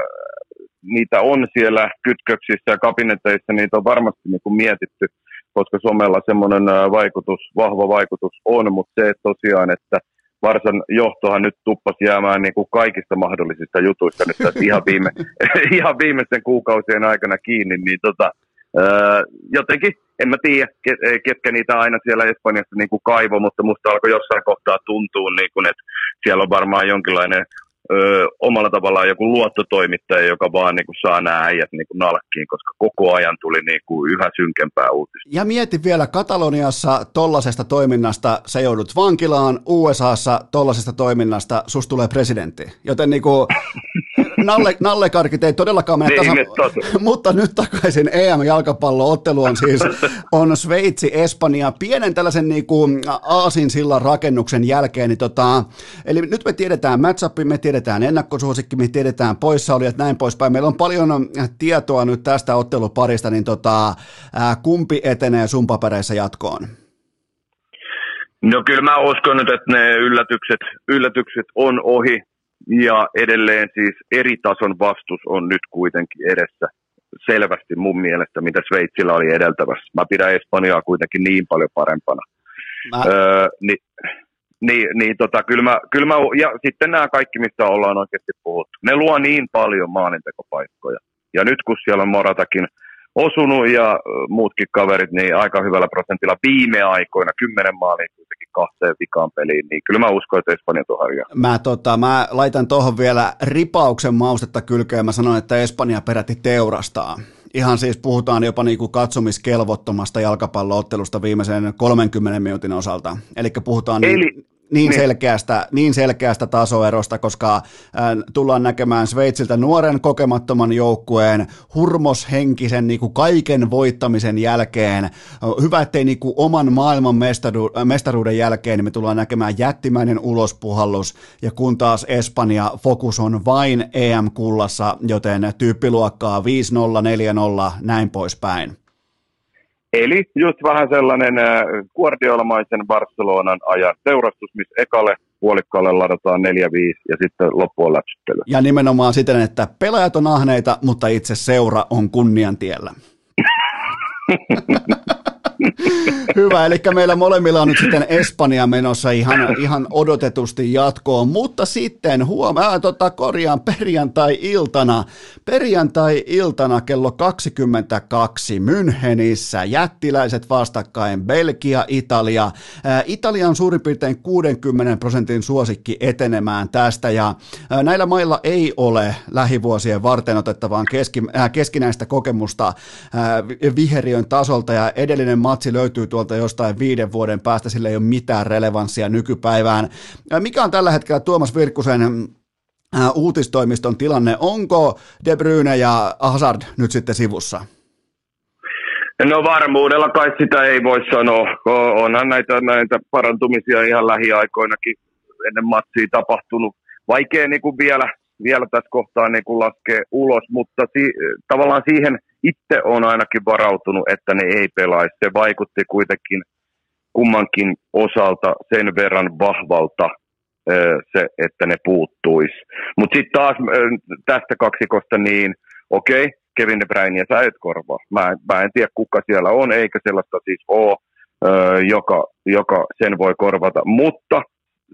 niitä on siellä kytköksissä ja kabineteissa, niitä on varmasti niin kuin mietitty, koska somella semmoinen äh, vaikutus, vahva vaikutus on, mutta se että tosiaan, että Varsan johtohan nyt tuppasi jäämään niin kuin kaikista mahdollisista jutuista nyt ihan, viime, ihan viimeisten kuukausien aikana kiinni, niin tota, Öö, jotenkin, en mä tiedä, ke- ketkä niitä aina siellä Espanjassa niin kuin kaivo, mutta musta alkoi jossain kohtaa tuntua, niin kuin, että siellä on varmaan jonkinlainen öö, omalla tavallaan joku luottotoimittaja, joka vaan niin kuin, saa nämä äijät niin kuin, nalkkiin, koska koko ajan tuli niin kuin, yhä synkempää uutista. Ja mieti vielä, Kataloniassa tollasesta toiminnasta sä joudut vankilaan, USAssa tollasesta toiminnasta susta tulee presidentti. Joten niinku, nalle, nallekarkit ei todellakaan mene Niin, tasan, tos- mutta nyt takaisin EM-jalkapallo-ottelu on siis on Sveitsi, Espanja, pienen tällaisen niin kuin aasinsillan rakennuksen jälkeen, niin tota, eli nyt me tiedetään matchup, me tiedetään ennakkosuosikki, me tiedetään poissaolijat, näin poispäin, meillä on paljon tietoa nyt tästä otteluparista, niin tota, kumpi etenee sun papereissa jatkoon? No kyllä mä uskon nyt, että ne yllätykset, yllätykset on ohi ja edelleen siis eri tason vastus on nyt kuitenkin edessä selvästi mun mielestä, mitä Sveitsillä oli edeltävässä. Mä pidän Espanjaa kuitenkin niin paljon parempana. Mä, Öö, niin, niin, niin tota, kyllä mä, kyllä mä, ja sitten nämä kaikki, mistä ollaan oikeasti puhuttu, ne luo niin paljon maalintekopaikkoja. Ja nyt kun siellä on Moratakin osunut ja muutkin kaverit, niin aika hyvällä prosentilla viime aikoina, kymmenen maalia kahteen vikaan peliin, niin kyllä mä uskon, että Espanja tuo harjaa. mä, tota, mä laitan tuohon vielä ripauksen maustetta kylkeen, mä sanon, että Espanja peräti teurastaa. Ihan siis puhutaan jopa niinku katsomiskelvottomasta jalkapalloottelusta viimeisen 30 minuutin osalta. Elikkä puhutaan niin, Eli- niin, niin. selkeästä, niin selkeästä tasoerosta, koska äh, tullaan näkemään Sveitsiltä nuoren kokemattoman joukkueen hurmoshenkisen niin kuin kaiken voittamisen jälkeen. Hyvä, ettei niin kuin oman maailman mestaru, äh, mestaruuden jälkeen niin me tullaan näkemään jättimäinen ulospuhallus, ja kun taas Espanja fokus on vain EM-kullassa, joten tyyppiluokkaa 5-0, 4-0, näin poispäin. Eli just vähän sellainen äh, Guardiolamaisen Barcelonan ajan teurastus, missä ekalle puolikkaalle ladataan 4-5 ja sitten loppu on läpsyttely. Ja nimenomaan siten, että pelaajat on ahneita, mutta itse seura on kunnian tiellä. Hyvä, eli meillä molemmilla on nyt sitten Espanja menossa ihan, ihan odotetusti jatkoon, mutta sitten huomaa, tota, korjaan perjantai-iltana, perjantai-iltana kello 22 Münchenissä, jättiläiset vastakkain, Belgia, Italia. Ää, Italia on suurin piirtein 60 prosentin suosikki etenemään tästä, ja ää, näillä mailla ei ole lähivuosien varten otettavaan keski, keskinäistä kokemusta vi- viheriön tasolta, ja edellinen matsi löytyy tuolta jostain viiden vuoden päästä, sillä ei ole mitään relevanssia nykypäivään. Ää, Mikä on tällä hetkellä Tuomas Virkkusen uutistoimiston tilanne? Onko De Bruyne ja Hazard nyt sitten sivussa? No varmuudella kai sitä ei voi sanoa. Onhan näitä, näitä parantumisia ihan lähiaikoinakin ennen matsia tapahtunut. Vaikea niin kuin vielä, vielä tässä kohtaa niin kuin laskea ulos, mutta si- tavallaan siihen itse on ainakin varautunut, että ne ei pelaisi. Se vaikutti kuitenkin kummankin osalta sen verran vahvalta se, että ne puuttuisi. Mutta sitten taas tästä kaksikosta niin, okei, okay, Kevin De Bruyne sä et korvaa. Mä, mä en tiedä kuka siellä on, eikä sellaista siis ole, joka, joka sen voi korvata. Mutta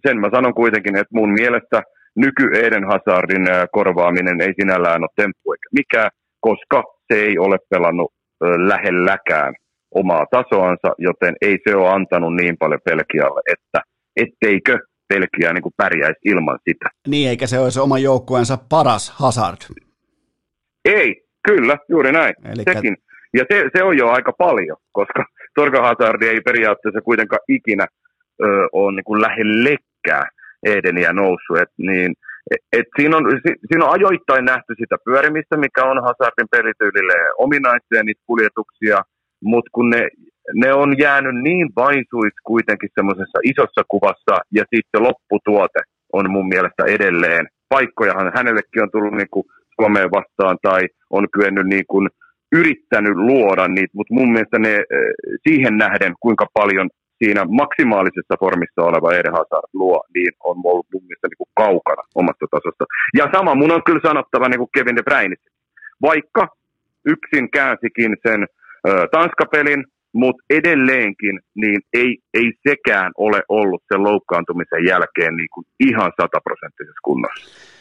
sen mä sanon kuitenkin, että mun mielestä nyky Eden Hazardin korvaaminen ei sinällään ole temppu eikä mikään, koska se ei ole pelannut lähelläkään omaa tasoansa, joten ei se ole antanut niin paljon Pelkialle, että etteikö Pelkiä niin pärjäisi ilman sitä. Niin, eikä se ole se oman joukkueensa paras Hazard. Ei, kyllä, juuri näin. Elikkä- Sekin. Ja se, se on jo aika paljon, koska Torga Hazard ei periaatteessa kuitenkaan ikinä ö, ole niin kuin lähellekään Edeniä noussut. Et niin, et, siinä, on, si, siinä on ajoittain nähty sitä pyörimistä, mikä on Hazardin pelityylille ominaisia, niitä kuljetuksia, mutta kun ne, ne on jäänyt niin vaisuiksi kuitenkin semmoisessa isossa kuvassa, ja sitten lopputuote on mun mielestä edelleen. Paikkojahan hänellekin on tullut niin kuin Suomeen vastaan tai on kyennyt niin yrittänyt luoda niitä, mutta mun mielestä ne eh, siihen nähden, kuinka paljon siinä maksimaalisessa formissa oleva Eden Hazard luo, niin on ollut mun mielestä niin kuin kaukana omasta tasosta. Ja sama mun on kyllä sanottava niin kuin Kevin De Bruyne. Vaikka yksin käänsikin sen ö, Tanskapelin, mutta edelleenkin niin ei, ei sekään ole ollut sen loukkaantumisen jälkeen niin kuin ihan sataprosenttisessa kunnossa.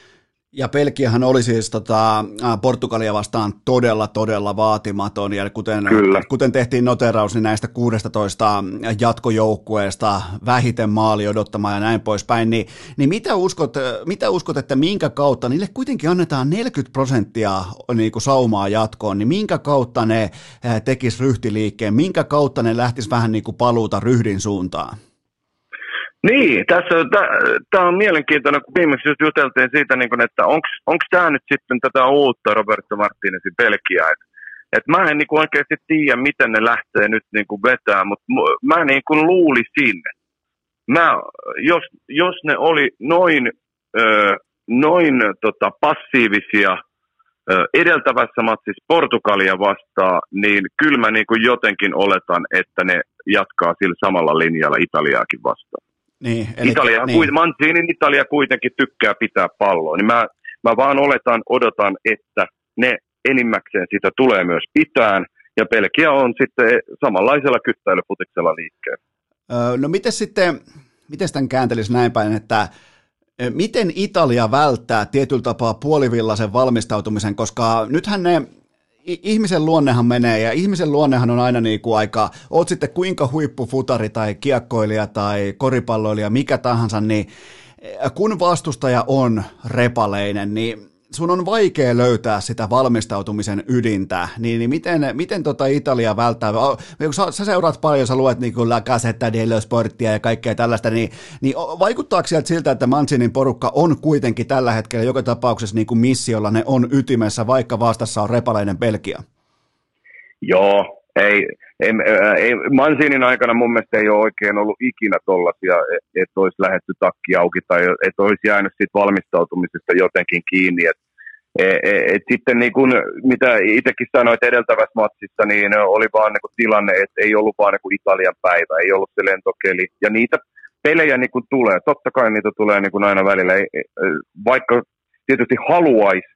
Ja Pelkiähän oli siis tota, Portugalia vastaan todella, todella vaatimaton, ja kuten, Kyllä. kuten tehtiin noteraus, niin näistä 16 jatkojoukkueesta vähiten maali odottamaan ja näin poispäin, niin, niin mitä, uskot, mitä uskot, että minkä kautta, niille kuitenkin annetaan 40 prosenttia niin kuin saumaa jatkoon, niin minkä kautta ne tekis ryhtiliikkeen, minkä kautta ne lähtis vähän niin kuin paluuta ryhdin suuntaan? Niin, tässä tämä on mielenkiintoinen, kun viimeksi just juteltiin siitä, niin kun, että onko tämä nyt sitten tätä uutta Roberto Martinezin Belgiaa, että et mä en niin oikeasti tiedä, miten ne lähtee nyt niin kuin vetää, mutta mä niin kuin luulisin, mä, jos, jos ne oli noin, ö, noin tota, passiivisia edeltävässä matsissa Portugalia vastaan, niin kyllä mä niin kuin jotenkin oletan, että ne jatkaa sillä samalla linjalla Italiaakin vastaan. Niin, eli, Italia, niin. Mancinin Italia kuitenkin tykkää pitää palloa, niin mä, mä vaan oletan, odotan, että ne enimmäkseen sitä tulee myös pitään, ja Belgia on sitten samanlaisella kyttäilyfutiksella liikkeellä. Öö, no miten sitten, miten tämän kääntelisi näin päin, että miten Italia välttää tietyllä tapaa puolivillaisen valmistautumisen, koska nythän ne ihmisen luonnehan menee ja ihmisen luonnehan on aina niin kuin aika, oot sitten kuinka huippufutari tai kiekkoilija tai koripalloilija, mikä tahansa, niin kun vastustaja on repaleinen, niin sun on vaikea löytää sitä valmistautumisen ydintä, niin, niin miten, miten tota Italia välttää, kun sä, sä seuraat paljon, sä luet niin kuin La Gazzetta dello Sportia ja kaikkea tällaista, niin, niin vaikuttaako sieltä siltä, että Mancinin porukka on kuitenkin tällä hetkellä joka tapauksessa niin kuin missiolla, ne on ytimessä, vaikka vastassa on repaleinen Belgia? Joo, ei, ei, ei, Mansinin aikana mun mielestä ei ole oikein ollut ikinä tollaisia, että olisi lähetty takki auki tai että olisi jäänyt siitä valmistautumisesta jotenkin kiinni. Et, et, e, et sitten niin kun, mitä itsekin sanoit edeltävässä matsissa, niin oli vaan niin tilanne, että ei ollut vaan niin Italian päivä, ei ollut se lentokeli. Ja niitä pelejä niin tulee, totta kai niitä tulee niin aina välillä, vaikka tietysti haluaisi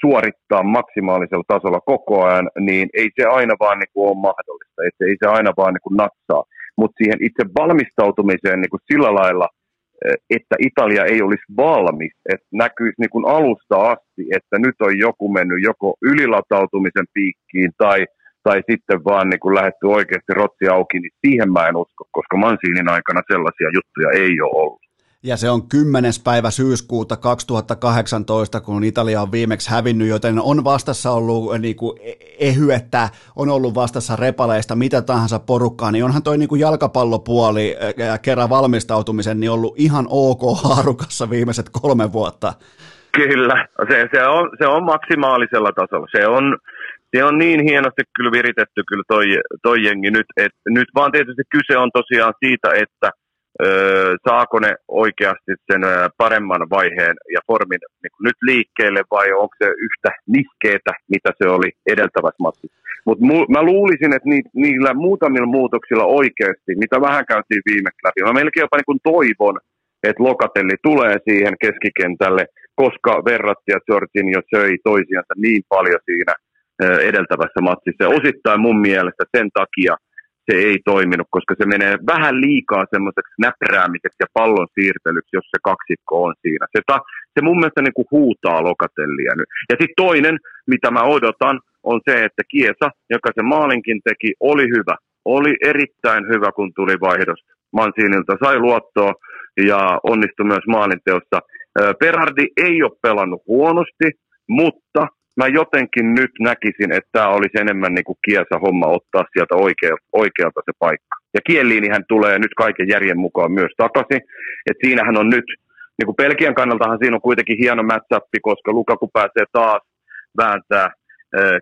suorittaa maksimaalisella tasolla koko ajan, niin ei se aina vaan niin kuin ole mahdollista, että ei se aina vaan niin kuin natsaa. Mutta siihen itse valmistautumiseen niin kuin sillä lailla, eh, että Italia ei olisi valmis, että näkyisi niin kuin alusta asti, että nyt on joku mennyt joko ylilatautumisen piikkiin tai, tai sitten vaan niin kuin lähetty oikeasti rotsi auki, niin siihen mä en usko, koska Mansiinin aikana sellaisia juttuja ei ole ollut. Ja se on 10. päivä syyskuuta 2018, kun Italia on viimeksi hävinnyt, joten on vastassa ollut niin kuin e-, ehyettä, on ollut vastassa repaleista, mitä tahansa porukkaa, niin onhan toi niin kuin jalkapallopuoli ja kerran valmistautumisen niin ollut ihan ok haarukassa viimeiset kolme vuotta. Kyllä, se, se, on, se on maksimaalisella tasolla. Se on, se on niin hienosti kyllä viritetty kyllä toi, toi jengi nyt, että nyt vaan tietysti kyse on tosiaan siitä, että saako ne oikeasti sen paremman vaiheen ja formin niin nyt liikkeelle vai onko se yhtä niskeetä, mitä se oli edeltävässä matsissa. Mutta mu- mä luulisin, että ni- niillä muutamilla muutoksilla oikeasti, mitä vähän käytiin viimeksi läpi, mä melkein jopa niin toivon, että Lokatelli tulee siihen keskikentälle, koska verratti ja jo söi toisiansa niin paljon siinä edeltävässä matsissa. Osittain mun mielestä sen takia – se ei toiminut, koska se menee vähän liikaa semmoiseksi näpräämiseksi ja pallon siirtelyksi, jos se kaksikko on siinä. Se, ta, se mun mielestä niin kuin huutaa lokatellia nyt. Ja sitten toinen, mitä mä odotan, on se, että Kiesa, joka se maalinkin teki, oli hyvä. Oli erittäin hyvä, kun tuli vaihdosta. Mansiinilta sai luottoa ja onnistui myös maalinteossa. Perardi ei ole pelannut huonosti, mutta mä jotenkin nyt näkisin, että tämä olisi enemmän niin kuin kiesa homma ottaa sieltä oikealta, oikealta se paikka. Ja hän tulee nyt kaiken järjen mukaan myös takaisin. Et siinähän on nyt, niin kuin Pelkian kannaltahan siinä on kuitenkin hieno matchup, koska Lukaku pääsee taas vääntää äh,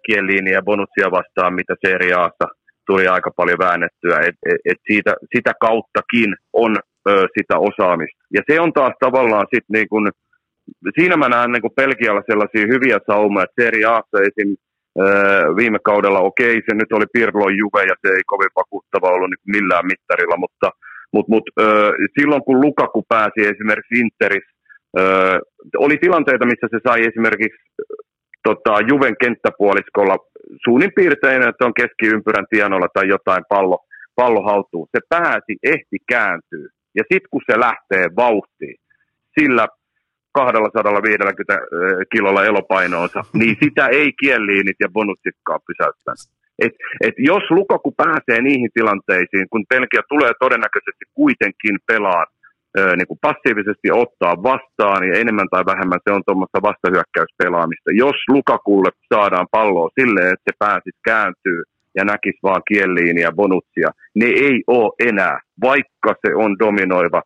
kieliini ja bonutsia vastaan, mitä Serie Aassa tuli aika paljon väännettyä. Et, et, et siitä, sitä kauttakin on ö, sitä osaamista. Ja se on taas tavallaan sitten niin kuin, siinä mä näen niin Pelkialla sellaisia hyviä saumoja, Serie Aassa esim. viime kaudella, okei, se nyt oli Pirlo Juve ja se ei kovin vakuuttava ollut niin millään mittarilla, mutta mut, mut, silloin kun Lukaku pääsi esimerkiksi Interis, oli tilanteita, missä se sai esimerkiksi tota, Juven kenttäpuoliskolla suunnin piirtein, että on keskiympyrän tienoilla tai jotain pallo, pallo haltuun. Se pääsi, ehti kääntyy. Ja sitten kun se lähtee vauhtiin, sillä 250 kilolla elopainoonsa, niin sitä ei kielliinit ja bonussitkaan pysäyttänyt. Et, et jos Lukaku pääsee niihin tilanteisiin, kun Pelkia tulee todennäköisesti kuitenkin pelaa niin kuin passiivisesti ottaa vastaan ja enemmän tai vähemmän se on tuommoista vastahyökkäyspelaamista. Jos Lukakulle saadaan palloa silleen, että se pääsisi kääntyy ja näkisi vaan kielliin ja bonutsia, ne ei ole enää, vaikka se on dominoiva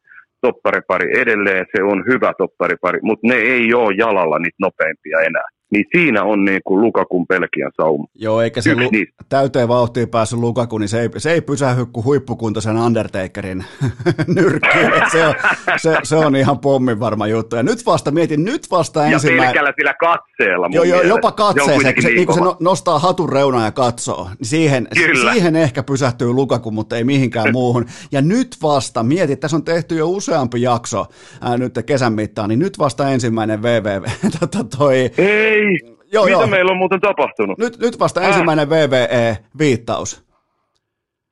topparipari edelleen, se on hyvä topparipari, mutta ne ei ole jalalla niitä nopeimpia enää niin siinä on niin kuin Lukakun Pelkian sauma. Joo, eikä se lu- täyteen vauhtiin päässyt Lukaku, niin se ei, se ei pysähy kuin huippukuntoisen Undertakerin nyrkkiin. Se on, se, se on ihan pommin varma juttu. Ja nyt vasta, mietin, nyt vasta ensimmäinen... Ja pelkällä sillä katseella. Joo, jo, jopa katseeseen, kun se, niin, niin kun se no, nostaa hatun reunaa ja katsoo. Niin siihen, siihen ehkä pysähtyy Lukaku, mutta ei mihinkään muuhun. Ja nyt vasta, mietit, tässä on tehty jo useampi jakso ää, nyt kesän mittaan, niin nyt vasta ensimmäinen VVV. tota toi, ei ei! Joo, Mitä joo. meillä on muuten tapahtunut? Nyt, nyt vasta äh. ensimmäinen VVE-viittaus.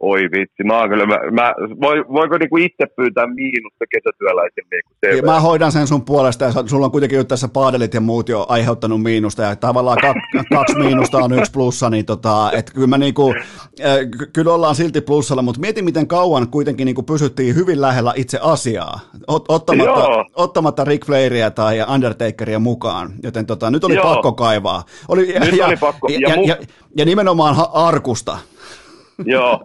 Oi vitsi, mä kyllä, mä, mä, voi, voiko niinku itse pyytää miinusta kesätyöläisen niin ja Mä hoidan sen sun puolesta ja sulla on kuitenkin tässä paadelit ja muut jo aiheuttanut miinusta ja tavallaan kak, kaksi miinusta on yksi plussa, niin tota, et kyllä, mä niinku, äh, kyllä ollaan silti plussalla, mutta mieti miten kauan kuitenkin niinku pysyttiin hyvin lähellä itse asiaa, ot, ottamatta, ottamatta Rick Flairia tai Undertakeria mukaan, joten tota, nyt oli Joo. pakko kaivaa. Oli, nyt ja, oli pakko. Ja, ja, ja, ja nimenomaan arkusta. Joo.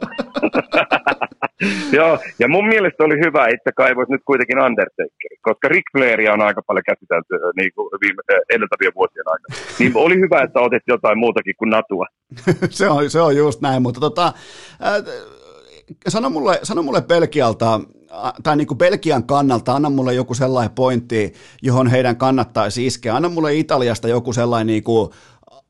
Joo, ja mun mielestä oli hyvä, että kaivoit nyt kuitenkin Undertaker, koska Rick Flairia on aika paljon käsitelty niin kuin viime, edeltävien vuosien aikana. Niin oli hyvä, että otit jotain muutakin kuin natua. se, on, se on just näin, mutta tota, äh, sano, mulle, sano mulle Belgialta, tai niin kuin Belgian kannalta, anna mulle joku sellainen pointti, johon heidän kannattaisi iskeä. Anna mulle Italiasta joku sellainen niin kuin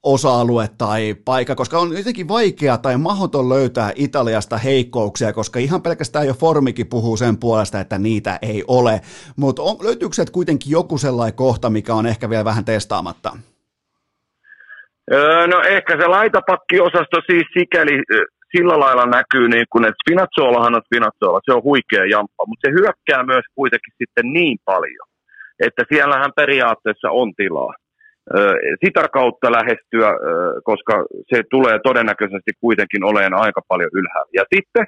osa-alue tai paikka, koska on jotenkin vaikea tai mahdoton löytää Italiasta heikkouksia, koska ihan pelkästään jo formikin puhuu sen puolesta, että niitä ei ole. Mutta löytyykö sieltä kuitenkin joku sellainen kohta, mikä on ehkä vielä vähän testaamatta? Öö, no ehkä se laitapakkiosasto siis sikäli sillä lailla näkyy, niin kun, että Spinazzoolahan on Spinazzola, se on huikea jamppa, mutta se hyökkää myös kuitenkin sitten niin paljon, että siellähän periaatteessa on tilaa sitä kautta lähestyä, koska se tulee todennäköisesti kuitenkin oleen aika paljon ylhäällä. Ja sitten,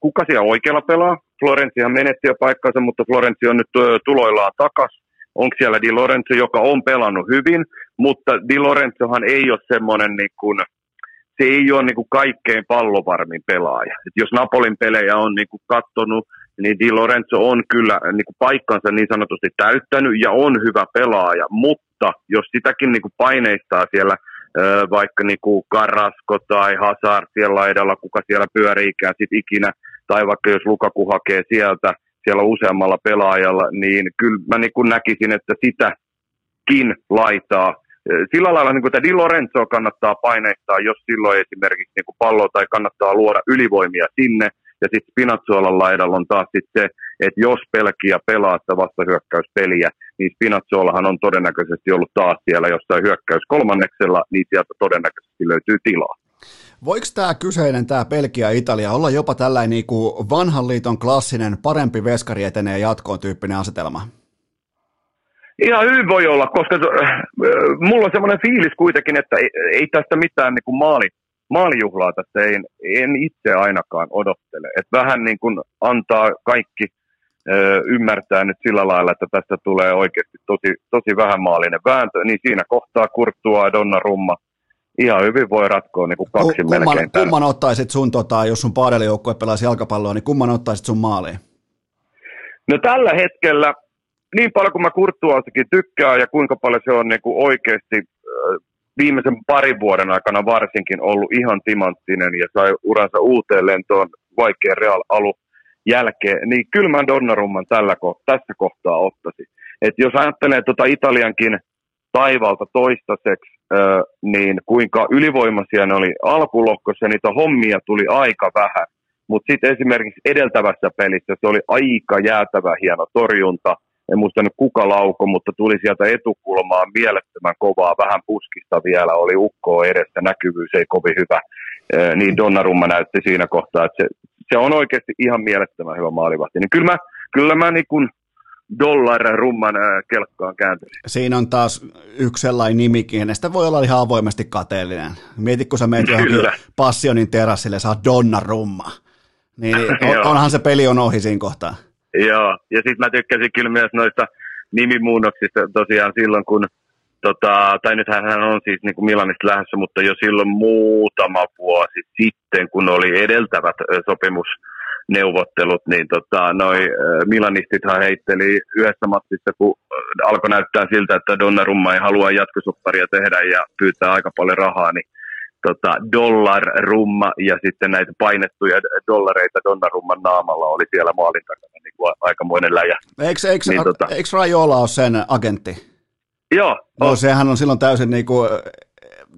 kuka siellä oikealla pelaa? Florenzihan menetti jo paikkansa, mutta Florenzi on nyt tuloillaan takas. Onko siellä Di Lorenzo, joka on pelannut hyvin, mutta Di Lorenzohan ei ole semmoinen niin kuin, se ei ole niin kuin kaikkein pallovarmin pelaaja. Et jos Napolin pelejä on niin kuin katsonut, niin Di Lorenzo on kyllä niin kuin paikkansa niin sanotusti täyttänyt ja on hyvä pelaaja, mutta jos sitäkin niin kuin paineistaa siellä vaikka niin kuin Carrasco tai Hazard siellä laidalla, kuka siellä pyöriikään sit ikinä, tai vaikka jos Lukaku hakee sieltä, siellä useammalla pelaajalla, niin kyllä mä niin kuin näkisin, että sitäkin laitaa. Sillä lailla niin kuin, että Di Lorenzo kannattaa paineistaa, jos silloin esimerkiksi niin kuin pallo tai kannattaa luoda ylivoimia sinne, ja sitten Spinazzolan laidalla on taas sit se, että jos Pelkiä pelaa sitä vastahyökkäyspeliä, niin Spinazzolahan on todennäköisesti ollut taas siellä jossain hyökkäys kolmanneksella, niin sieltä todennäköisesti löytyy tilaa. Voiko tämä kyseinen, tämä Belgia Italia, olla jopa tällainen niin kuin vanhan liiton klassinen parempi veskari etenee jatkoon tyyppinen asetelma? Ihan hyvin voi olla, koska äh, mulla on semmoinen fiilis kuitenkin, että ei, ei tästä mitään niin kuin maali, maalijuhlaa tässä ei, en itse ainakaan odottele. Et vähän niin kuin antaa kaikki ymmärtää nyt sillä lailla, että tästä tulee oikeasti tosi, tosi vähän maallinen vääntö, niin siinä kohtaa kurttua Donna Rumma ihan hyvin voi ratkoa niin kuin kaksi kumman, melkein. Kumman ottaisit sun, tota, jos sun paadelijoukkue pelaisi jalkapalloa, niin kumman ottaisit sun maaliin? No tällä hetkellä, niin paljon kuin mä Kurttuastakin tykkään ja kuinka paljon se on niin kuin oikeasti viimeisen parin vuoden aikana varsinkin ollut ihan timanttinen ja sai uransa uuteen lentoon vaikean Real alu jälkeen, niin kyllä mä Donnarumman tällä, tässä kohtaa ottaisin. Et jos ajattelee tuota Italiankin taivalta toistaiseksi, niin kuinka ylivoimaisia ne oli alkulohkossa, niitä hommia tuli aika vähän. Mutta sitten esimerkiksi edeltävässä pelissä se oli aika jäätävä hieno torjunta, en muista nyt kuka lauko, mutta tuli sieltä etukulmaa mielettömän kovaa, vähän puskista vielä, oli ukko edessä, näkyvyys ei kovin hyvä. Niin Donnarumma näytti siinä kohtaa, että se, se on oikeasti ihan mielettömän hyvä maalivahti. Niin kyllä mä, kyllä mä niin kuin dollar rumman kelkkaan kääntyisin. Siinä on taas yksi sellainen nimikin, sitä voi olla ihan avoimesti kateellinen. Mieti, kun sä meet johonkin passionin terassille, saa Donnarumma. Niin on, onhan se peli on ohi siinä kohtaa. Joo, ja sitten mä tykkäsin kyllä myös noista nimimuunnoksista tosiaan silloin, kun, tota, tai nythän hän on siis niin kuin Milanista lähdössä, mutta jo silloin muutama vuosi sitten, kun oli edeltävät sopimus neuvottelut, niin tota, noi Milanistithan heitteli yhdessä matsissa, kun alkoi näyttää siltä, että Donnarumma ei halua jatkosopparia tehdä ja pyytää aika paljon rahaa, niin tota, dollar-rumma ja sitten näitä painettuja dollareita Donnarumman naamalla oli siellä maalin takana niin kuin aikamoinen läjä. Eikö, eikö, niin, tota, eikö Rajola ole sen agentti? Joo. No, sehän on silloin täysin niin kuin,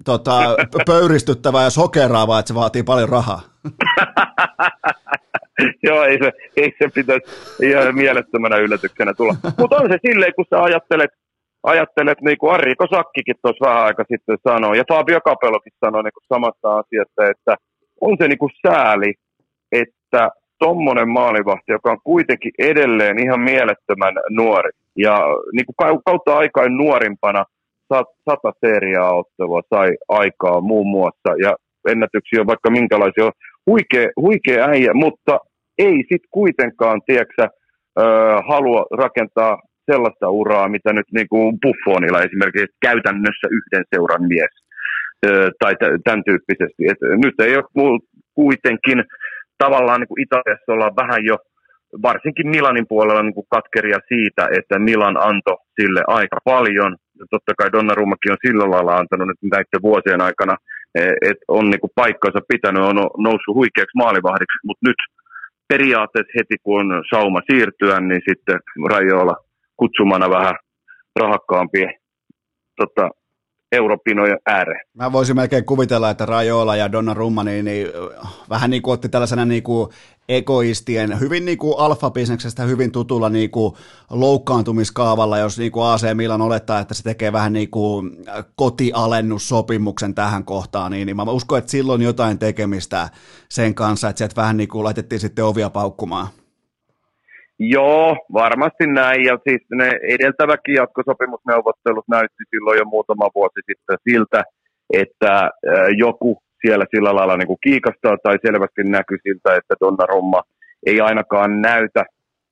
tota, pöyristyttävää ja sokeraavaa, että se vaatii paljon rahaa. Joo, ei se, ei se pitäisi ihan mielettömänä yllätyksenä tulla. Mutta on se silleen, kun sä ajattelet, ajattelet niin kuin Ari Kosakkikin tuossa vähän aika sitten sanoi, ja Fabio Capelokin sanoi niin kuin samasta asiasta, että on se niin kuin sääli, että tuommoinen maalivahti, joka on kuitenkin edelleen ihan mielettömän nuori, ja niin kuin kautta aikaan nuorimpana sata seriaa ottelua sai aikaa muun muassa, ja ennätyksiä on vaikka minkälaisia, huikea, huikea äijä, mutta ei sitten kuitenkaan, tiedätkö, halua rakentaa sellaista uraa, mitä nyt niin kuin Buffonilla esimerkiksi käytännössä yhden seuran mies tai tämän tyyppisesti. Et nyt ei ole kuitenkin tavallaan niin kuin Italiassa ollaan vähän jo varsinkin Milanin puolella niin kuin katkeria siitä, että Milan antoi sille aika paljon. Totta kai Donnarummakin on sillä lailla antanut nyt näiden vuosien aikana, e, että on niin kuin paikkansa pitänyt, on noussut huikeaksi maalivahdiksi, mutta nyt periaatteessa heti kun on sauma siirtyä, niin sitten Rajoilla kutsumana vähän rahakkaampia tota, europinojen ääreen. Mä voisin melkein kuvitella, että Rajola ja Donnarumma niin, niin, vähän niin kuin otti tällaisena niin kuin egoistien, hyvin niin kuin alfabisneksestä hyvin tutulla niin kuin loukkaantumiskaavalla, jos niin kuin AC Milan olettaa, että se tekee vähän niin kuin kotialennussopimuksen tähän kohtaan, niin, niin mä uskon, että silloin jotain tekemistä sen kanssa, että sieltä vähän niin kuin laitettiin sitten ovia paukkumaan. Joo, varmasti näin. Ja siis ne edeltäväkin jatkosopimusneuvottelut näytti silloin jo muutama vuosi sitten siltä, että joku siellä sillä lailla niin kuin kiikastaa tai selvästi näkyy siltä, että Donnarumma ei ainakaan näytä,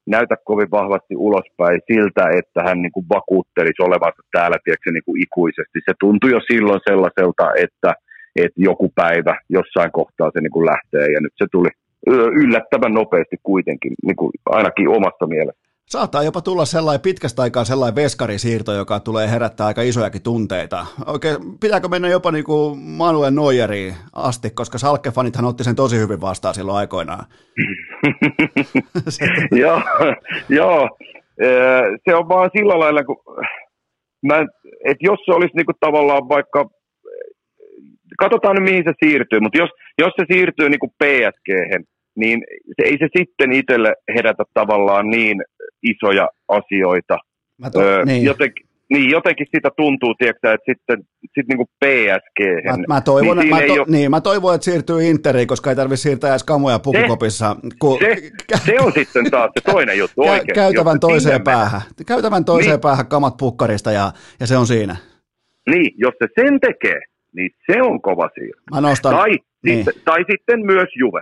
näytä kovin vahvasti ulospäin siltä, että hän niin kuin vakuuttelisi olevansa täällä tiedätkö, niin kuin ikuisesti. Se tuntui jo silloin sellaiselta, että, että joku päivä jossain kohtaa se niin kuin lähtee ja nyt se tuli yllättävän nopeasti kuitenkin, niin kuin ainakin omasta mielestä. Saattaa jopa tulla sellainen pitkästä aikaa sellainen veskarisiirto, joka tulee herättää aika isojakin tunteita. Oikein, pitääkö mennä jopa niin kuin Manuel Neueriin asti, koska Salkkefanithan otti sen tosi hyvin vastaan silloin aikoinaan. joo, joo, se on vaan sillä lailla, kun mä, että jos se olisi niin kuin tavallaan vaikka, katsotaan nyt mihin se siirtyy, mutta jos, jos se siirtyy niin kuin PSG, niin se, ei se sitten itselle herätä tavallaan niin isoja asioita. Mä to, öö, niin. Jotenkin, niin, jotenkin sitä tuntuu, tiedätkö, että sitten sit niinku PSG. Mä, mä, toivon, niin, mä, to, ole... niin, mä toivon, että siirtyy Interiin, koska ei tarvitse siirtää edes kamoja pukukopissa. Se, kun... se, se, on sitten taas se toinen juttu oikein. Käytävän toiseen päähän. Käytävän toiseen niin. päähän kamat pukkarista ja, ja se on siinä. Niin, jos se sen tekee, niin se on kova siirto. Mä nostan, tai, niin. sitten, tai sitten myös Juve.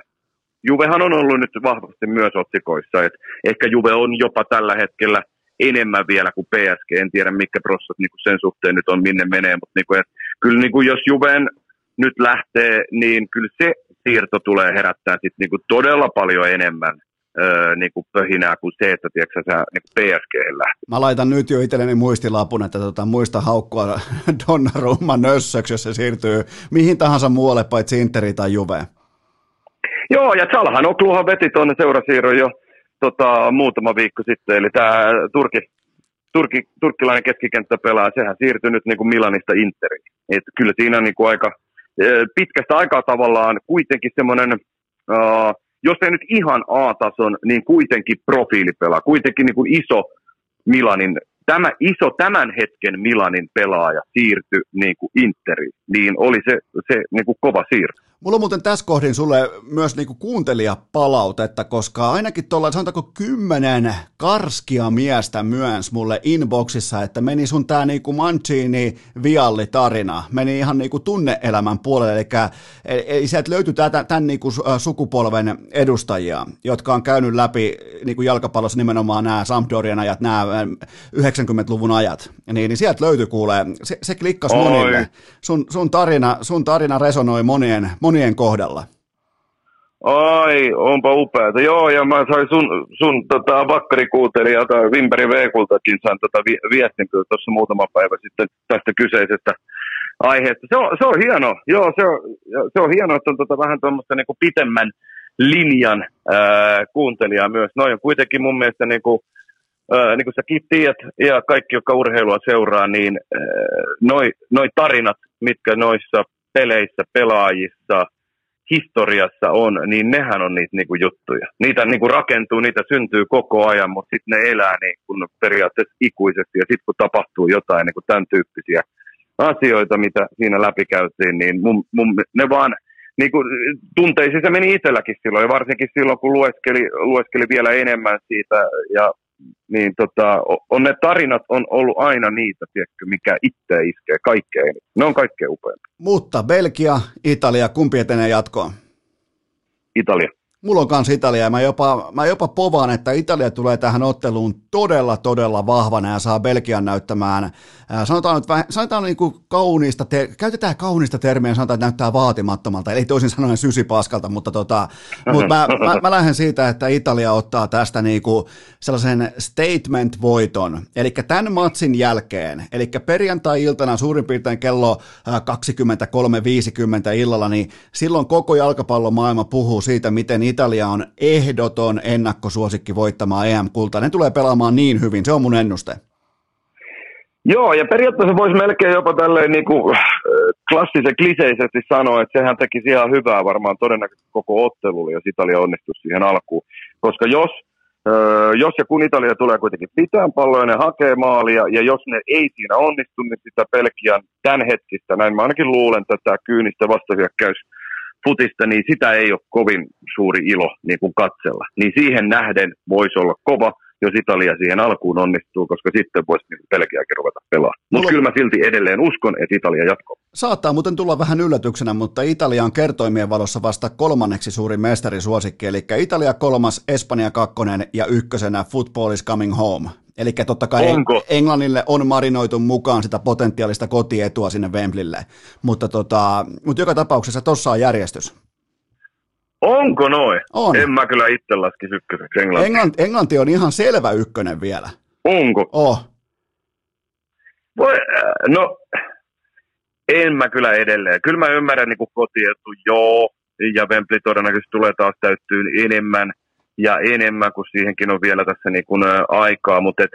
Juvehan on ollut nyt vahvasti myös otsikoissa, että ehkä Juve on jopa tällä hetkellä enemmän vielä kuin PSG. En tiedä, mitkä prossat niin sen suhteen nyt on, minne menee, mutta niin kuin, että kyllä niin kuin jos Juven nyt lähtee, niin kyllä se siirto tulee herättää sit niin kuin todella paljon enemmän öö, niin kuin pöhinää kuin se, että tiedätkö, sä niin PSG lähtee. Mä laitan nyt jo itselleni muistilapun, että tota, muista haukkua Donnarumma nössöksi, jos se siirtyy mihin tahansa muualle paitsi Interi tai Juveen. Joo, ja Salhan Okluhan veti tuonne seurasiirron jo tota, muutama viikko sitten, eli tämä Turki, Turki, turkkilainen keskikenttä-pelaa, sehän siirtyi nyt niin kuin Milanista Interiin. Et kyllä siinä niin kuin aika e, pitkästä aikaa tavallaan kuitenkin semmoinen, jos ei nyt ihan A-tason, niin kuitenkin profiilipelaa, kuitenkin niin kuin iso Milanin tämä iso tämän hetken Milanin pelaaja siirtyi niin kuin Interiin, niin oli se, se niin kuin kova siirto. Mulla on muuten tässä kohdin sulle myös niinku kuuntelijapalautetta, koska ainakin tuolla sanotaanko kymmenen karskia miestä myös mulle inboxissa, että meni sun tää niinku Mancini vialli tarina, meni ihan niinku tunneelämän puolelle, eli, eli sieltä löytyi tämän, tämän niinku sukupolven edustajia, jotka on käynyt läpi niinku jalkapallossa nimenomaan nämä Sampdorian ajat, nämä 90-luvun ajat, niin, niin sieltä löytyi kuulee, se, se klikkasi monille, sun, sun, tarina, sun tarina resonoi monien, monien kohdalla? Ai, onpa upeata. Joo, ja mä sain sun, sun tota, vakkarikuuntelijalta Vimperi Veekultakin sain tota, vi, viestin tuossa muutama päivä sitten tästä kyseisestä aiheesta. Se on, se on hieno, joo, se on, se on hieno, että on tota, vähän tuommoista niinku pitemmän linjan ää, kuuntelijaa myös. Noin on kuitenkin mun mielestä niinku, niin kuin säkin tiedät, ja kaikki, jotka urheilua seuraa, niin ää, noi, noi tarinat, mitkä noissa peleissä, pelaajissa, historiassa on, niin nehän on niitä niinku juttuja. Niitä niinku rakentuu, niitä syntyy koko ajan, mutta sitten ne elää niinku periaatteessa ikuisesti. Ja sitten kun tapahtuu jotain niinku tämän tyyppisiä asioita, mitä siinä läpikäytiin, niin mun, mun, ne vaan niin tunteisiin se meni itselläkin silloin, ja varsinkin silloin, kun lueskeli, lueskeli vielä enemmän siitä, ja niin tota, on ne tarinat on ollut aina niitä, tiedätkö, mikä itse iskee kaikkein. Ne on kaikkein upeimpia. Mutta Belgia, Italia, kumpi etenee jatkoon? Italia. Mulla on kanssa Italia ja mä jopa, mä jopa povaan, että Italia tulee tähän otteluun todella, todella vahvana ja saa Belgian näyttämään, ää, sanotaan nyt sanotaan niin kuin kauniista, te, käytetään kaunista termiä sanotaan, että näyttää vaatimattomalta, eli toisin sanoen sysipaskalta, mutta tota, mut mä, mä, mä, lähden siitä, että Italia ottaa tästä niin kuin sellaisen statement-voiton, eli tämän matsin jälkeen, eli perjantai-iltana suurin piirtein kello 23.50 illalla, niin silloin koko jalkapallomaailma puhuu siitä, miten Italia on ehdoton ennakkosuosikki voittamaan EM-kultaa. Ne tulee pelaamaan niin hyvin, se on mun ennuste. Joo, ja periaatteessa voisi melkein jopa tälleen niin kuin, klassisen kliseisesti sanoa, että sehän tekisi ihan hyvää varmaan todennäköisesti koko ottelulle, jos Italia onnistuisi siihen alkuun. Koska jos, jos ja kun Italia tulee kuitenkin pitään palloa, ne hakee maalia, ja jos ne ei siinä onnistu, niin sitä Pelkian tämänhetkistä, näin mä ainakin luulen, tätä kyynistä vastahyökkäys futista, niin sitä ei ole kovin suuri ilo niin kuin katsella. Niin siihen nähden voisi olla kova, jos Italia siihen alkuun onnistuu, koska sitten voisi niin pelkiäkin ruveta pelaamaan. Mutta kyllä mä silti edelleen uskon, että Italia jatkoo. Saattaa muuten tulla vähän yllätyksenä, mutta Italia on kertoimien valossa vasta kolmanneksi suurin mestarisuosikki, eli Italia kolmas, Espanja kakkonen ja ykkösenä Football is coming home. Eli totta kai Onko? Englannille on marinoitu mukaan sitä potentiaalista kotietua sinne Wembleylle, mutta, tota, mutta joka tapauksessa tuossa on järjestys. Onko noin? On. En mä kyllä itse laskisi ykköseksi Englanti. Englanti. Englanti on ihan selvä ykkönen vielä. Onko? Oh. Voi, äh, no, en mä kyllä edelleen. Kyllä mä ymmärrän niin kotietu, joo, ja Wembley todennäköisesti tulee taas täyttyä enemmän – ja enemmän kuin siihenkin on vielä tässä niin kuin, ä, aikaa, mutta et,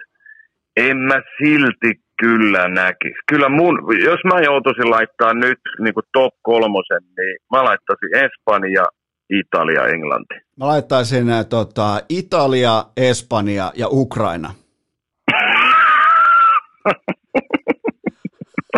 en mä silti kyllä näkisi. Kyllä mun, jos mä joutuisin laittaa nyt niin kuin top kolmosen, niin mä laittaisin Espanja, Italia, Englanti. Mä laittaisin ä, tota, Italia, Espanja ja Ukraina.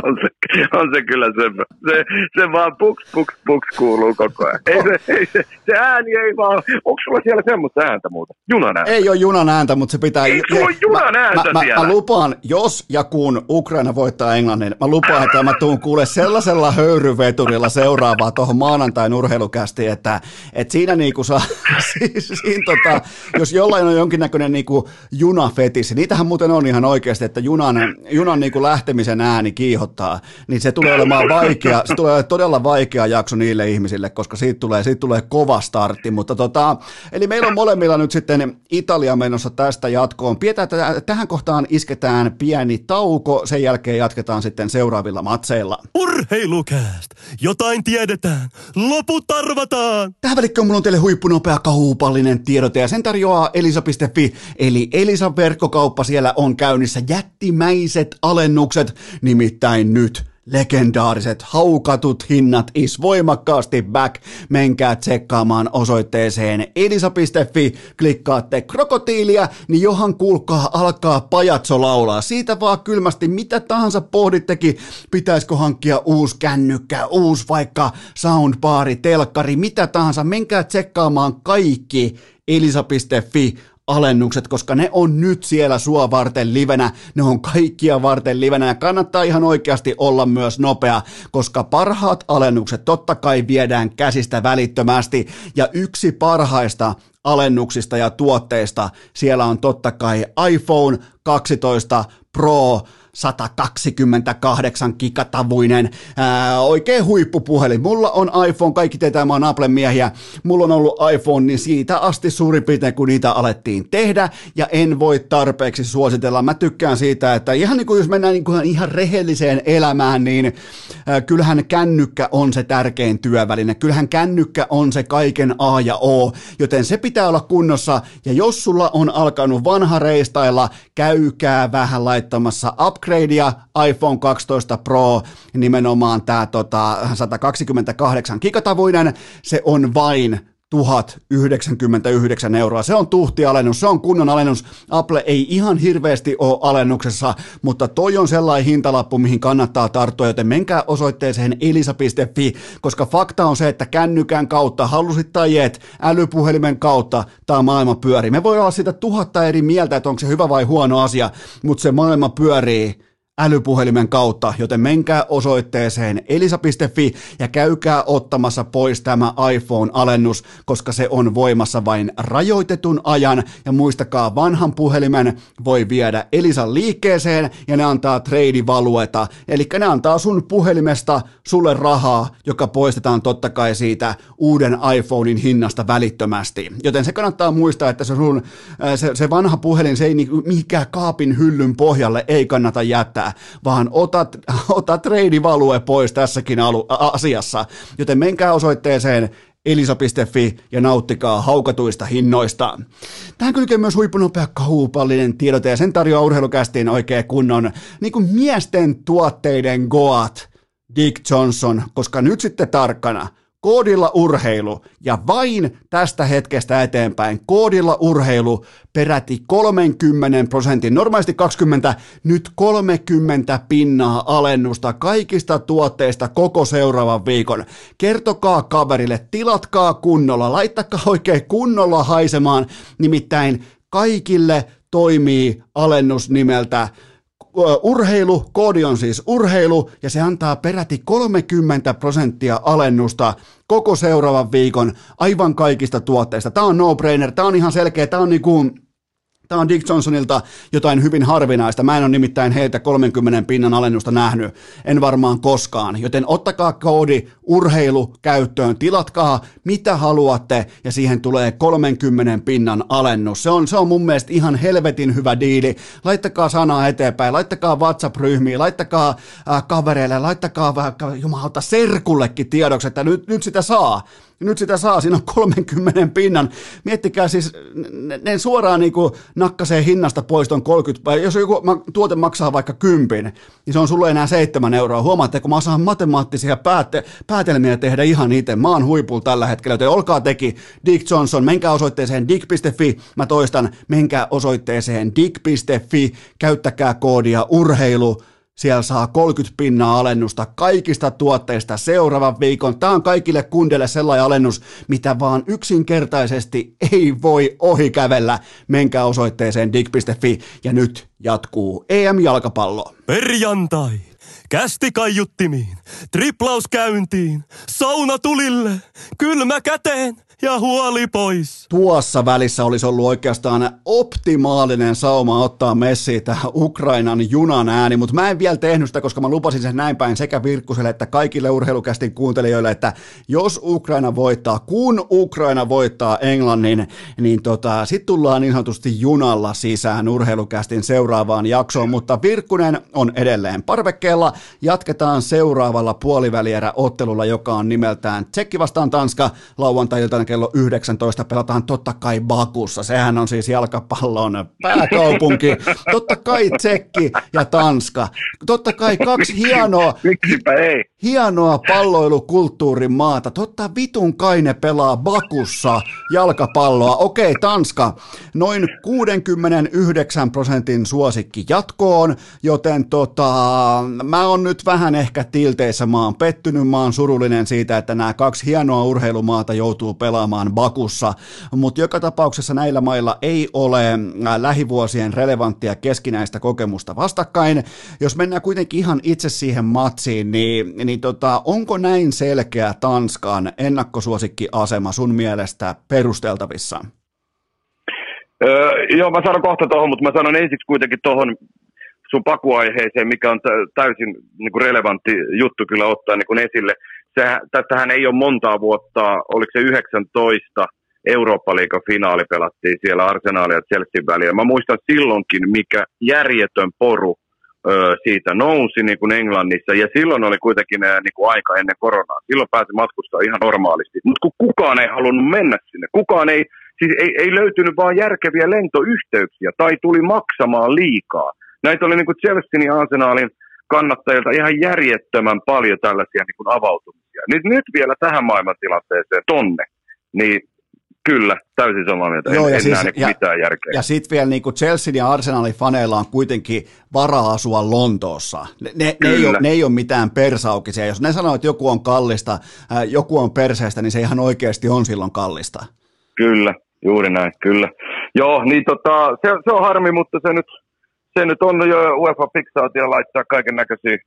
on se, on se kyllä se, se, se vaan puks, puks, puks kuuluu koko ajan. Ei se, ei se, se ääni ei vaan, onko sulla siellä semmoista ääntä muuta? Junan ääntä? Ei ole junan ääntä, mutta se pitää... Ei sulla ole junan ääntä mä, siellä. Mä, mä, lupaan, jos ja kun Ukraina voittaa Englannin, mä lupaan, että mä tuun kuule sellaisella höyryveturilla seuraavaa tuohon maanantain urheilukästi, että, että siinä niinku saa, siis, siinä tota, jos jollain on jonkinnäköinen niinku junafetis, niitähän muuten on ihan oikeasti, että junan, junan niinku lähtemisen ääni kiihottaa, niin se tulee olemaan vaikea, se tulee olemaan todella vaikea jakso niille ihmisille, koska siitä tulee, siitä tulee kova startti, mutta tota, eli meillä on molemmilla nyt sitten Italia menossa tästä jatkoon. Pidetään, tähän kohtaan isketään pieni tauko, sen jälkeen jatketaan sitten seuraavilla matseilla. Urheilukääst! Jotain tiedetään, loput arvataan! Tähän välikköön mulla on teille huippunopea kaupallinen tiedote ja sen tarjoaa elisa.fi, eli Elisa verkkokauppa siellä on käynnissä jättimäiset alennukset, nimittäin nyt legendaariset haukatut hinnat is voimakkaasti back. Menkää tsekkaamaan osoitteeseen elisa.fi, klikkaatte krokotiilia, niin johan kuulkaa alkaa pajatso laulaa. Siitä vaan kylmästi mitä tahansa pohdittekin, pitäisikö hankkia uusi kännykkä, uusi vaikka soundbaari, telkkari, mitä tahansa. Menkää tsekkaamaan kaikki elisa.fi alennukset, koska ne on nyt siellä sua varten livenä, ne on kaikkia varten livenä ja kannattaa ihan oikeasti olla myös nopea, koska parhaat alennukset totta kai viedään käsistä välittömästi. Ja yksi parhaista alennuksista ja tuotteista siellä on totta kai iPhone 12 Pro 128 gigatavuinen, ää, oikein huippupuhelin. Mulla on iPhone, kaikki tietää, mä oon Apple miehiä, mulla on ollut iPhone, niin siitä asti suurin piirtein, kun niitä alettiin tehdä, ja en voi tarpeeksi suositella. Mä tykkään siitä, että ihan niin kuin jos mennään niin kuin ihan rehelliseen elämään, niin ää, kyllähän kännykkä on se tärkein työväline, kyllähän kännykkä on se kaiken A ja O, joten se pitää olla kunnossa, ja jos sulla on alkanut vanha reistailla, käykää vähän laittamassa upgradea iPhone 12 Pro, nimenomaan tämä tota, 128 gigatavuinen, se on vain 1099 euroa. Se on tuhtialennus, se on kunnon alennus. Apple ei ihan hirveästi ole alennuksessa, mutta toi on sellainen hintalappu, mihin kannattaa tarttua, joten menkää osoitteeseen elisa.fi, koska fakta on se, että kännykän kautta, halusit tai et, älypuhelimen kautta tämä maailma pyörii. Me voidaan olla siitä tuhatta eri mieltä, että onko se hyvä vai huono asia, mutta se maailma pyörii älypuhelimen kautta, joten menkää osoitteeseen elisa.fi ja käykää ottamassa pois tämä iPhone-alennus, koska se on voimassa vain rajoitetun ajan. Ja muistakaa vanhan puhelimen voi viedä Elisan liikkeeseen ja ne antaa treidivalueta, eli ne antaa sun puhelimesta sulle rahaa, joka poistetaan totta kai siitä uuden iPhonein hinnasta välittömästi, joten se kannattaa muistaa, että se, sun, se, se vanha puhelin, se ei niinku mihinkään kaapin hyllyn pohjalle ei kannata jättää, vaan otat, otat treidivalue pois tässäkin alu, asiassa. Joten menkää osoitteeseen elisa.fi ja nauttikaa haukatuista hinnoista. Tähän kylkee myös huippunopea kaupallinen tiedote ja sen tarjoaa urheilukästiin oikein kunnon niin kuin miesten tuotteiden goat Dick Johnson, koska nyt sitten tarkkana – koodilla urheilu ja vain tästä hetkestä eteenpäin koodilla urheilu peräti 30 prosentin, normaalisti 20, nyt 30 pinnaa alennusta kaikista tuotteista koko seuraavan viikon. Kertokaa kaverille, tilatkaa kunnolla, laittakaa oikein kunnolla haisemaan, nimittäin kaikille toimii alennus nimeltä urheilu, koodi on siis urheilu, ja se antaa peräti 30 prosenttia alennusta koko seuraavan viikon aivan kaikista tuotteista. Tämä on no-brainer, tämä on ihan selkeä, tämä on niin kuin Tämä on Dick Johnsonilta jotain hyvin harvinaista. Mä en ole nimittäin heiltä 30 pinnan alennusta nähnyt, en varmaan koskaan. Joten ottakaa koodi urheilu käyttöön, tilatkaa mitä haluatte ja siihen tulee 30 pinnan alennus. Se on, se on mun mielestä ihan helvetin hyvä diili. Laittakaa sanaa eteenpäin, laittakaa WhatsApp-ryhmiin, laittakaa äh, kavereille, laittakaa vaikka jumalauta serkullekin tiedoksi, että nyt, nyt sitä saa nyt sitä saa, siinä on 30 pinnan. Miettikää siis, ne, ne suoraan niin kuin nakkasee hinnasta pois ton 30, jos joku tuote maksaa vaikka kympin, niin se on sulle enää 7 euroa. Huomaatte, kun mä osaan matemaattisia päätte, päätelmiä tehdä ihan itse. Mä oon huipulla tällä hetkellä, joten olkaa teki Dick Johnson, menkää osoitteeseen dick.fi, mä toistan, menkää osoitteeseen dick.fi, käyttäkää koodia urheilu, siellä saa 30 pinnaa alennusta kaikista tuotteista seuraavan viikon. Tämä on kaikille kundeille sellainen alennus, mitä vaan yksinkertaisesti ei voi ohikävellä. Menkää osoitteeseen dig.fi ja nyt jatkuu EM-jalkapallo. Perjantai. Kästi kaiuttimiin, triplaus käyntiin, sauna tulille, kylmä käteen – ja huoli pois. Tuossa välissä olisi ollut oikeastaan optimaalinen sauma ottaa Messi tähän Ukrainan junan ääni, mutta mä en vielä tehnyt sitä, koska mä lupasin sen näin päin sekä Virkkuselle että kaikille urheilukästin kuuntelijoille, että jos Ukraina voittaa, kun Ukraina voittaa Englannin, niin tota, sit tullaan niin sanotusti junalla sisään urheilukästin seuraavaan jaksoon, mutta Virkkunen on edelleen parvekkeella. Jatketaan seuraavalla puolivälierä ottelulla, joka on nimeltään Tsekki vastaan Tanska lauantai-iltana kello 19 pelataan totta kai Bakussa. Sehän on siis jalkapallon pääkaupunki. Totta kai Tsekki ja Tanska. Totta kai kaksi hienoa, ei? Hienoa palloilukulttuurin maata. Totta vitun kai ne pelaa Bakussa jalkapalloa. Okei, Tanska, noin 69 prosentin suosikki jatkoon, joten tota, mä oon nyt vähän ehkä tilteissä, mä oon pettynyt, mä oon surullinen siitä, että nämä kaksi hienoa urheilumaata joutuu pelaamaan Bakussa, mutta joka tapauksessa näillä mailla ei ole äh, lähivuosien relevanttia keskinäistä kokemusta vastakkain. Jos mennään kuitenkin ihan itse siihen matsiin, niin, niin tota, onko näin selkeä Tanskan ennakkosuosikkiasema sun mielestä perusteltavissa? Öö, joo, mä sanon kohta tuohon, mutta mä sanon ensiksi kuitenkin tuohon sun pakuaiheeseen, mikä on täysin niin kuin relevantti juttu kyllä ottaa niin kuin esille. Sehän, tästähän ei ole montaa vuotta, oliko se 19 Eurooppa-liigan finaali pelattiin siellä Arsenaalia ja Chelsea välillä. Mä muistan silloinkin, mikä järjetön poru siitä nousi niin kuin Englannissa, ja silloin oli kuitenkin niin kuin aika ennen koronaa. Silloin pääsi matkustaa ihan normaalisti, mutta kun kukaan ei halunnut mennä sinne, kukaan ei, siis ei, ei löytynyt vaan järkeviä lentoyhteyksiä, tai tuli maksamaan liikaa. Näitä oli niin kuin Chelsea ja Arsenalin kannattajilta ihan järjettömän paljon tällaisia niin kuin avautumisia. Nyt, nyt vielä tähän maailmantilanteeseen tonne, niin Kyllä, täysin samaa mieltä. Joo, en, ja en siis, näe ja, mitään järkeä. Ja sitten vielä niin kuin Chelsea ja Arsenalin faneilla on kuitenkin varaa asua Lontoossa. Ne, ne, ne, ei ole, ne ei ole mitään persaukisia. Jos ne sanoo, että joku on kallista, äh, joku on perseestä, niin se ihan oikeasti on silloin kallista. Kyllä, juuri näin, kyllä. Joo, niin tota, se, se on harmi, mutta se nyt, se nyt on jo UEFA-fiksaatio laittaa kaiken näköisiä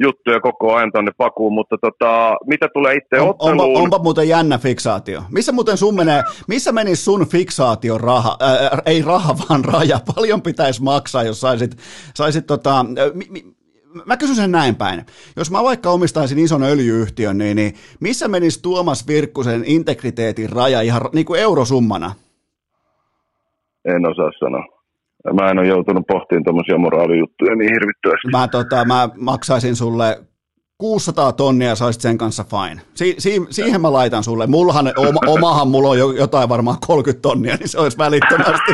juttuja koko ajan tuonne pakuun, mutta tota, mitä tulee itse on, otteluun... Onpa, onpa muuten jännä fiksaatio. Missä muuten sun menee, missä meni sun fiksaation raha, äh, ei raha vaan raja, paljon pitäisi maksaa, jos saisit, saisit tota, äh, mi, mi, mä kysyn sen näin päin. Jos mä vaikka omistaisin ison öljyyhtiön, niin, niin missä menisi Tuomas Virkkusen integriteetin raja ihan niin kuin eurosummana? En osaa sanoa. Mä en ole joutunut pohtimaan tuommoisia moraalijuttuja niin hirvittävästi. Mä, tota, mä maksaisin sulle 600 tonnia ja saisit sen kanssa fine. Si- si- siihen mä laitan sulle. Mullahan, oma, omahan mulla on jo, jotain varmaan 30 tonnia, niin se olisi välittömästi.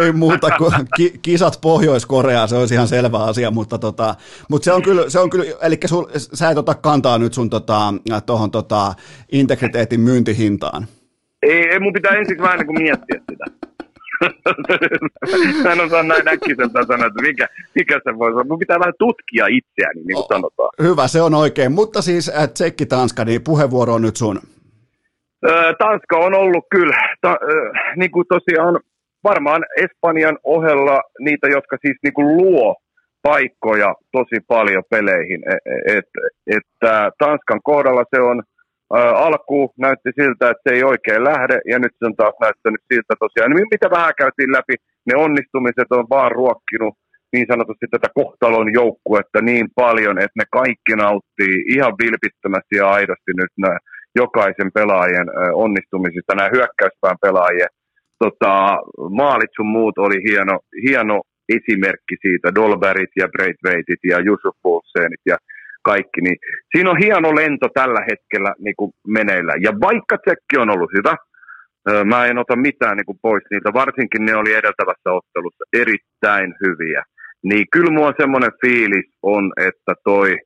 Ei muuta kuin ki- kisat Pohjois-Koreaa, se olisi ihan selvä asia, mutta, tota, mutta se on kyllä, se on kyllä eli sul, sä et ota kantaa nyt sun tota, tohon, tota, integriteetin myyntihintaan. Ei, ei mun pitää ensin vähän niin kuin miettiä. Mä en osaa näin äkkiseltä sanoa, että mikä, mikä se voi olla. Mun pitää vähän tutkia itseäni, niin kuin sanotaan. Hyvä, se on oikein. Mutta siis äh, Tsekki Tanska, niin puheenvuoro on nyt sun. Tanska on ollut kyllä, ta, niin kuin tosiaan varmaan Espanjan ohella niitä, jotka siis niin kuin luo paikkoja tosi paljon peleihin. Et, et, että Tanskan kohdalla se on alku näytti siltä, että se ei oikein lähde, ja nyt se on taas näyttänyt siltä tosiaan. Niin mitä vähän käytiin läpi, ne onnistumiset on vaan ruokkinut niin sanotusti tätä kohtalon joukkuetta niin paljon, että ne kaikki nauttii ihan vilpittömästi ja aidosti nyt nämä jokaisen pelaajan onnistumisista, nämä hyökkäyspään pelaajien tota, maalit sun muut oli hieno, hieno esimerkki siitä, Dolberit ja Braithwaitit ja Jusuf Poulsenit ja kaikki, niin siinä on hieno lento tällä hetkellä niin kuin meneillä. Ja vaikka tsekki on ollut hyvä, mä en ota mitään niin kuin pois niitä, varsinkin ne oli edeltävässä ottelussa erittäin hyviä. Niin kyllä mulla semmoinen fiilis on, että toi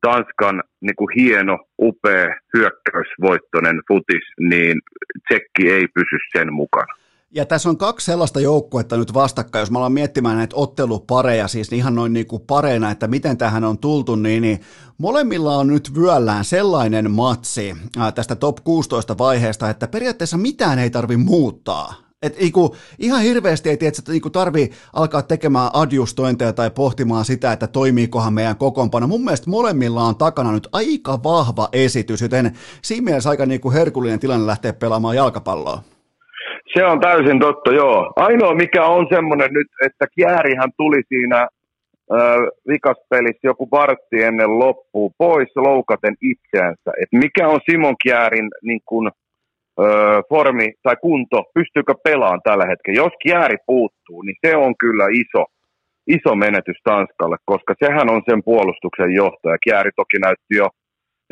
Tanskan niin kuin hieno, upea, hyökkäysvoittoinen futis, niin tsekki ei pysy sen mukana. Ja tässä on kaksi sellaista joukkuetta nyt vastakkain, jos me ollaan miettimään näitä ottelupareja, siis ihan noin niin kuin pareina, että miten tähän on tultu, niin, niin molemmilla on nyt vyöllään sellainen matsi ää, tästä top 16 vaiheesta, että periaatteessa mitään ei tarvi muuttaa. Et iku, ihan hirveästi ei tiedä, että iku tarvii alkaa tekemään adjustointeja tai pohtimaan sitä, että toimiikohan meidän kokoonpano. Mun mielestä molemmilla on takana nyt aika vahva esitys, joten siinä mielessä aika niinku herkullinen tilanne lähteä pelaamaan jalkapalloa. Se on täysin totta, joo. Ainoa mikä on semmoinen nyt, että Käärihän tuli siinä vikaspelissä joku vartti ennen loppua pois loukaten itseänsä. Et mikä on Simon Kjäärin niin kun, äh, formi tai kunto, pystyykö pelaamaan tällä hetkellä. Jos Kjääri puuttuu, niin se on kyllä iso, iso menetys Tanskalle, koska sehän on sen puolustuksen johtaja. Kjääri toki näytti jo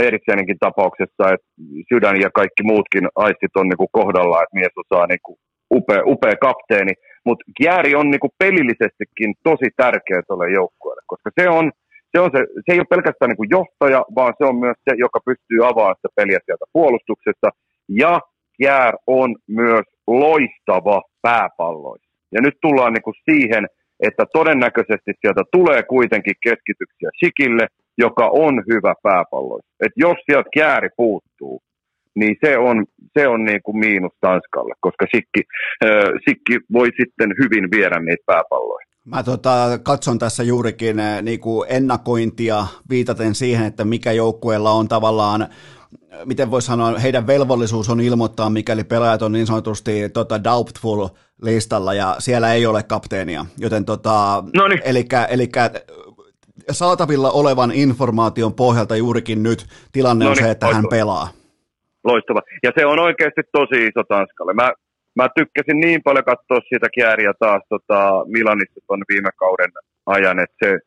Erikseninkin tapauksessa, että sydän ja kaikki muutkin aistit on niin kuin kohdalla, että mies osaa niin kuin upea, upea kapteeni. Mutta Jääri on niin kuin pelillisestikin tosi tärkeä tuolle joukkueelle, koska se on, se, on se, se ei ole pelkästään niin kuin johtaja, vaan se on myös se, joka pystyy avaamaan sitä peliä sieltä puolustuksesta. Ja Jär on myös loistava pääpalloissa. Ja nyt tullaan niin kuin siihen, että todennäköisesti sieltä tulee kuitenkin keskityksiä Sikille, joka on hyvä pääpallo. Et jos sieltä kääri puuttuu, niin se on, se on niin kuin miinus Tanskalle, koska Sikki, äh, Sikki voi sitten hyvin viedä niitä pääpalloja. Mä tota, katson tässä juurikin niin kuin ennakointia viitaten siihen, että mikä joukkueella on tavallaan miten voi sanoa, heidän velvollisuus on ilmoittaa, mikäli pelaajat on niin sanotusti tota, doubtful listalla ja siellä ei ole kapteenia. Joten tota, eli saatavilla olevan informaation pohjalta juurikin nyt tilanne on se, että loistava. hän pelaa. Loistava. Ja se on oikeasti tosi iso Tanskalle. Mä, mä tykkäsin niin paljon katsoa sitä kääriä taas tota Milanissa tuon viime kauden ajan, että se,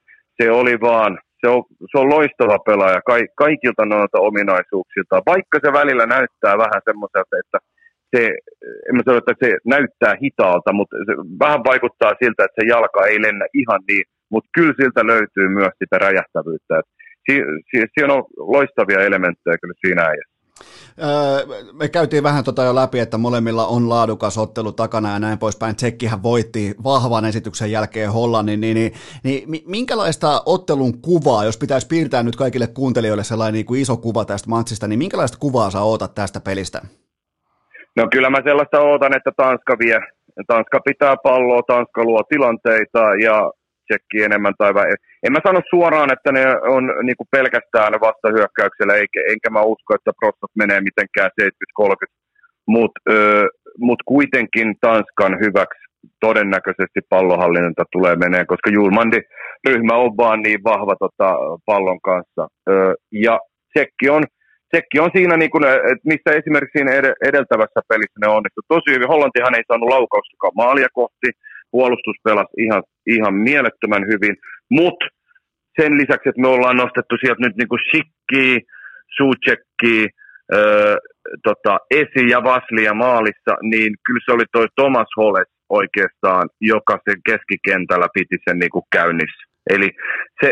se oli vaan, se on, se on loistava pelaaja ka, kaikilta noilta ominaisuuksilta, vaikka se välillä näyttää vähän semmoiselta, että se, en mä sano, että se näyttää hitaalta, mutta se vähän vaikuttaa siltä, että se jalka ei lennä ihan niin, mutta kyllä siltä löytyy myös sitä räjähtävyyttä. Si, si, siinä on loistavia elementtejä kyllä siinä äijässä. me käytiin vähän tota jo läpi, että molemmilla on laadukas ottelu takana ja näin poispäin. Tsekkihän voitti vahvan esityksen jälkeen Hollannin, niin, niin, niin minkälaista ottelun kuvaa, jos pitäisi piirtää nyt kaikille kuuntelijoille sellainen niin kuin iso kuva tästä matsista, niin minkälaista kuvaa sä ootat tästä pelistä? No kyllä mä sellaista ootan, että Tanska vie. Tanska pitää palloa, Tanska luo tilanteita ja tsekki enemmän tai vähemmän. En mä sano suoraan, että ne on niin kuin pelkästään vastahyökkäyksellä, eikä, enkä mä usko, että prostat menee mitenkään 70-30, mutta mut kuitenkin Tanskan hyväksi todennäköisesti pallohallinta tulee menee, koska Julmandi ryhmä on vaan niin vahva tota, pallon kanssa. Ö, ja Tsekki on Tsekki on siinä, niin kuin, että missä esimerkiksi siinä edeltävässä pelissä ne onnistui tosi hyvin. Hollantihan ei saanut laukausta maalia kohti, puolustus pelasi ihan, ihan mielettömän hyvin, mutta sen lisäksi, että me ollaan nostettu sieltä nyt niin kuin Shikki, Suchekki, öö, tota, Esi ja Vaslia maalissa, niin kyllä se oli toi Thomas Holes oikeastaan, joka sen keskikentällä piti sen niin kuin käynnissä. Eli se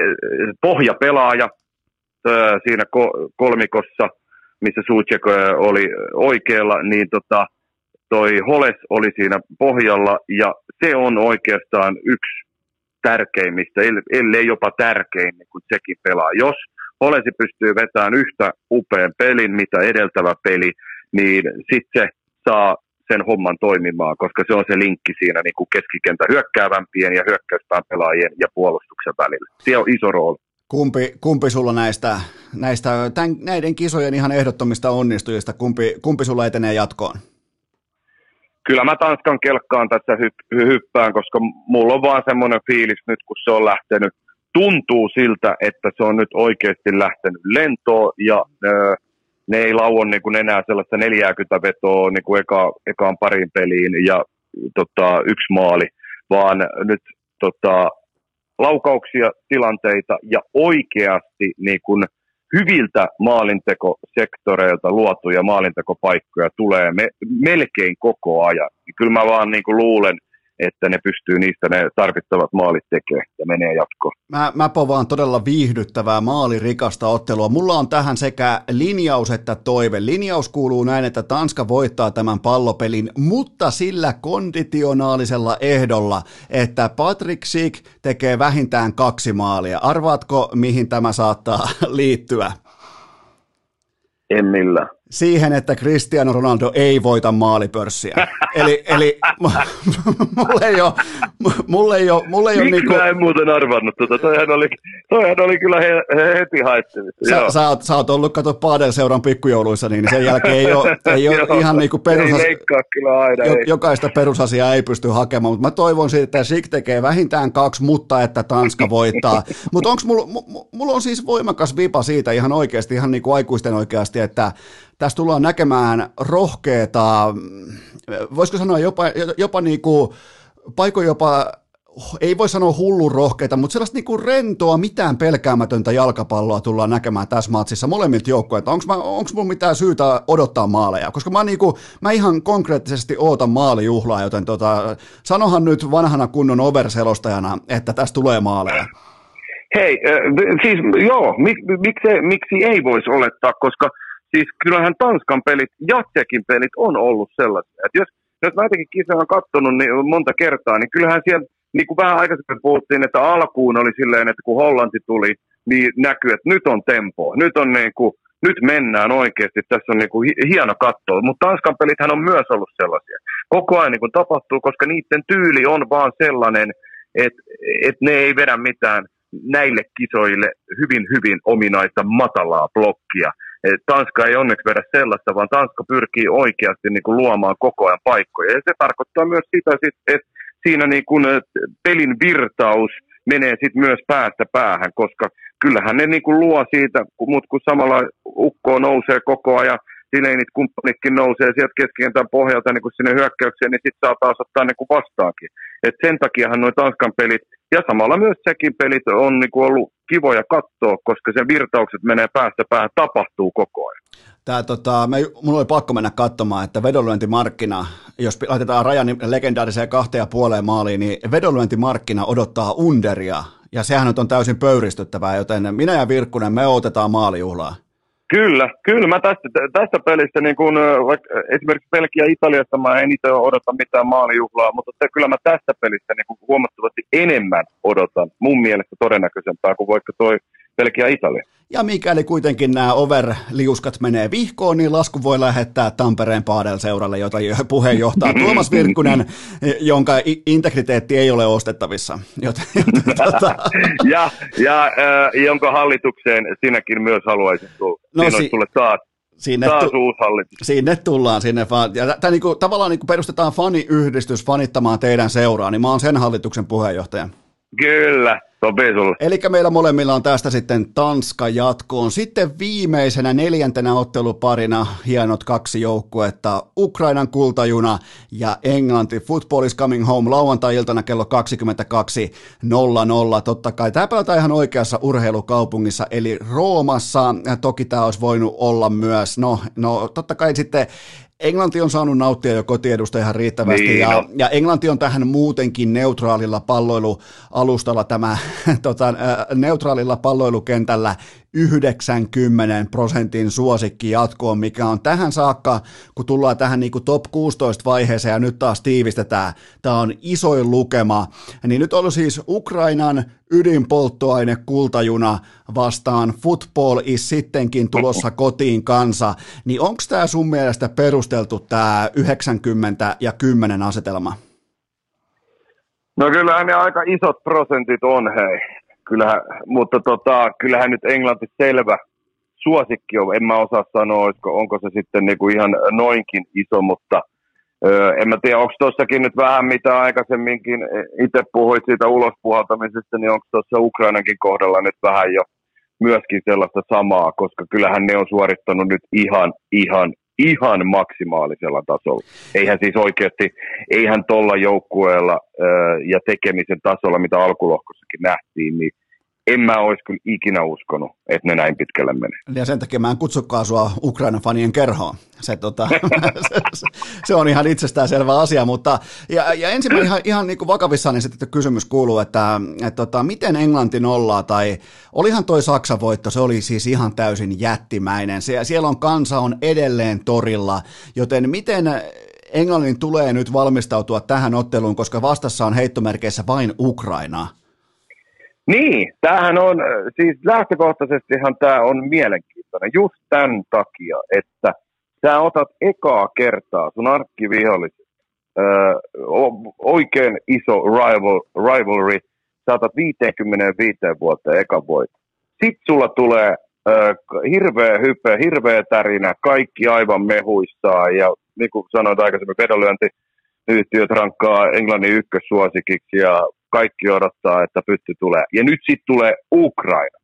pohjapelaaja, siinä kolmikossa, missä Suchek oli oikealla, niin tota, toi Holes oli siinä pohjalla, ja se on oikeastaan yksi tärkeimmistä, ellei jopa tärkein niin kuin sekin pelaa. Jos Holesi pystyy vetämään yhtä upean pelin, mitä edeltävä peli, niin sitten se saa sen homman toimimaan, koska se on se linkki siinä niin kuin keskikentä hyökkäävämpien ja hyökkäyspään pelaajien ja puolustuksen välillä. Se on iso rooli. Kumpi, kumpi sulla näistä, näistä tämän, näiden kisojen ihan ehdottomista onnistujista, kumpi, kumpi sulla etenee jatkoon? Kyllä mä Tanskan kelkkaan tässä hy- hyppään, koska mulla on vaan semmoinen fiilis nyt, kun se on lähtenyt. Tuntuu siltä, että se on nyt oikeasti lähtenyt lentoon ja öö, ne ei lauon niin enää sellaista 40 vetoa niin kuin eka, ekaan parin peliin ja tota, yksi maali, vaan nyt tota, laukauksia, tilanteita ja oikeasti niin kuin hyviltä maalintekosektoreilta luotuja maalintekopaikkoja tulee me, melkein koko ajan. Kyllä mä vaan niin kuin luulen, että ne pystyy niistä ne tarvittavat maalit tekemään ja menee jatkoon. Mä, mä povaan todella viihdyttävää maalirikasta ottelua. Mulla on tähän sekä linjaus että toive. Linjaus kuuluu näin, että Tanska voittaa tämän pallopelin, mutta sillä konditionaalisella ehdolla, että Patrick Schick tekee vähintään kaksi maalia. Arvaatko, mihin tämä saattaa liittyä? En millään siihen, että Cristiano Ronaldo ei voita maalipörssiä. eli, eli mulle ei ole, mulle ei ole, mulle ei ole niinku... en muuten arvannut tuota, toihan oli, toihan oli kyllä he, he, heti haettelissa. Sä, sä, oot, sä oot ollut, kato Padel-seuran pikkujouluissa, niin sen jälkeen ei ole, ei ole ihan niinku perusas... Ei kyllä aina, jo, ei. Jokaista perusasiaa ei pysty hakemaan, mutta mä toivon siitä, että Sik tekee vähintään kaksi, mutta että Tanska voittaa. mutta onko mulla, mulla on siis voimakas vipa siitä ihan oikeasti, ihan niin kuin aikuisten oikeasti, että tässä tullaan näkemään rohkeita, voisiko sanoa jopa, jopa niin kuin, paiko jopa ei voi sanoa hullun rohkeita, mutta sellaista niinku rentoa, mitään pelkäämätöntä jalkapalloa tullaan näkemään tässä matsissa molemmilta joukkueilta. Onko mulla mitään syytä odottaa maaleja? Koska mä, niinku, mä ihan konkreettisesti ootan maalijuhlaa, joten tota, sanohan nyt vanhana kunnon overselostajana, että tästä tulee maaleja. Hei, äh, siis joo, mik, miksi, miksi ei voisi olettaa, koska – siis kyllähän Tanskan pelit ja Tsekin pelit on ollut sellaisia. Että jos, jos näitäkin kisoja on katsonut niin monta kertaa, niin kyllähän siellä, niin kuin vähän aikaisemmin puhuttiin, että alkuun oli silleen, että kun Hollanti tuli, niin näkyy, että nyt on tempo, nyt on niin kuin, nyt mennään oikeasti, tässä on niin kuin hieno katto. Mutta Tanskan pelithän on myös ollut sellaisia. Koko ajan niin kuin tapahtuu, koska niiden tyyli on vaan sellainen, että, että ne ei vedä mitään näille kisoille hyvin, hyvin ominaista matalaa blokkia Et Tanska ei onneksi vedä sellaista, vaan Tanska pyrkii oikeasti niin kuin luomaan koko ajan paikkoja. Ja se tarkoittaa myös sitä, että siinä niin kuin pelin virtaus menee sitten myös päästä päähän, koska kyllähän ne niin kuin luo siitä, mutta kun samalla ukko nousee koko ajan, Sileinit kumppanitkin nousee sieltä keskikentän pohjalta niin kuin sinne hyökkäykseen, niin sitten saa taas ottaa niin kuin vastaankin. Et sen takiahan nuo Tanskan pelit ja samalla myös sekin pelit on niin kuin ollut kivoja katsoa, koska sen virtaukset menee päästä päähän, tapahtuu koko ajan. Tää, tota, me, mun oli pakko mennä katsomaan, että vedonlyöntimarkkina, jos laitetaan rajan legendaariseen kahteen ja puoleen maaliin, niin vedonlyöntimarkkina odottaa underia, ja sehän nyt on täysin pöyristyttävää, joten minä ja Virkkunen, me otetaan maalijuhlaa. Kyllä, kyllä. Mä tästä, tästä pelistä, niin kun, vaikka esimerkiksi Belgia Italiasta, mä en itse odota mitään maalijuhlaa, mutta te, kyllä mä tästä pelistä niin huomattavasti enemmän odotan, mun mielestä todennäköisempää kuin vaikka toi Belgia Italia. Ja mikäli kuitenkin nämä overliuskat menee vihkoon, niin lasku voi lähettää Tampereen Paadel-seuralle, jota puheenjohtaa Tuomas Virkkunen, jonka integriteetti ei ole ostettavissa. Joten, joten, tuota... ja ja äh, jonka hallitukseen sinäkin myös haluaisit tulla. No, Siinä si- taas Sinne, tu- sinne tullaan, sinne vaan. Ja tämä niinku, tavallaan niinku perustetaan faniyhdistys fanittamaan teidän seuraa, niin mä oon sen hallituksen puheenjohtaja. Kyllä, sopii sulle. Eli meillä molemmilla on tästä sitten Tanska jatkoon. Sitten viimeisenä neljäntenä otteluparina hienot kaksi joukkuetta, Ukrainan kultajuna ja Englanti. Football is coming home lauantai-iltana kello 22.00. Totta kai tämä pelataan ihan oikeassa urheilukaupungissa, eli Roomassa. Toki tämä olisi voinut olla myös, no, no totta kai sitten Englanti on saanut nauttia jo kotiedusta ihan riittävästi niin, ja, no. ja Englanti on tähän muutenkin neutraalilla palloilualustalla tämä tota, neutraalilla palloilukentällä 90 prosentin suosikki jatkoon, mikä on tähän saakka, kun tullaan tähän niin kuin top 16 vaiheeseen ja nyt taas tiivistetään, tämä on isoin lukema, niin nyt on siis Ukrainan ydinpolttoaine kultajuna vastaan. Football is sittenkin tulossa kotiin kansa, niin onko tämä sun mielestä perusteltu tämä 90 ja 10 asetelma? No kyllähän ne aika isot prosentit on, hei kyllähän, mutta tota, kyllähän nyt Englanti selvä suosikki on. En mä osaa sanoa, olisiko, onko se sitten niinku ihan noinkin iso, mutta öö, en mä tiedä, onko tuossakin nyt vähän mitä aikaisemminkin itse puhuit siitä ulospuhaltamisesta, niin onko tuossa Ukrainankin kohdalla nyt vähän jo myöskin sellaista samaa, koska kyllähän ne on suorittanut nyt ihan, ihan, ihan maksimaalisella tasolla. Eihän siis oikeasti, eihän tuolla joukkueella ja tekemisen tasolla, mitä alkulohkossakin nähtiin, niin en mä olisi kyllä ikinä uskonut, että ne näin pitkälle menee. Ja sen takia mä en kutsukaan sua Ukraina fanien kerhoon. Se, tota, se, se, on ihan itsestäänselvä asia, mutta ja, ja ensimmäinen ihan, ihan niin kuin vakavissaan niin sitten kysymys kuuluu, että, että tota, miten Englanti nollaa, tai olihan toi Saksan voitto, se oli siis ihan täysin jättimäinen. Se, siellä on kansa on edelleen torilla, joten miten Englannin tulee nyt valmistautua tähän otteluun, koska vastassa on heittomerkeissä vain Ukraina? Niin, tämähän on, äh, siis lähtökohtaisestihan tämä on mielenkiintoinen just tämän takia, että sä otat ekaa kertaa sun arkkiviholliset öö, oikein iso rival, rivalry, sä otat 55 vuotta eka voit. Sitten sulla tulee öö, hirveä hype, hirveä tärinä, kaikki aivan mehuissaan ja niin kuin sanoit aikaisemmin, vedonlyönti yhtiöt rankkaa Englannin ykkössuosikiksi ja kaikki odottaa, että pytty tulee. Ja nyt sitten tulee Ukraina.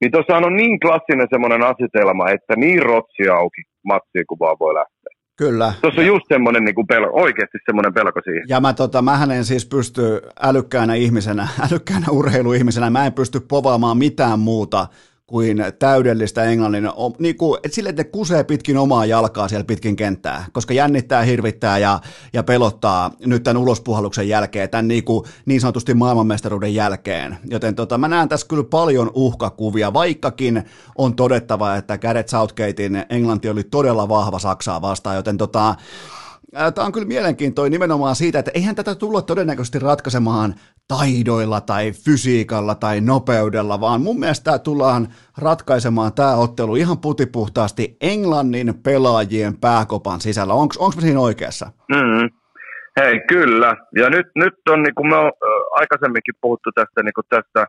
Niin tuossa on niin klassinen semmoinen asetelma, että niin rotsi auki matsi kuin vaan voi lähteä. Kyllä. Tuossa on just semmoinen niin pelko, oikeasti semmoinen pelko siihen. Ja mä tota, mähän en siis pysty älykkäänä ihmisenä, älykkäänä urheiluihmisenä, mä en pysty povaamaan mitään muuta kuin täydellistä englannin, niin kuin, että sille, että ne kusee pitkin omaa jalkaa siellä pitkin kenttää, koska jännittää, hirvittää ja, ja pelottaa nyt tämän ulospuhalluksen jälkeen, tämän niin, kuin, niin sanotusti maailmanmestaruuden jälkeen. Joten tota, mä näen tässä kyllä paljon uhkakuvia, vaikkakin on todettava, että Gareth Southgatein Englanti oli todella vahva Saksaa vastaan, joten tota, Tämä on kyllä mielenkiintoinen nimenomaan siitä, että eihän tätä tulla todennäköisesti ratkaisemaan taidoilla tai fysiikalla tai nopeudella, vaan mun mielestä tullaan ratkaisemaan tämä ottelu ihan putipuhtaasti Englannin pelaajien pääkopan sisällä. Onko me siinä oikeassa? Mm. Hei, kyllä. Ja nyt, nyt on, niin kuin me on aikaisemminkin puhuttu tästä, niin kuin tästä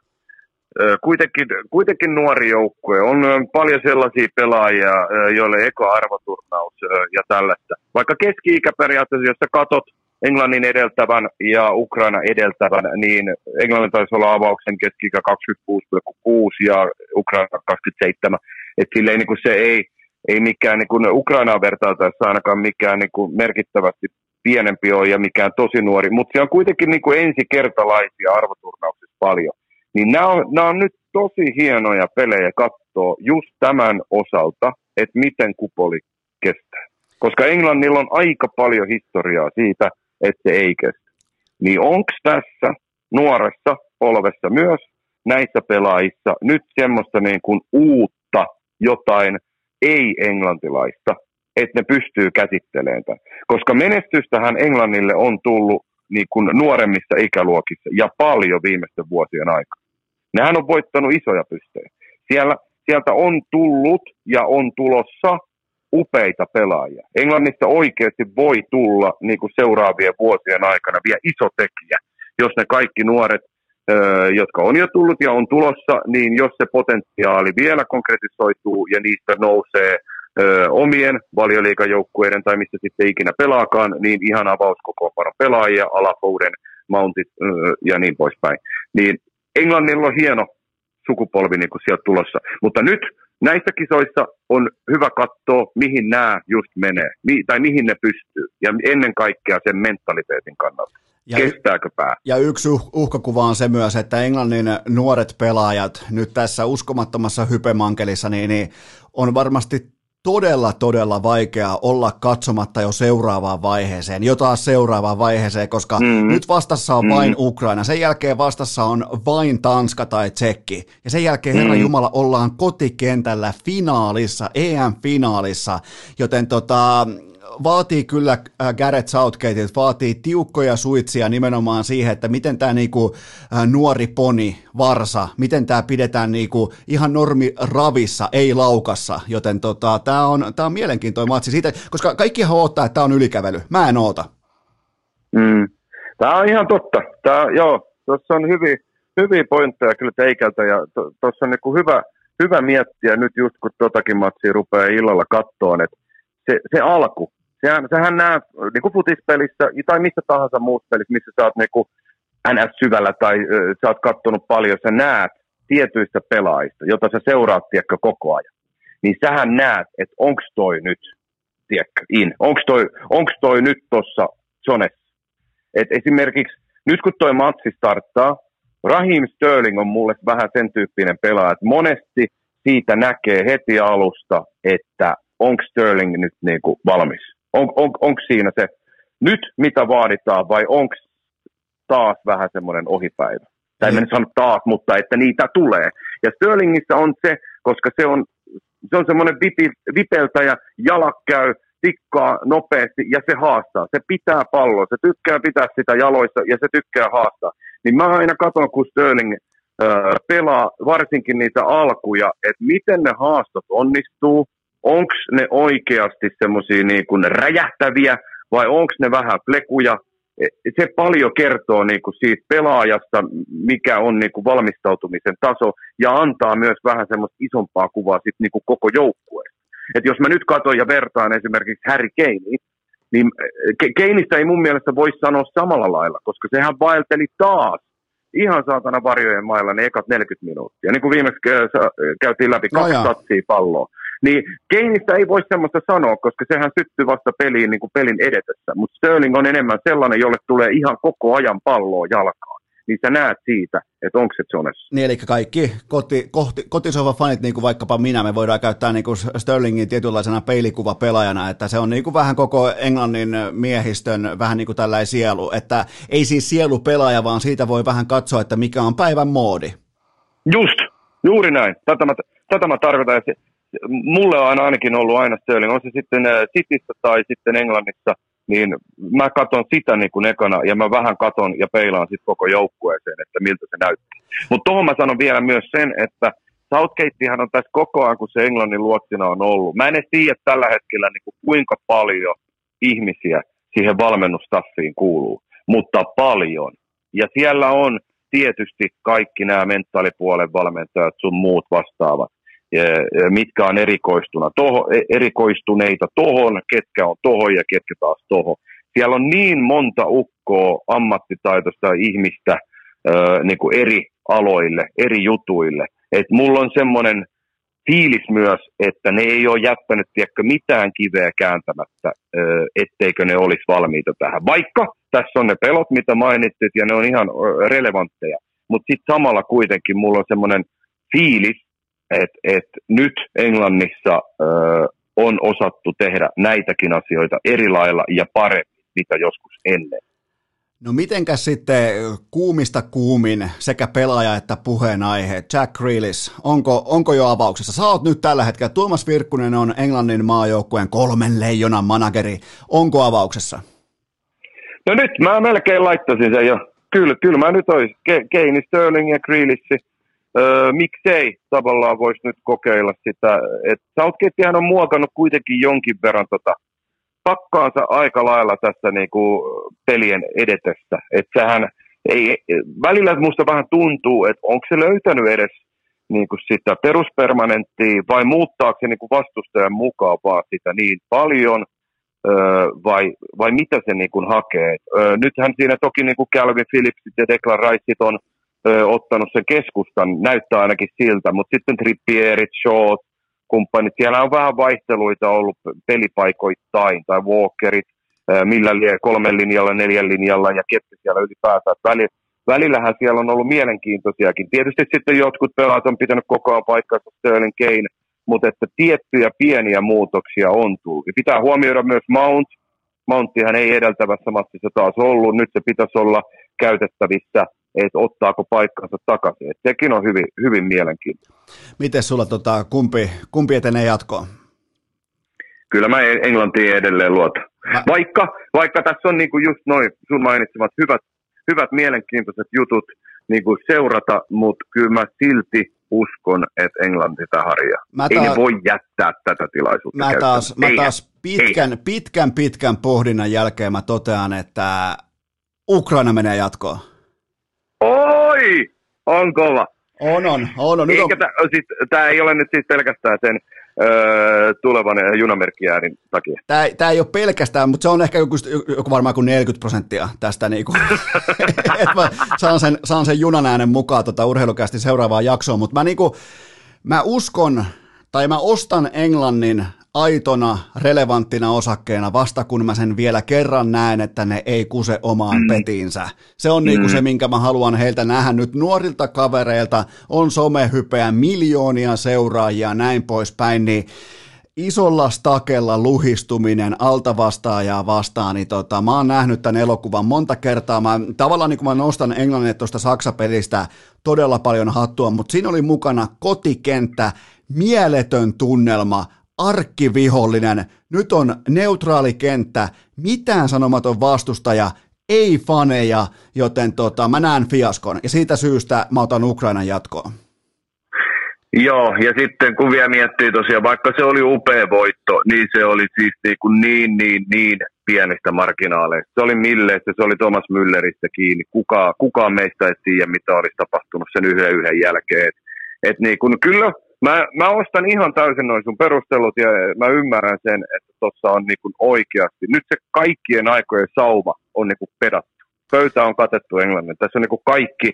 kuitenkin, kuitenkin nuori joukkue. On paljon sellaisia pelaajia, joille eka arvoturnaus ja tällaista. Vaikka keski-ikä periaatteessa, jos sä katot Englannin edeltävän ja Ukraina edeltävän, niin Englannin taisi olla avauksen keski 26,6 ja Ukraina 27. Et silleen niin se ei, ei mikään niin kuin Ukrainaa vertailtaessa ainakaan mikään niin kuin merkittävästi pienempi ole ja mikään tosi nuori, mutta se on kuitenkin niin kuin ensikertalaisia arvoturnauksissa paljon. Niin nämä on, nämä on nyt tosi hienoja pelejä katsoa just tämän osalta, että miten kupoli kestää. Koska Englannilla on aika paljon historiaa siitä, että se ei kestä. Niin onko tässä nuoressa polvessa myös näissä pelaajissa nyt semmoista niin kuin uutta jotain ei-englantilaista, että ne pystyy käsittelemään tämän. Koska menestystähän Englannille on tullut niin kuin nuoremmissa ikäluokissa ja paljon viimeisten vuosien aikana. Nehän on voittanut isoja pystejä. Siellä, sieltä on tullut ja on tulossa upeita pelaajia. Englannissa oikeasti voi tulla niin kuin seuraavien vuosien aikana vielä iso tekijä, jos ne kaikki nuoret, jotka on jo tullut ja on tulossa, niin jos se potentiaali vielä konkretisoituu ja niistä nousee omien valioliikajoukkueiden tai missä sitten ikinä pelaakaan, niin ihan avauskokoonpano pelaajia, alafouden, mountit ja niin poispäin. Niin Englannilla on hieno sukupolvi niin kuin sieltä tulossa. Mutta nyt näissä kisoissa on hyvä katsoa, mihin nämä just menee, mi- tai mihin ne pystyy, ja ennen kaikkea sen mentaliteetin kannalta. Ja, Kestääkö pää? Ja yksi uh- uhkakuva on se myös, että Englannin nuoret pelaajat nyt tässä uskomattomassa hypemankelissa, niin, niin on varmasti todella, todella vaikea olla katsomatta jo seuraavaan vaiheeseen, jo taas seuraavaan vaiheeseen, koska mm. nyt vastassa on mm. vain Ukraina, sen jälkeen vastassa on vain Tanska tai Tsekki, ja sen jälkeen, mm. Herra Jumala, ollaan kotikentällä finaalissa, EM-finaalissa, joten tota, vaatii kyllä äh, Gareth Southgate, vaatii tiukkoja suitsia nimenomaan siihen, että miten tämä niinku, äh, nuori poni, varsa, miten tämä pidetään niinku ihan normi ravissa, ei laukassa, joten tota, tämä on, tää on mielenkiintoinen matsi siitä, koska kaikkihan odottaa, että tämä on ylikävely. Mä en oota. Mm. Tämä on ihan totta. Tää, joo, tuossa on hyviä, hyviä pointteja kyllä teikältä ja tuossa on niinku hyvä, hyvä miettiä nyt just kun totakin matsia rupeaa illalla kattoon, että se, se alku, sehän, sehän näet niin kuin futispelissä tai missä tahansa muussa pelissä, missä sä oot niin kuin NS-syvällä tai ö, sä oot kattonut paljon, sä näet tietyistä pelaajista, jota sä seuraat tiedätkö, koko ajan. Niin sähän näet, että onko toi nyt tiedätkö, in, onko toi, onks toi nyt tuossa zonessa. Et esimerkiksi nyt kun toi matsi starttaa, Rahim Sterling on mulle vähän sen tyyppinen pelaaja, että monesti siitä näkee heti alusta, että onko Sterling nyt niinku valmis on, on, onko siinä se nyt mitä vaaditaan vai onko taas vähän semmoinen ohipäivä? Tai en sano taas, mutta että niitä tulee. Ja Sterlingissä on se, koska se on, se on semmoinen vipeltäjä, jalat käy, tikkaa nopeasti ja se haastaa. Se pitää palloa, se tykkää pitää sitä jaloissa ja se tykkää haastaa. Niin mä aina katson, kun Sterling pelaa varsinkin niitä alkuja, että miten ne haastot onnistuu, onko ne oikeasti semmoisia niin kuin räjähtäviä vai onko ne vähän plekuja. E, se paljon kertoo niin kuin siitä pelaajasta, mikä on niin kuin valmistautumisen taso ja antaa myös vähän semmoista isompaa kuvaa sit niin kuin koko joukkueesta. Et jos mä nyt katson ja vertaan esimerkiksi Harry Kaneen, niin e, Keinistä ei mun mielestä voi sanoa samalla lailla, koska sehän vaelteli taas ihan saatana varjojen mailla ne ekat 40 minuuttia. Niin kuin viimeksi käytiin läpi kaksi no satsia palloa. Niin Keinistä ei voi semmoista sanoa, koska sehän syttyy vasta peliin niin kuin pelin edetessä. Mutta Sterling on enemmän sellainen, jolle tulee ihan koko ajan palloa jalkaan. Niin sä näet siitä, että onko se zonessa. Niin, eli kaikki koti, koti, fanit, niin kuin vaikkapa minä, me voidaan käyttää niin kuin Sterlingin tietynlaisena pelaajana, että se on niin kuin vähän koko Englannin miehistön vähän niin kuin tällainen sielu, että ei siis sielu pelaaja, vaan siitä voi vähän katsoa, että mikä on päivän moodi. Just, juuri näin. Tätä mä, tätä mä tarkoitan. Mulle on ainakin ollut aina Sterling, on se sitten Cityssä tai sitten Englannissa, niin mä katson sitä niin kuin ekana ja mä vähän katon ja peilaan sitten koko joukkueeseen, että miltä se näyttää. Mutta tuohon mä sanon vielä myös sen, että Southgatehan on tässä koko ajan, kun se Englannin luotsina on ollut. Mä en tiedä tällä hetkellä niin kuin kuinka paljon ihmisiä siihen valmennustaffiin kuuluu, mutta paljon. Ja siellä on tietysti kaikki nämä mentaalipuolen valmentajat sun muut vastaavat, mitkä on erikoistuna toho, e, erikoistuneita tohon, ketkä on tohon ja ketkä taas tohon. Siellä on niin monta ukkoa ammattitaitoista ihmistä niin kuin eri aloille, eri jutuille. Et mulla on semmoinen fiilis myös, että ne ei ole jättänyt tiedätkö, mitään kiveä kääntämättä, etteikö ne olisi valmiita tähän. Vaikka tässä on ne pelot, mitä mainitsit, ja ne on ihan relevantteja. Mutta sitten samalla kuitenkin mulla on semmoinen fiilis, että et nyt Englannissa ö, on osattu tehdä näitäkin asioita eri lailla ja paremmin, mitä joskus ennen. No mitenkäs sitten kuumista kuumin sekä pelaaja että puheenaihe, Jack Grealish, onko, onko jo avauksessa? Sä oot nyt tällä hetkellä, Tuomas Virkkunen on Englannin maajoukkueen kolmen leijonan manageri, onko avauksessa? No nyt mä melkein laittaisin sen jo. Kyllä, kyllä mä nyt olisin. Keini, Sterling ja Grealish. Öö, miksei tavallaan voisi nyt kokeilla sitä. Et Southgatehän on muokannut kuitenkin jonkin verran tota pakkaansa aika lailla tässä niinku pelien edetessä. Että sehän ei, välillä musta vähän tuntuu, että onko se löytänyt edes niinku sitä peruspermanenttia vai muuttaako se niinku vastustajan mukaan vaan sitä niin paljon, vai, vai mitä se niinku hakee. Öö, nythän siinä toki niinku Calvin Phillipsit ja Declan Riceit on öö, ottanut sen keskustan, näyttää ainakin siltä, mutta sitten Trippierit, Shaw, kumppanit. Siellä on vähän vaihteluita ollut pelipaikoittain, tai walkerit, millä lie kolmen linjalla, neljän linjalla ja ketkä siellä ylipäätään. Väli, välillähän siellä on ollut mielenkiintoisiakin. Tietysti sitten jotkut pelaat on pitänyt koko ajan paikkansa Sterling Kane, mutta että tiettyjä pieniä muutoksia on tullut. Ja pitää huomioida myös Mount. Mounttihan ei edeltävässä matsissa taas ollut. Nyt se pitäisi olla käytettävissä että ottaako paikkansa takaisin. Et sekin on hyvin, hyvin mielenkiintoista. Miten sulla tota, kumpi, kumpi etenee jatkoon? Kyllä mä Englantiin edelleen luotan. Mä... Vaikka, vaikka tässä on niinku just noin sun mainitsemat hyvät, hyvät mielenkiintoiset jutut niinku seurata, mutta kyllä mä silti uskon, että Englanti sitä harjaa. Mä taas, Ei ne voi jättää tätä tilaisuutta Mä taas, mä taas pitkän, pitkän, pitkän pohdinnan jälkeen mä totean, että Ukraina menee jatkoon. Oi! On kova. On, on. on, on. Eikä on... siis, tämä ei ole nyt siis pelkästään sen öö, tulevan junamerkkiäärin takia. Tämä, tämä ei ole pelkästään, mutta se on ehkä joku, joku varmaan kuin 40 prosenttia tästä. Niin kuin, että mä saan sen, saan sen junan äänen mukaan tota urheilukästi seuraavaan jaksoon, mutta mä, niin kuin, mä uskon, tai mä ostan Englannin aitona, relevanttina osakkeena vasta kun mä sen vielä kerran näen, että ne ei kuse omaan mm. petiinsä. Se on niinku mm. se, minkä mä haluan heiltä nähdä nyt nuorilta kavereilta, on somehypeä, miljoonia seuraajia näin poispäin, niin isolla stakella luhistuminen altavastaajaa vastaan, niin tota, mä oon nähnyt tämän elokuvan monta kertaa. Mä, tavallaan niin kuin mä nostan englannin tuosta Saksa-pelistä todella paljon hattua, mutta siinä oli mukana kotikenttä, mieletön tunnelma, arkkivihollinen, nyt on neutraali kenttä, mitään sanomaton vastustaja, ei faneja, joten tota, mä näen fiaskon ja siitä syystä mä otan Ukrainan jatkoon. Joo, ja sitten kun vielä miettii tosiaan, vaikka se oli upea voitto, niin se oli siis niin, kuin niin, niin, niin pienistä marginaaleista. Se oli Milleistä, se oli Thomas Mülleristä kiinni. Kuka, kukaan meistä ei tiedä, mitä olisi tapahtunut sen yhden yhden jälkeen. Et, et niin kun, kyllä Mä, mä ostan ihan täysin noin sun perustelut ja mä ymmärrän sen, että tuossa on niin oikeasti, nyt se kaikkien aikojen sauma on niin pedattu. Pöytä on katettu Englannin. Tässä on niin kaikki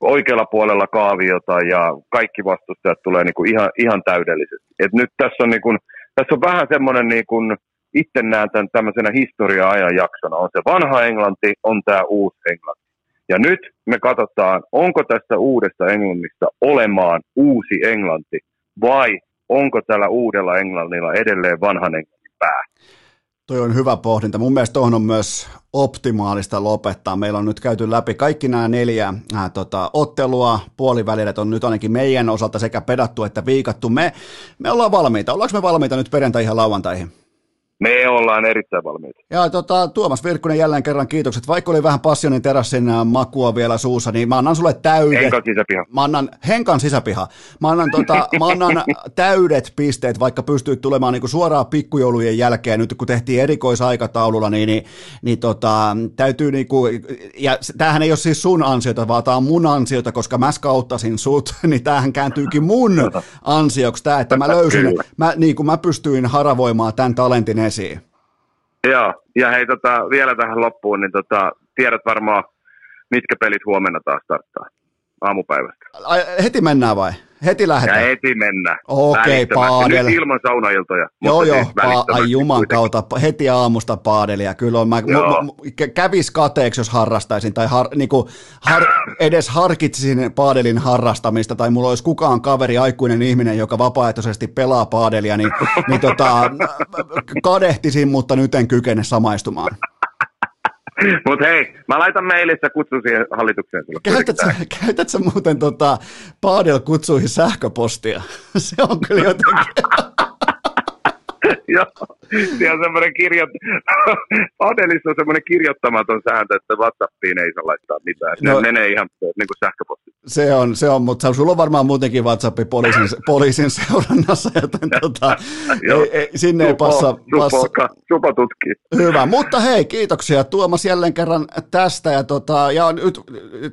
oikealla puolella kaaviota ja kaikki vastustajat tulee niin ihan, ihan täydellisesti. Et nyt tässä on, niin kuin, tässä on vähän semmoinen, niin itse näen tämän tämmöisenä historia-ajan jaksona. On se vanha Englanti, on tämä uusi Englanti. Ja nyt me katsotaan, onko tästä uudesta Englannista olemaan uusi Englanti vai onko tällä uudella Englannilla edelleen vanhan Englannin pää. Toi on hyvä pohdinta. Mun mielestä tuohon on myös optimaalista lopettaa. Meillä on nyt käyty läpi kaikki nämä neljä ää, tota, ottelua, puoliväliä on nyt ainakin meidän osalta sekä pedattu että viikattu. Me, me ollaan valmiita. Ollaanko me valmiita nyt perjantai ja lauantaihin? Me ollaan erittäin valmiita. Ja tota, Tuomas Virkkunen jälleen kerran kiitokset. Vaikka oli vähän passionin terassin äh, makua vielä suussa, niin mä annan sulle täydet. Henkan sisäpiha. Mä annan, Henkan sisäpiha. Mä annan, tota, mä annan täydet pisteet, vaikka pystyit tulemaan niin suoraan pikkujoulujen jälkeen, nyt kun tehtiin erikoisaikataululla, niin, niin, niin tota, täytyy niin kuin, ja tämähän ei ole siis sun ansiota, vaan tämä on mun ansiota, koska mä skauttasin sut, niin tämähän kääntyykin mun ansioksi tämä, että mä löysin, mä, niin kuin mä pystyin haravoimaan tämän talentin esiin. Joo, ja hei tota, vielä tähän loppuun, niin tota, tiedät varmaan, mitkä pelit huomenna taas starttaa aamupäivästä. Ai, heti mennään vai? Heti lähdetään. Ja heti mennä. Okei, okay, paadel. Nyt ilman saunailtoja. Joo, joo, siis pa- ai juman kautta, heti aamusta paadelia. Kyllä on, mä, m- m- kävis kateeksi, jos harrastaisin, tai har, niinku, har, edes harkitsisin paadelin harrastamista, tai mulla olisi kukaan kaveri, aikuinen ihminen, joka vapaaehtoisesti pelaa paadelia, niin, niin tota, kadehtisin, mutta nyt en kykene samaistumaan. Mutta hei, mä laitan mailissa kutsu siihen hallitukseen sulle. Käytätkö, käytätkö muuten tota, Paadel kutsuihin sähköpostia? Se on kyllä jotenkin... Siellä on semmoinen kirjo... Adelissa on semmoinen kirjoittamaton sääntö, että WhatsAppiin ei saa laittaa mitään. Se no, menee ihan niin kuin sähköposti. Se on, se on, mutta sulla on varmaan muutenkin WhatsApp poliisin, poliisin seurannassa, joten tota, ei, ei, sinne ei passa. passa. Supa tutkii. Hyvä, mutta hei, kiitoksia Tuomas jälleen kerran tästä. Ja, tota, ja nyt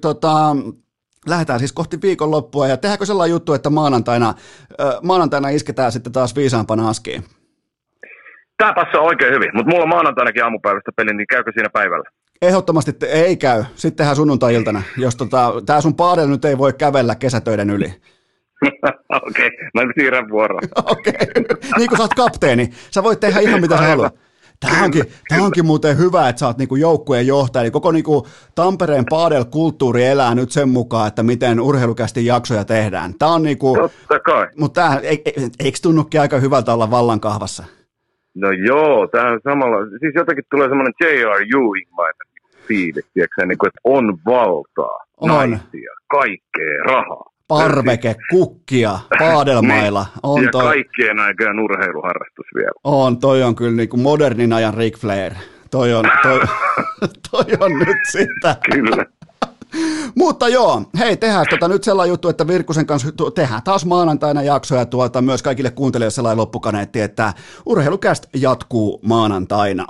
tota, Lähdetään siis kohti viikonloppua ja tehdäänkö sellainen juttu, että maanantaina, maanantaina isketään sitten taas viisaampana askiin? Tämä passaa oikein hyvin, mutta mulla on maanantainakin aamupäivästä peli, niin käykö siinä päivällä? Ehdottomasti te, ei käy. Sitten tehdään sunnuntai-iltana, jos tota, tämä sun paadel nyt ei voi kävellä kesätöiden yli. Okei, okay, mä siirrän vuoroon. Okei, okay. niin kuin sä oot kapteeni, sä voit tehdä ihan mitä sä haluat. Tämä onkin, tämä onkin muuten hyvä, että sä oot niinku joukkueen johtaja. Eli koko niinku Tampereen paadel-kulttuuri elää nyt sen mukaan, että miten urheilukästi jaksoja tehdään. Tämä on niinku, Totta kai. Mutta tämä, e, e, eikö tunnukin aika hyvältä olla vallankahvassa? No joo, tähän samalla, siis jotenkin tulee semmoinen J.R. Ewing-mainen fiilis, tiedätkö, niin kuin, että on valtaa, on. naisia, kaikkea, rahaa. Parveke, kukkia, paadelmailla. Niin. On ja toi, kaikkien aikojen urheiluharrastus vielä. On, toi on kyllä niin kuin modernin ajan Ric Flair. Toi on, toi, toi on nyt sitä. Kyllä. Mutta joo, hei, tehdään tota nyt sellainen juttu, että Virkkusen kanssa tehdään taas maanantaina jaksoja tuolta myös kaikille kuuntelijoille sellainen loppukaneetti, että urheilukäst jatkuu maanantaina.